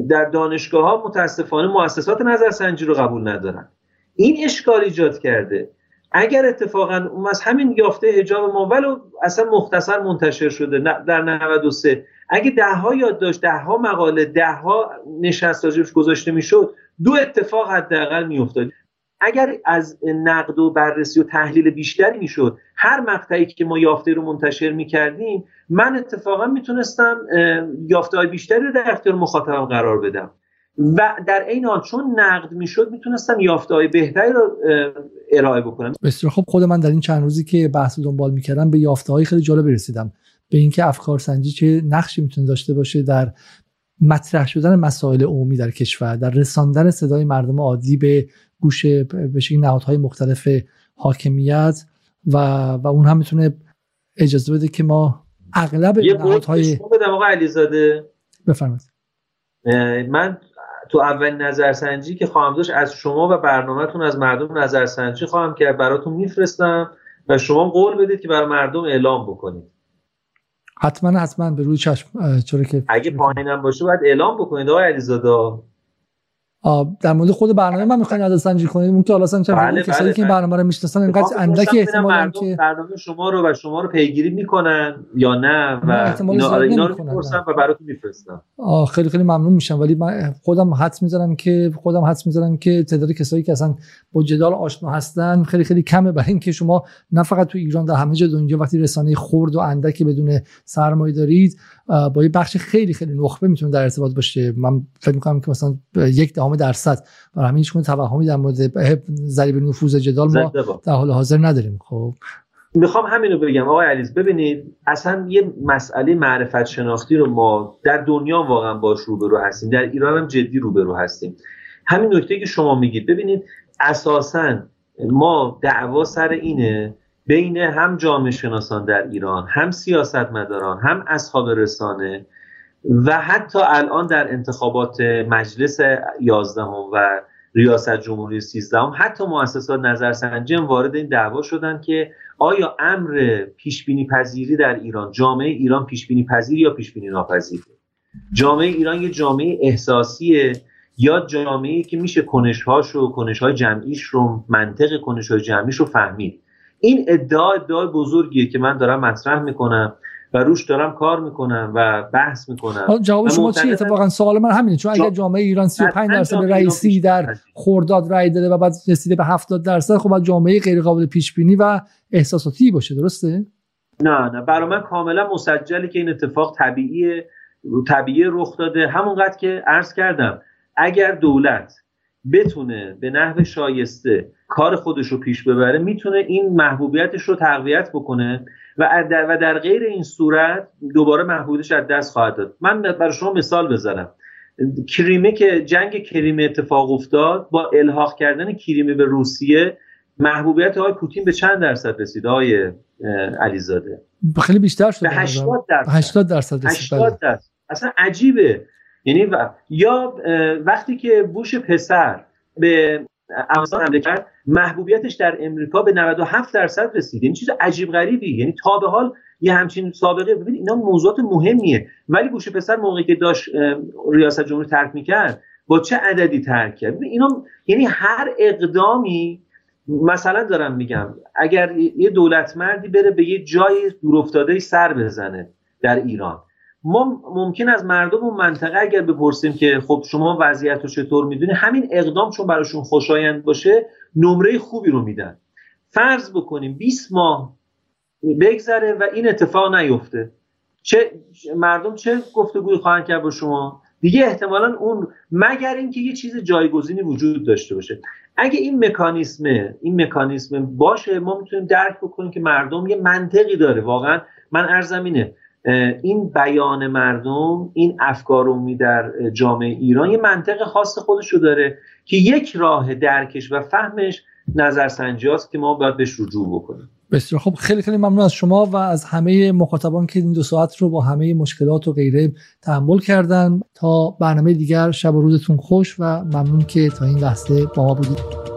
S2: در دانشگاه ها متاسفانه مؤسسات نظرسنجی رو قبول ندارن. این اشکال ایجاد کرده. اگر اتفاقا از همین یافته حجاب ما ولو اصلا مختصر منتشر شده در 93 اگه ده ها یادداشت ده ها مقاله ده ها نشست راجبش گذاشته می‌شد دو اتفاق حداقل میافتاد. اگر از نقد و بررسی و تحلیل بیشتری می‌شد هر مقطعی که ما یافته رو منتشر می‌کردیم من اتفاقا می‌تونستم یافته های بیشتری رو در اختیار مخاطبم قرار بدم. و در این حال چون نقد می‌شد می‌تونستم یافته های بهتری رو ارائه بکنم.
S1: بسیار خب خود من در این چند روزی که بحث دنبال می‌کردم به یافته های خیلی جالب رسیدم. به اینکه افکار سنجی چه نقشی می‌تونه داشته باشه در مطرح شدن مسائل عمومی در کشور در رساندن صدای مردم عادی به گوش به نهادهای مختلف حاکمیت و و اون هم می‌تونه اجازه بده که ما اغلب
S2: نهادهای بدم آقا علیزاده.
S1: بفرمایید.
S2: من تو اول نظرسنجی که خواهم داشت از شما و برنامهتون از مردم نظرسنجی خواهم کرد. براتون میفرستم و شما قول بدید که برای مردم اعلام بکنید.
S1: حتما حتما. به روی چشم چرا که
S2: اگه پایینم باشه باید اعلام بکنید آقای علیزاده.
S1: در مورد خود برنامه من می‌خواین عدد سنجی کنید. اون که حالا سنجی بله کسایی بله که این برنامه رو می‌شناسن اینقدر اندکی احتمال که
S2: برنامه شما رو و شما رو پیگیری می‌کنن یا نه و اینا, آره اینا رو می‌پرسن و براتون میفرستم.
S1: خیلی خیلی ممنون میشم. ولی من خودم حدس می‌ذارم که خودم حدس می‌ذارم که تعداد کسایی که اصلا با جدال آشنا هستن خیلی خیلی کمه. برای اینکه شما نه فقط تو ایران در همه جای دنیا وقتی رسانه خرد و اندکی بدون سرمایه دارید با یه بخش خیلی خیلی نخبه می‌تونه در ارتباط باشه. من فکر می‌کنم که مثلا یک دهم درصد. برای همین هیچ توهمی در مورد ضریب نفوذ جدال ما در حال حاضر نداریم. خب.
S2: می‌خوام همین رو بگم. آقای علیز ببینید اصلا یه مسئله معرفت شناختی رو ما در دنیا واقعا باش روبرو هستیم. در ایران هم جدی روبرو هستیم. همین نکته که شما میگید ببینید اساسا ما دعوا سر اینه بین هم جامعه شناسان در ایران هم سیاستمداران هم اصحاب رسانه و حتی الان در انتخابات مجلس 11 و ریاست جمهوری 13 هم حتی مؤسسات نظرسنجی وارد این دعوا شدن که آیا امر پیش بینی پذیری در ایران جامعه ایران پیش بینی پذیر یا پیش بینی ناپذیر جامعه ایران یه جامعه احساسیه یا جامعه که میشه کنشهاش و کنشهای جمعیش رو منطق کنشهای جمعیش رو فهمید؟ این ادعا ادعای بزرگیه که من دارم مطرح می‌کنم و روش دارم کار می‌کنم و بحث می‌کنم.
S1: جواب شما چیه؟ اتفاقا سوال من همینه. چون اگر جامعه ایران 35 درصد رئیسی در خورداد رای داده و بعد رسیده به 70 درصد خب جامعه غیر قابل پیش بینی و احساساتی باشه. درسته؟
S2: نه نه. برای من کاملا مسجله که این اتفاق طبیعیه طبیعی رخ داده. همونقدر که عرض کردم اگر دولت بتونه به نحو شایسته کار خودش رو پیش ببره می‌تونه این محبوبیتش رو تقویت بکنه و در, و در غیر این صورت دوباره محبوبیتش از دست خواهد داد. من برای شما مثال بزنم. کریمه که جنگ کریمه اتفاق افتاد با الحاق کردن کریمه به روسیه محبوبیت های پوتین به چند درصد رسید های علیزاده؟
S1: خیلی بیشتر شد
S2: به 80 درصد.
S1: 80 درصد 80
S2: بله. درصد. اصلا عجیبه. یعنی یا وقتی که بوش پسر به افغانستان حمله کرد محبوبیتش در امریکا به 97 درصد رسید. یعنی چیز عجیب غریبی. یعنی تا به حال یه همچین سابقه. ببین اینا موضوعات مهمیه. ولی بوش پسر موقعی که داشت ریاست جمهوری ترک می‌کرد با چه عددی ترک کرد؟ اینا یعنی هر اقدامی مثلا دارم میگم اگر یه دولت مردی بره به یه جای دورافتاده سر بزنه در ایران ما ممکن از مردم اون منطقه اگر بپرسیم که خب شما وضعیت رو چطور می‌دونی همین اقدام چون براشون خوشایند باشه نمره خوبی رو میدن. فرض بکنیم 20 ماه بگذره و این اتفاق نیفته. چه مردم چه گفتگوی خواهند کرد با شما؟ دیگه احتمالا اون مگر اینکه یه چیز جایگزینی وجود داشته باشه. اگه این مکانیسم این مکانیسم باشه ما می‌تونیم درک بکنیم که مردم یه منطقی داره. واقعا من ارزم اینه. این بیان مردم این افکار عمومی در جامعه ایران یه منطق خاص خودش داره که یک راه درکش و فهمش نظرسنجی است که ما باید بهش رجوع بکنیم.
S1: بسیار خب خیلی خیلی ممنون از شما و از همه مخاطبان که این دو ساعت رو با همه مشکلات و غیره تحمل کردن. تا برنامه دیگر شب و روزتون خوش و ممنون که تا این لحظه با ما بودید.